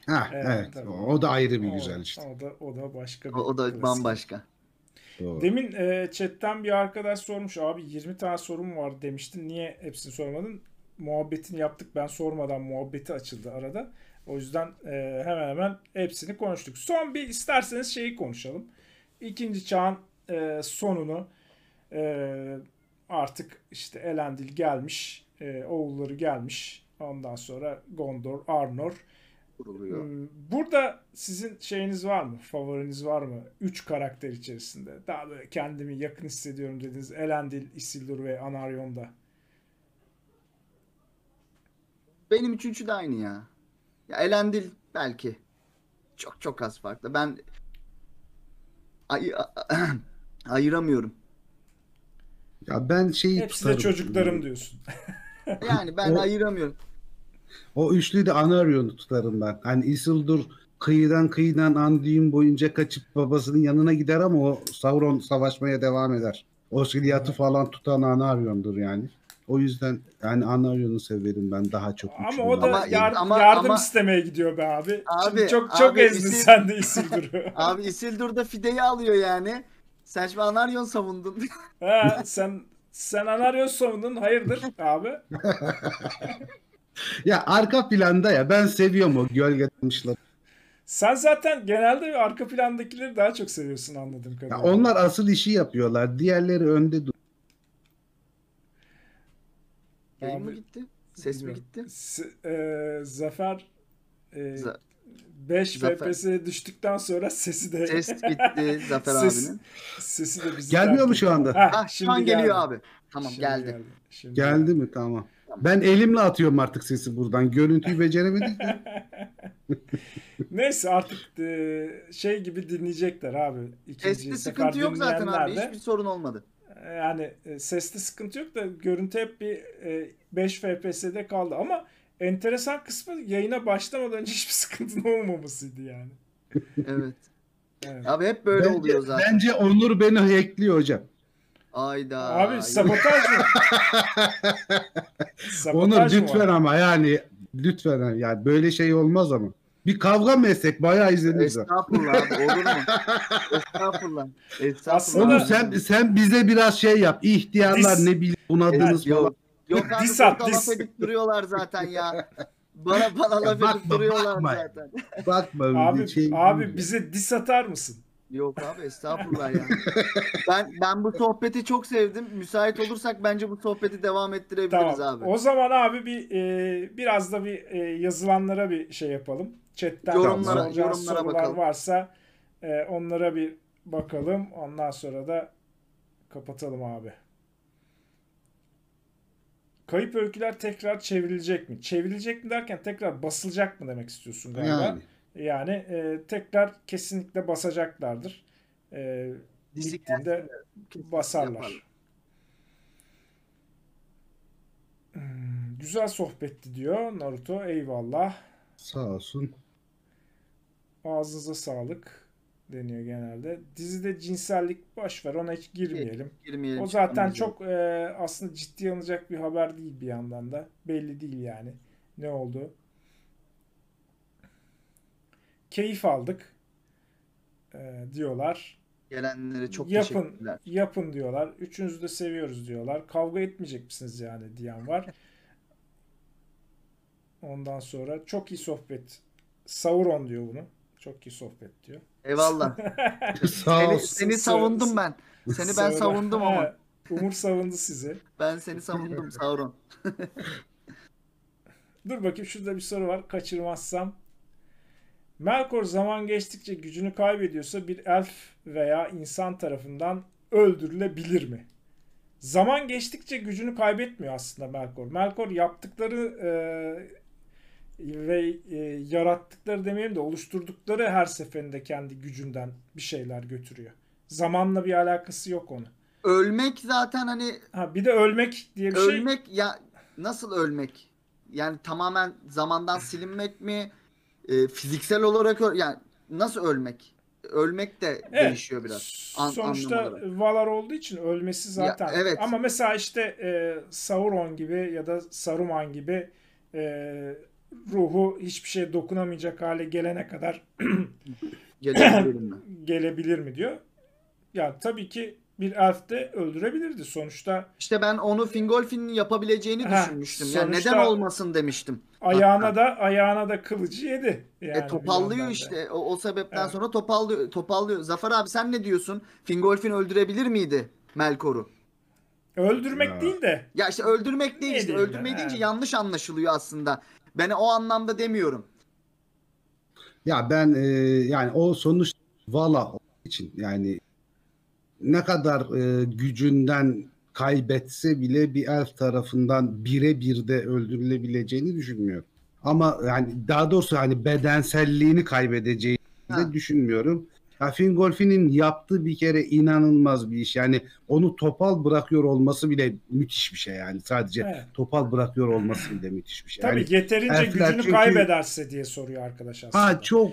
Ha, Evet, evet. tabii. O da ayrı bir o, güzel işte. O da, o da başka bir O, o da klasik. bambaşka. Doğru. Demin e, chatten bir arkadaş sormuş abi 20 tane sorum var demiştin niye hepsini sormadın? Muhabbetini yaptık ben sormadan muhabbeti açıldı arada. O yüzden e, hemen hemen hepsini konuştuk. Son bir isterseniz şeyi konuşalım. İkinci çağın e, sonunu e, artık işte Elendil gelmiş, e, oğulları gelmiş. Ondan sonra Gondor, Arnor. Kuruluyor. Hmm, Burada sizin şeyiniz var mı? Favoriniz var mı? Üç karakter içerisinde. Daha böyle kendimi yakın hissediyorum dediğiniz Elendil, Isildur ve Anaryon'da. Benim üçüncü de aynı ya. Ya Elendil belki. Çok çok az farklı. Ben ay ayıramıyorum. Ya ben şeyi Hepsi de tutarım. çocuklarım diyorsun. Yani ben O- ayıramıyorum. O üçlü de Anarion'u tutarım ben. Hani Isildur kıyıdan kıyıdan Anduin boyunca kaçıp babasının yanına gider ama o Sauron savaşmaya devam eder. Osgiliath'ı falan tutan Anarion'dur yani. O yüzden yani Anarion'u severim ben daha çok. Ama o da Ama- yar- ama- yardım ama- istemeye gidiyor be abi. Abi, Şimdi çok çok abi, ezdin Isil- sen de Isildur'u. Abi Isildur da fideyi alıyor yani. Sen şimdi Anaryon savundun. ha, sen sen Anaryon savundun. Hayırdır abi? Ya arka planda ya ben seviyorum o gölge dalmışları. Sen zaten genelde arka plandakileri daha çok seviyorsun anladığım Ya kadarıyla. onlar asıl işi yapıyorlar. Diğerleri önde dur. Yayın mı gitti? Ses mi gitti? S- e, Zafer e, Za- 5 Zafer. FPS'ye düştükten sonra sesi de Ses gitti Zafer Ses- abinin. sesi de bizi Gelmiyor mu şu anda? Heh, Ah şu şimdi an geliyor geldi. abi. Tamam Şimdi geldi. Şimdi Geldi mi? Tamam. Ben elimle atıyorum artık sesi buradan. Görüntüyü beceremedik de. Neyse artık e, şey gibi dinleyecekler abi. Sefer sıkıntı yok zaten abi. Hiçbir sorun olmadı. Yani e, seste sıkıntı yok da görüntü hep bir e, 5 FPS'de kaldı ama enteresan kısmı yayına başlamadan önce hiçbir sıkıntının olmamasıydı yani. Evet. Evet. Abi hep böyle bence, oluyor zaten. bence Onur beni hackliyor hocam. Ayda. Abi sabotaj mı? Sabotaj Onur lütfen ama yani lütfen yani böyle şey olmaz ama. Bir kavga mı etsek bayağı izleniriz. Estağfurullah abi olur mu? Estağfurullah. Estağfurullah. Aslında- sen sen bize biraz şey yap. İhtiyarlar Dis- ne bileyim bunadınız Evet, falan. Yok. Abi Dis at, burada laf dis. edip duruyorlar zaten ya. Bana bana laf edip duruyorlar bakma. zaten. Bakma Abi, şey abi bize dis atar mısın? Yok abi estağfurullah ya. ben ben bu sohbeti çok sevdim. Müsait olursak bence bu sohbeti devam ettirebiliriz Tamam. abi. O zaman abi bir e, biraz da bir e, yazılanlara bir şey yapalım. Chatten Yorumlara- yorumlara sorular bakalım. varsa e, onlara bir bakalım. Ondan sonra da kapatalım abi. Kayıp öyküler tekrar çevrilecek mi? Çevrilecek mi derken tekrar basılacak mı demek istiyorsun galiba? Yani. Yani e, tekrar kesinlikle basacaklardır. E, kesin basarlar. yaparlar. Hmm, güzel sohbetti diyor Naruto. Eyvallah. Sağ olsun. Ağzınıza sağlık deniyor genelde. Dizide cinsellik boş ver ona hiç girmeyelim. Girmeyelim. O zaten çok e, aslında ciddiye alınacak bir haber değil bir yandan da. Belli değil yani ne oldu. Keyif aldık e, diyorlar. gelenlere çok yapın, teşekkürler. yapın diyorlar. Üçünüzü de seviyoruz diyorlar. Kavga etmeyecek misiniz yani diyen var. Ondan sonra çok iyi sohbet. Sauron diyor bunu. Çok iyi sohbet diyor. Eyvallah. Sağ Seni, olsun. seni savundum ben. Seni ben savundum ama. Umur savundu sizi. Ben seni savundum Sauron. Dur bakayım şurada bir soru var. Kaçırmazsam. Melkor zaman geçtikçe gücünü kaybediyorsa bir elf veya insan tarafından öldürülebilir mi? Zaman geçtikçe gücünü kaybetmiyor aslında Melkor. Melkor yaptıkları e, ve e, yarattıkları demeyelim de oluşturdukları her seferinde kendi gücünden bir şeyler götürüyor. Zamanla bir alakası yok onun. Ölmek zaten hani Ha bir de ölmek diye bir şey. ölmek ya nasıl ölmek? Yani tamamen zamandan silinmek mi? Ee, fiziksel olarak yani nasıl ölmek? Ölmek de Evet. değişiyor biraz. An- Sonuçta. Valar olduğu için ölmesi zaten. evet. Ama mesela işte e, Sauron gibi ya da Saruman gibi e, ruhu hiçbir şeye dokunamayacak hale gelene kadar Gelebilirim mi? gelebilir mi diyor. Ya tabii ki bir elf de öldürebilirdi sonuçta. İşte ben onu Fingolfin'in yapabileceğini Ha, düşünmüştüm. Yani neden olmasın demiştim. Ayağına da ayağına da kılıcı yedi. Yani e topallıyor da. işte. O, o sebepten Evet. sonra topallıyor, topallıyor. Zafer abi sen ne diyorsun? Fingolfin öldürebilir miydi Melkor'u? Öldürmek Ya. değil de Ya işte öldürmek değil Ne işte. Öldürmek deyince yanlış anlaşılıyor aslında. Ben o anlamda demiyorum. Ya ben e, yani o sonuç Vala için yani ne kadar e, gücünden kaybetse bile bir elf tarafından birebir de öldürülebileceğini düşünmüyorum. Ama yani daha doğrusu hani bedenselliğini kaybedeceğini Ha. de düşünmüyorum. Ya Fingolfin'in yaptığı bir kere inanılmaz bir iş. Yani onu topal bırakıyor olması bile müthiş bir şey yani. Sadece Evet. topal bırakıyor olması bile müthiş bir şey. Tabii Yani, yeterince gücünü çünkü- kaybederse diye soruyor arkadaş aslında. ha çok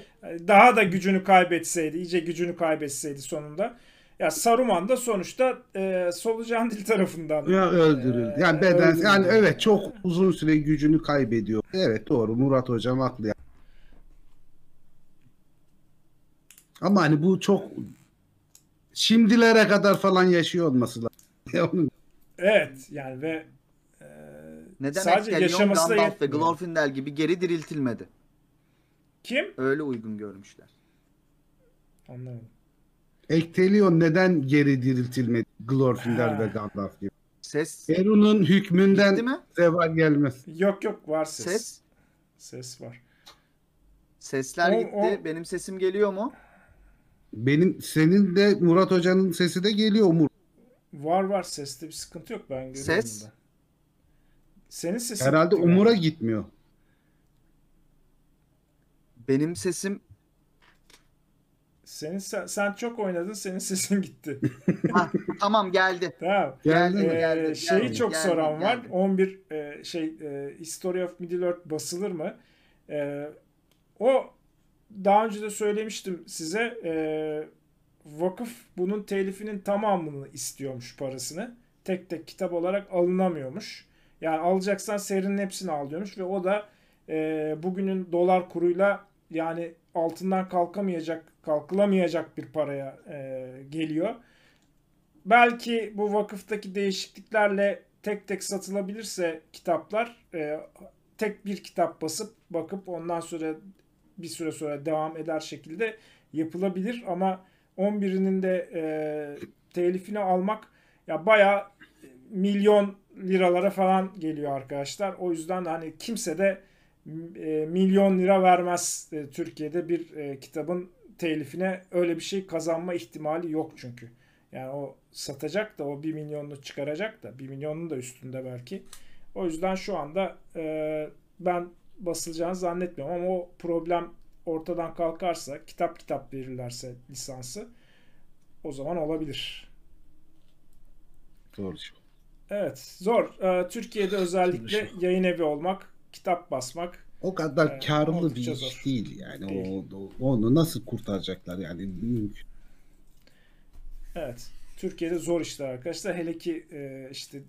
Daha da gücünü kaybetseydi, iyice gücünü kaybetseydi sonunda. Ya Saruman da sonuçta e, solucan dil tarafından ya öldürüldü. Yani Ee, beden öldürüldü. yani evet çok uzun süre gücünü kaybediyor. Evet doğru Murat hocam haklı. yani. Ama hani bu çok şimdilere kadar falan yaşıyor olması lazım. Evet yani ve e, Neden sadece yaşaması da Gandalf ve. Glorfindel gibi geri diriltilmedi? Kim? Öyle uygun görmüşler. Anlamadım. Ektelion neden geri diriltilmedi? Glorfindel ve Gandalf gibi. Ses Eru'nun hükmünden zeval gelmez. Yok yok var ses. Ses. Ses var. Sesler O- gitti. o- Benim sesim geliyor mu? Benim senin de Murat Hoca'nın sesi de geliyor Umur. Var var seste bir sıkıntı yok ben görüyorum Ses? da. Senin sesin Herhalde gitti Umur'a galiba. gitmiyor. Benim sesim Senin sen, sen çok oynadın senin sesin gitti. Hah, tamam geldi. tamam. Geldi mi? Ee, geldi, şeyi geldi, çok geldi, soran var. geldi. 11 e, şey e, History of Middle Earth basılır mı? E, o daha önce de söylemiştim size. E, vakıf bunun telifinin tamamını istiyormuş parasını. Tek tek kitap olarak alınamıyormuş. Yani alacaksan serinin hepsini al diyormuş ve o da e, bugünün dolar kuruyla yani altından kalkamayacak, kalkılamayacak bir paraya e, geliyor. Belki bu vakıftaki değişikliklerle tek tek satılabilirse kitaplar e, tek bir kitap basıp bakıp ondan sonra bir süre sonra devam eder şekilde yapılabilir ama 11'inin de e, telifini almak ya bayağı milyon liralara falan geliyor arkadaşlar. O yüzden hani kimse de e, milyon lira vermez e, Türkiye'de bir e, kitabın telifine öyle bir şey kazanma ihtimali yok çünkü. Yani o satacak da o 1 milyonunu çıkaracak da 1 milyonun da üstünde belki. O yüzden şu anda e, ben basılacağını zannetmiyorum ama o problem ortadan kalkarsa kitap kitap verirlerse lisansı o zaman olabilir. Doğru. Evet zor. E, Türkiye'de özellikle yayın evi olmak, kitap basmak O kadar Evet, karlı bir iş zor. değil yani. Değil. O, o- onu nasıl kurtaracaklar yani mümkün. Evet. Türkiye'de zor işler arkadaşlar. Hele ki e, işte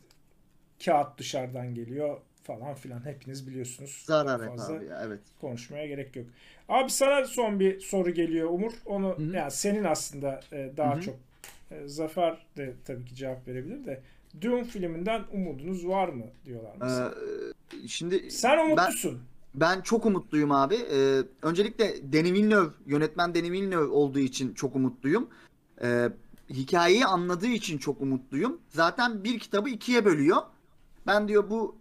kağıt dışarıdan geliyor falan filan. Hepiniz biliyorsunuz. Zarar Çok et fazla abi ya evet. konuşmaya gerek yok. Abi sana son bir soru geliyor Umur. Onu Hı hı. yani senin aslında e, daha Hı hı. çok e, Zafer de tabii ki cevap verebilir de Dune filminden umudunuz var mı diyorlar mesela. Ee, şimdi Sen ben, umutlusun. ben çok umutluyum abi. Ee, öncelikle Denis Villeneuve, yönetmen Denis Villeneuve olduğu için çok umutluyum. Ee, hikayeyi anladığı için çok umutluyum. Zaten bir kitabı ikiye bölüyor. Ben diyor bu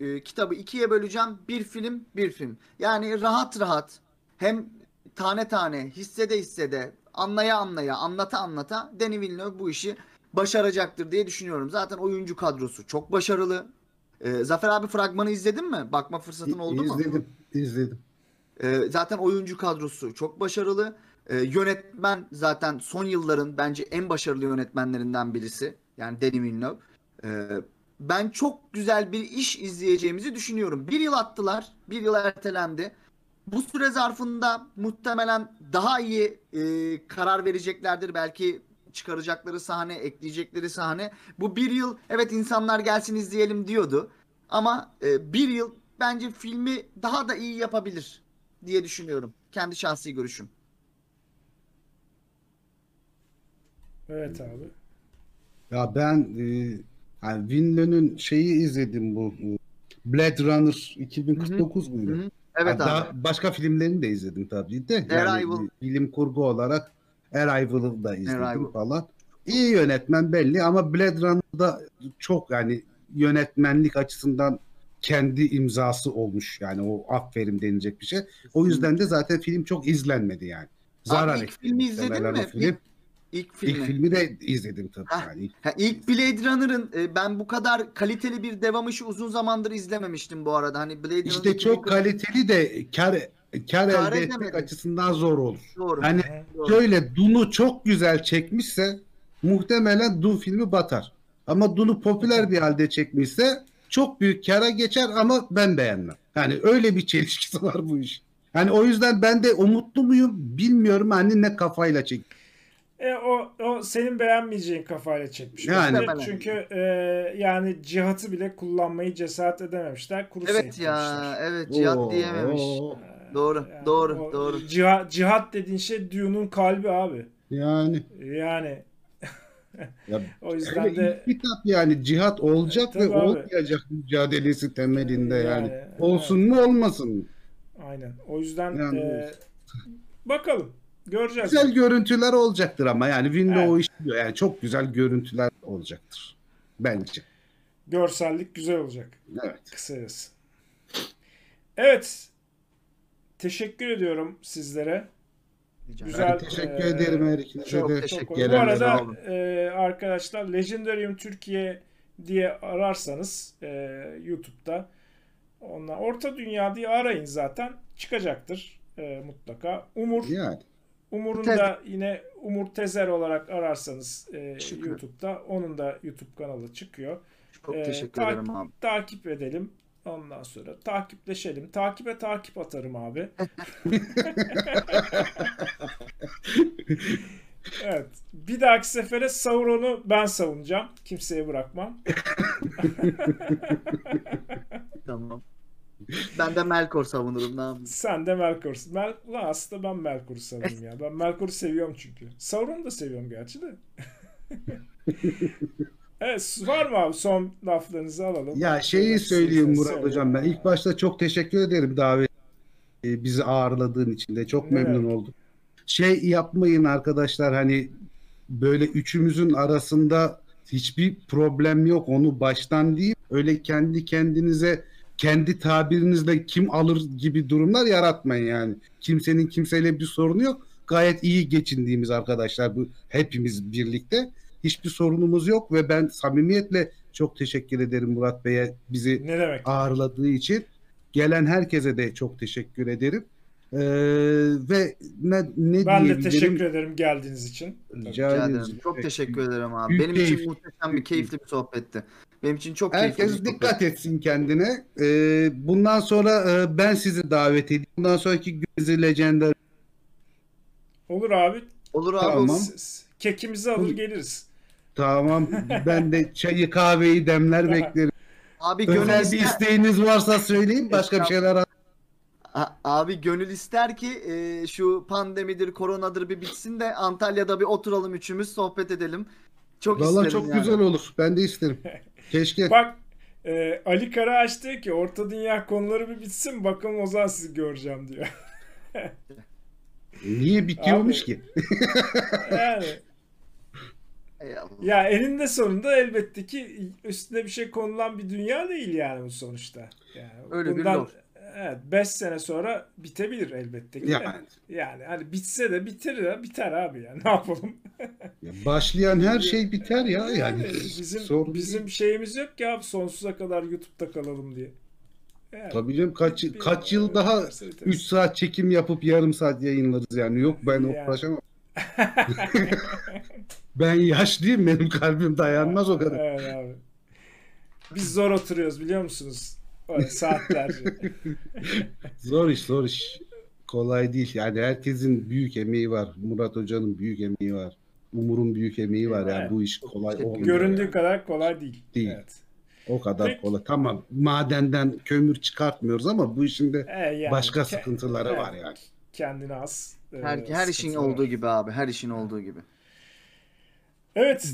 e, kitabı ikiye böleceğim. Bir film, bir film. Yani rahat rahat hem tane tane, hissede hissede, anlaya anlaya, anlata anlata Denis Villeneuve bu işi başaracaktır diye düşünüyorum. Zaten oyuncu kadrosu çok başarılı. Ee, Zafer abi fragmanı izledin mi? Bakma fırsatın oldu mu? izledim, izledim. Ee, zaten oyuncu kadrosu çok başarılı. Ee, yönetmen zaten son yılların bence en başarılı yönetmenlerinden birisi. Yani Denis Villeneuve. Ee, ben çok güzel bir iş izleyeceğimizi düşünüyorum. Bir yıl attılar. Bir yıl ertelendi. Bu süre zarfında muhtemelen daha iyi e, karar vereceklerdir. Belki çıkaracakları sahne, ekleyecekleri sahne. Bu bir yıl evet insanlar gelsin izleyelim diyordu. Ama e, bir yıl bence filmi daha da iyi yapabilir diye düşünüyorum. Kendi şahsi görüşüm. Evet abi. Ya ben e, yani Villeneuve'nün şeyi izledim bu e, Blade Runner 2049 muydu? Hı hı. Evet Ha, abi. daha başka filmlerini de izledim tabii de. Yani Arrival. bilim kurgu olarak Arrival'ı da izledim Arrival. falan. İyi yönetmen belli ama Blade Runner'da çok yani yönetmenlik açısından kendi imzası olmuş. Yani o aferin denilecek bir şey. O yüzden de zaten film çok izlenmedi yani. Zarar ilk etti filmi izledin mi? film. İlk, ilk filmi. İlk filmi de izledim tabii. Hah. Yani. Ha, ilk Blade Runner'ın e, ben bu kadar kaliteli bir devam işi uzun zamandır izlememiştim bu arada. Hani Blade İşte Runner çok kaliteli de kar kar Kar elde etmek açısından zor olur. Doğru. Hani Doğru. şöyle Dun'u çok güzel çekmişse muhtemelen Dun filmi batar. Ama Dun'u popüler bir halde çekmişse çok büyük kara geçer ama ben beğenmem. Yani öyle bir çelişkisi var bu iş. Yani o yüzden ben de umutlu muyum bilmiyorum hani ne kafayla çek. E, o, o senin beğenmeyeceğin kafayla çekmiş. Yani. olabilir. Çünkü e, yani cihatı bile kullanmayı cesaret edememişler. Kuru Evet ya evet cihat Oo, diyememiş. oo. Doğru Yani doğru o doğru. Cihat, cihat dediğin şey Dune'un kalbi abi. Yani Yani ya o yüzden de kitap yani cihat olacak Tabii ve abi. olmayacak mücadelesi temelinde yani. Yani, Olsun mu olmasın mı? aynen. O yüzden Yani e, bakalım. Göreceğiz. Güzel görüntüler olacaktır ama yani Windows Evet. o işliyor. Yani çok güzel görüntüler olacaktır. Bence. Görsellik güzel olacak. Evet. Kısacası. Evet. Teşekkür ediyorum sizlere. Rica Güzel. Ben teşekkür e, ederim her ikinize çok de. teşekkür Bu arada e, arkadaşlar Legendarium Türkiye diye ararsanız e, YouTube'da onlar Orta Dünya diye arayın zaten çıkacaktır e, mutlaka. Umur Yani. Umur'un Tez- da yine Umur Tezer olarak ararsanız e, Çıkıyor. YouTube'da onun da YouTube kanalı çıkıyor. Çok Ee, teşekkür tak- ederim abi. Takip edelim. Ondan sonra takipleşelim. Takibe takip atarım abi. evet. Bir dahaki sefere Sauron'u ben savunacağım. Kimseye bırakmam. Tamam. Ben de Melkor savunurum ne yapayım. Sen de Melkor'sun. Mel Ulan aslında ben Melkor'u savunuyorum ya. Ben Melkor'u seviyorum çünkü. Sauron'u da seviyorum gerçi de. evet var mı abi son laflarınızı alalım. Ya şeyi söyleyeyim Murat söyleyin. Hocam ben. ilk başta çok teşekkür ederim davet e, bizi ağırladığın için de çok Ne memnun oldum. Şey yapmayın arkadaşlar hani böyle üçümüzün arasında hiçbir problem yok onu baştan değil. Öyle kendi kendinize kendi tabirinizle kim alır gibi durumlar yaratmayın yani. Kimsenin kimseyle bir sorunu yok. Gayet iyi geçindiğimiz arkadaşlar bu hepimiz birlikte. Hiçbir sorunumuz yok ve ben samimiyetle çok teşekkür ederim Murat Bey'e bizi Ne demek? ağırladığı için. Gelen herkese de çok teşekkür ederim. Ee, ve ne, ne Ben de teşekkür ederim geldiğiniz için. Rica Rica ederim. Çok teşekkür ederim abi. Büyük Benim keyif. için muhteşem bir keyifli bir sohbetti. Benim için çok keyifli bir Herkes sohbetti. dikkat etsin kendine. Ee, bundan sonra e, ben sizi davet edeyim. Bundan sonraki Gözü Legendary Olur abi. Olur abi. Tamam. Kekimizi alır geliriz. tamam. ben de çayı kahveyi demler beklerim. Abi gönül bir isteğiniz varsa söyleyin. Başka bir şeyler A- abi gönül ister ki e, şu pandemidir, koronadır bir bitsin de Antalya'da bir oturalım üçümüz sohbet edelim. Çok Valla isterim çok yani. güzel olur. Ben de isterim. Keşke. Bak e, Ali Karaağaç diyor ki Orta Dünya konuları bir bitsin bakalım o zaman sizi göreceğim diyor. Niye bitiyormuş Abi. ki? yani ya eninde sonunda elbette ki üstüne bir şey konulan bir dünya değil yani bu sonuçta. Yani Öyle bir bundan laf. Evet 5 sene sonra bitebilir elbette ki. de. Yani. Yani hani bitse de bitirir biter abi yani ne yapalım? Ya Başlayan her şey biter ya. Yani bizim sorun bizim şeyimiz yok ki abi sonsuza kadar YouTube'da kalalım diye. Yani Tabii canım kaç bir- kaç yıl daha Biterse biteriz. 3 saat çekim yapıp yarım saat yayınlarız yani. Yok ben Yani. uğraşamam. Ben yaşlıyım benim kalbim dayanmaz o kadar. Evet abi. Biz zor oturuyoruz biliyor musunuz? Öyle saatlerce. Zor iş zor iş. Kolay değil. Yani herkesin büyük emeği var. Murat Hoca'nın büyük emeği var. Umur'un büyük emeği var. Yani Evet. bu iş kolay Teşekkür olmuyor. Göründüğü yani. kadar kolay değil. Değil. Evet. O kadar Peki. kolay. Tamam madenden kömür çıkartmıyoruz ama bu işin de E, yani başka sıkıntıları evet, var yani. Kendine az. e, Her, her işin var. olduğu gibi abi. Her işin olduğu gibi. Evet.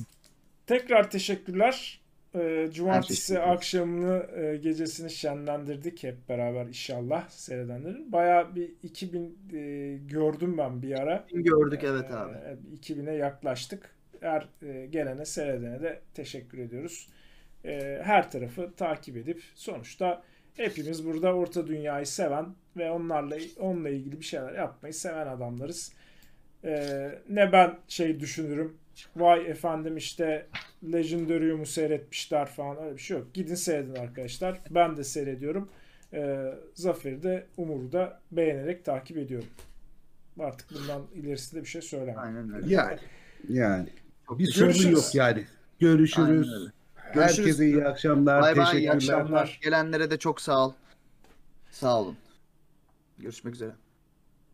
Tekrar teşekkürler. Ee, Cumartesi akşamını, e, gecesini şenlendirdik hep beraber inşallah seyredenlerin. Bayağı bir 2000 e, gördüm ben bir ara. Gördük evet abi. Ee, 2000'e yaklaştık. Her e, gelene seyredene de teşekkür ediyoruz. Ee, her tarafı takip edip sonuçta hepimiz burada Orta Dünyayı seven ve onlarla onunla ilgili bir şeyler yapmayı seven adamlarız. Ee, ne ben şey düşünürüm. Vay efendim işte Legendarium'u seyretmişler falan öyle bir şey yok. Gidin seyredin arkadaşlar. Ben de seyrediyorum. E, Zafer'i de Umur'u da beğenerek takip ediyorum. Artık bundan ilerisinde bir şey söylemem. Aynen öyle. Yani yani bir sorun Görüşürüz. yok yani. Görüşürüz. Herkese iyi akşamlar. Bay bay iyi Teşekkürler. akşamlar. Gelenlere de çok sağ ol. Sağ olun. Görüşmek üzere.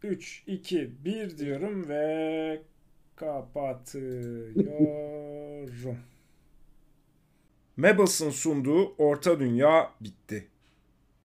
3, 2, 1 diyorum ve kapatıyorum. Mabels'ın sunduğu Orta Dünya bitti.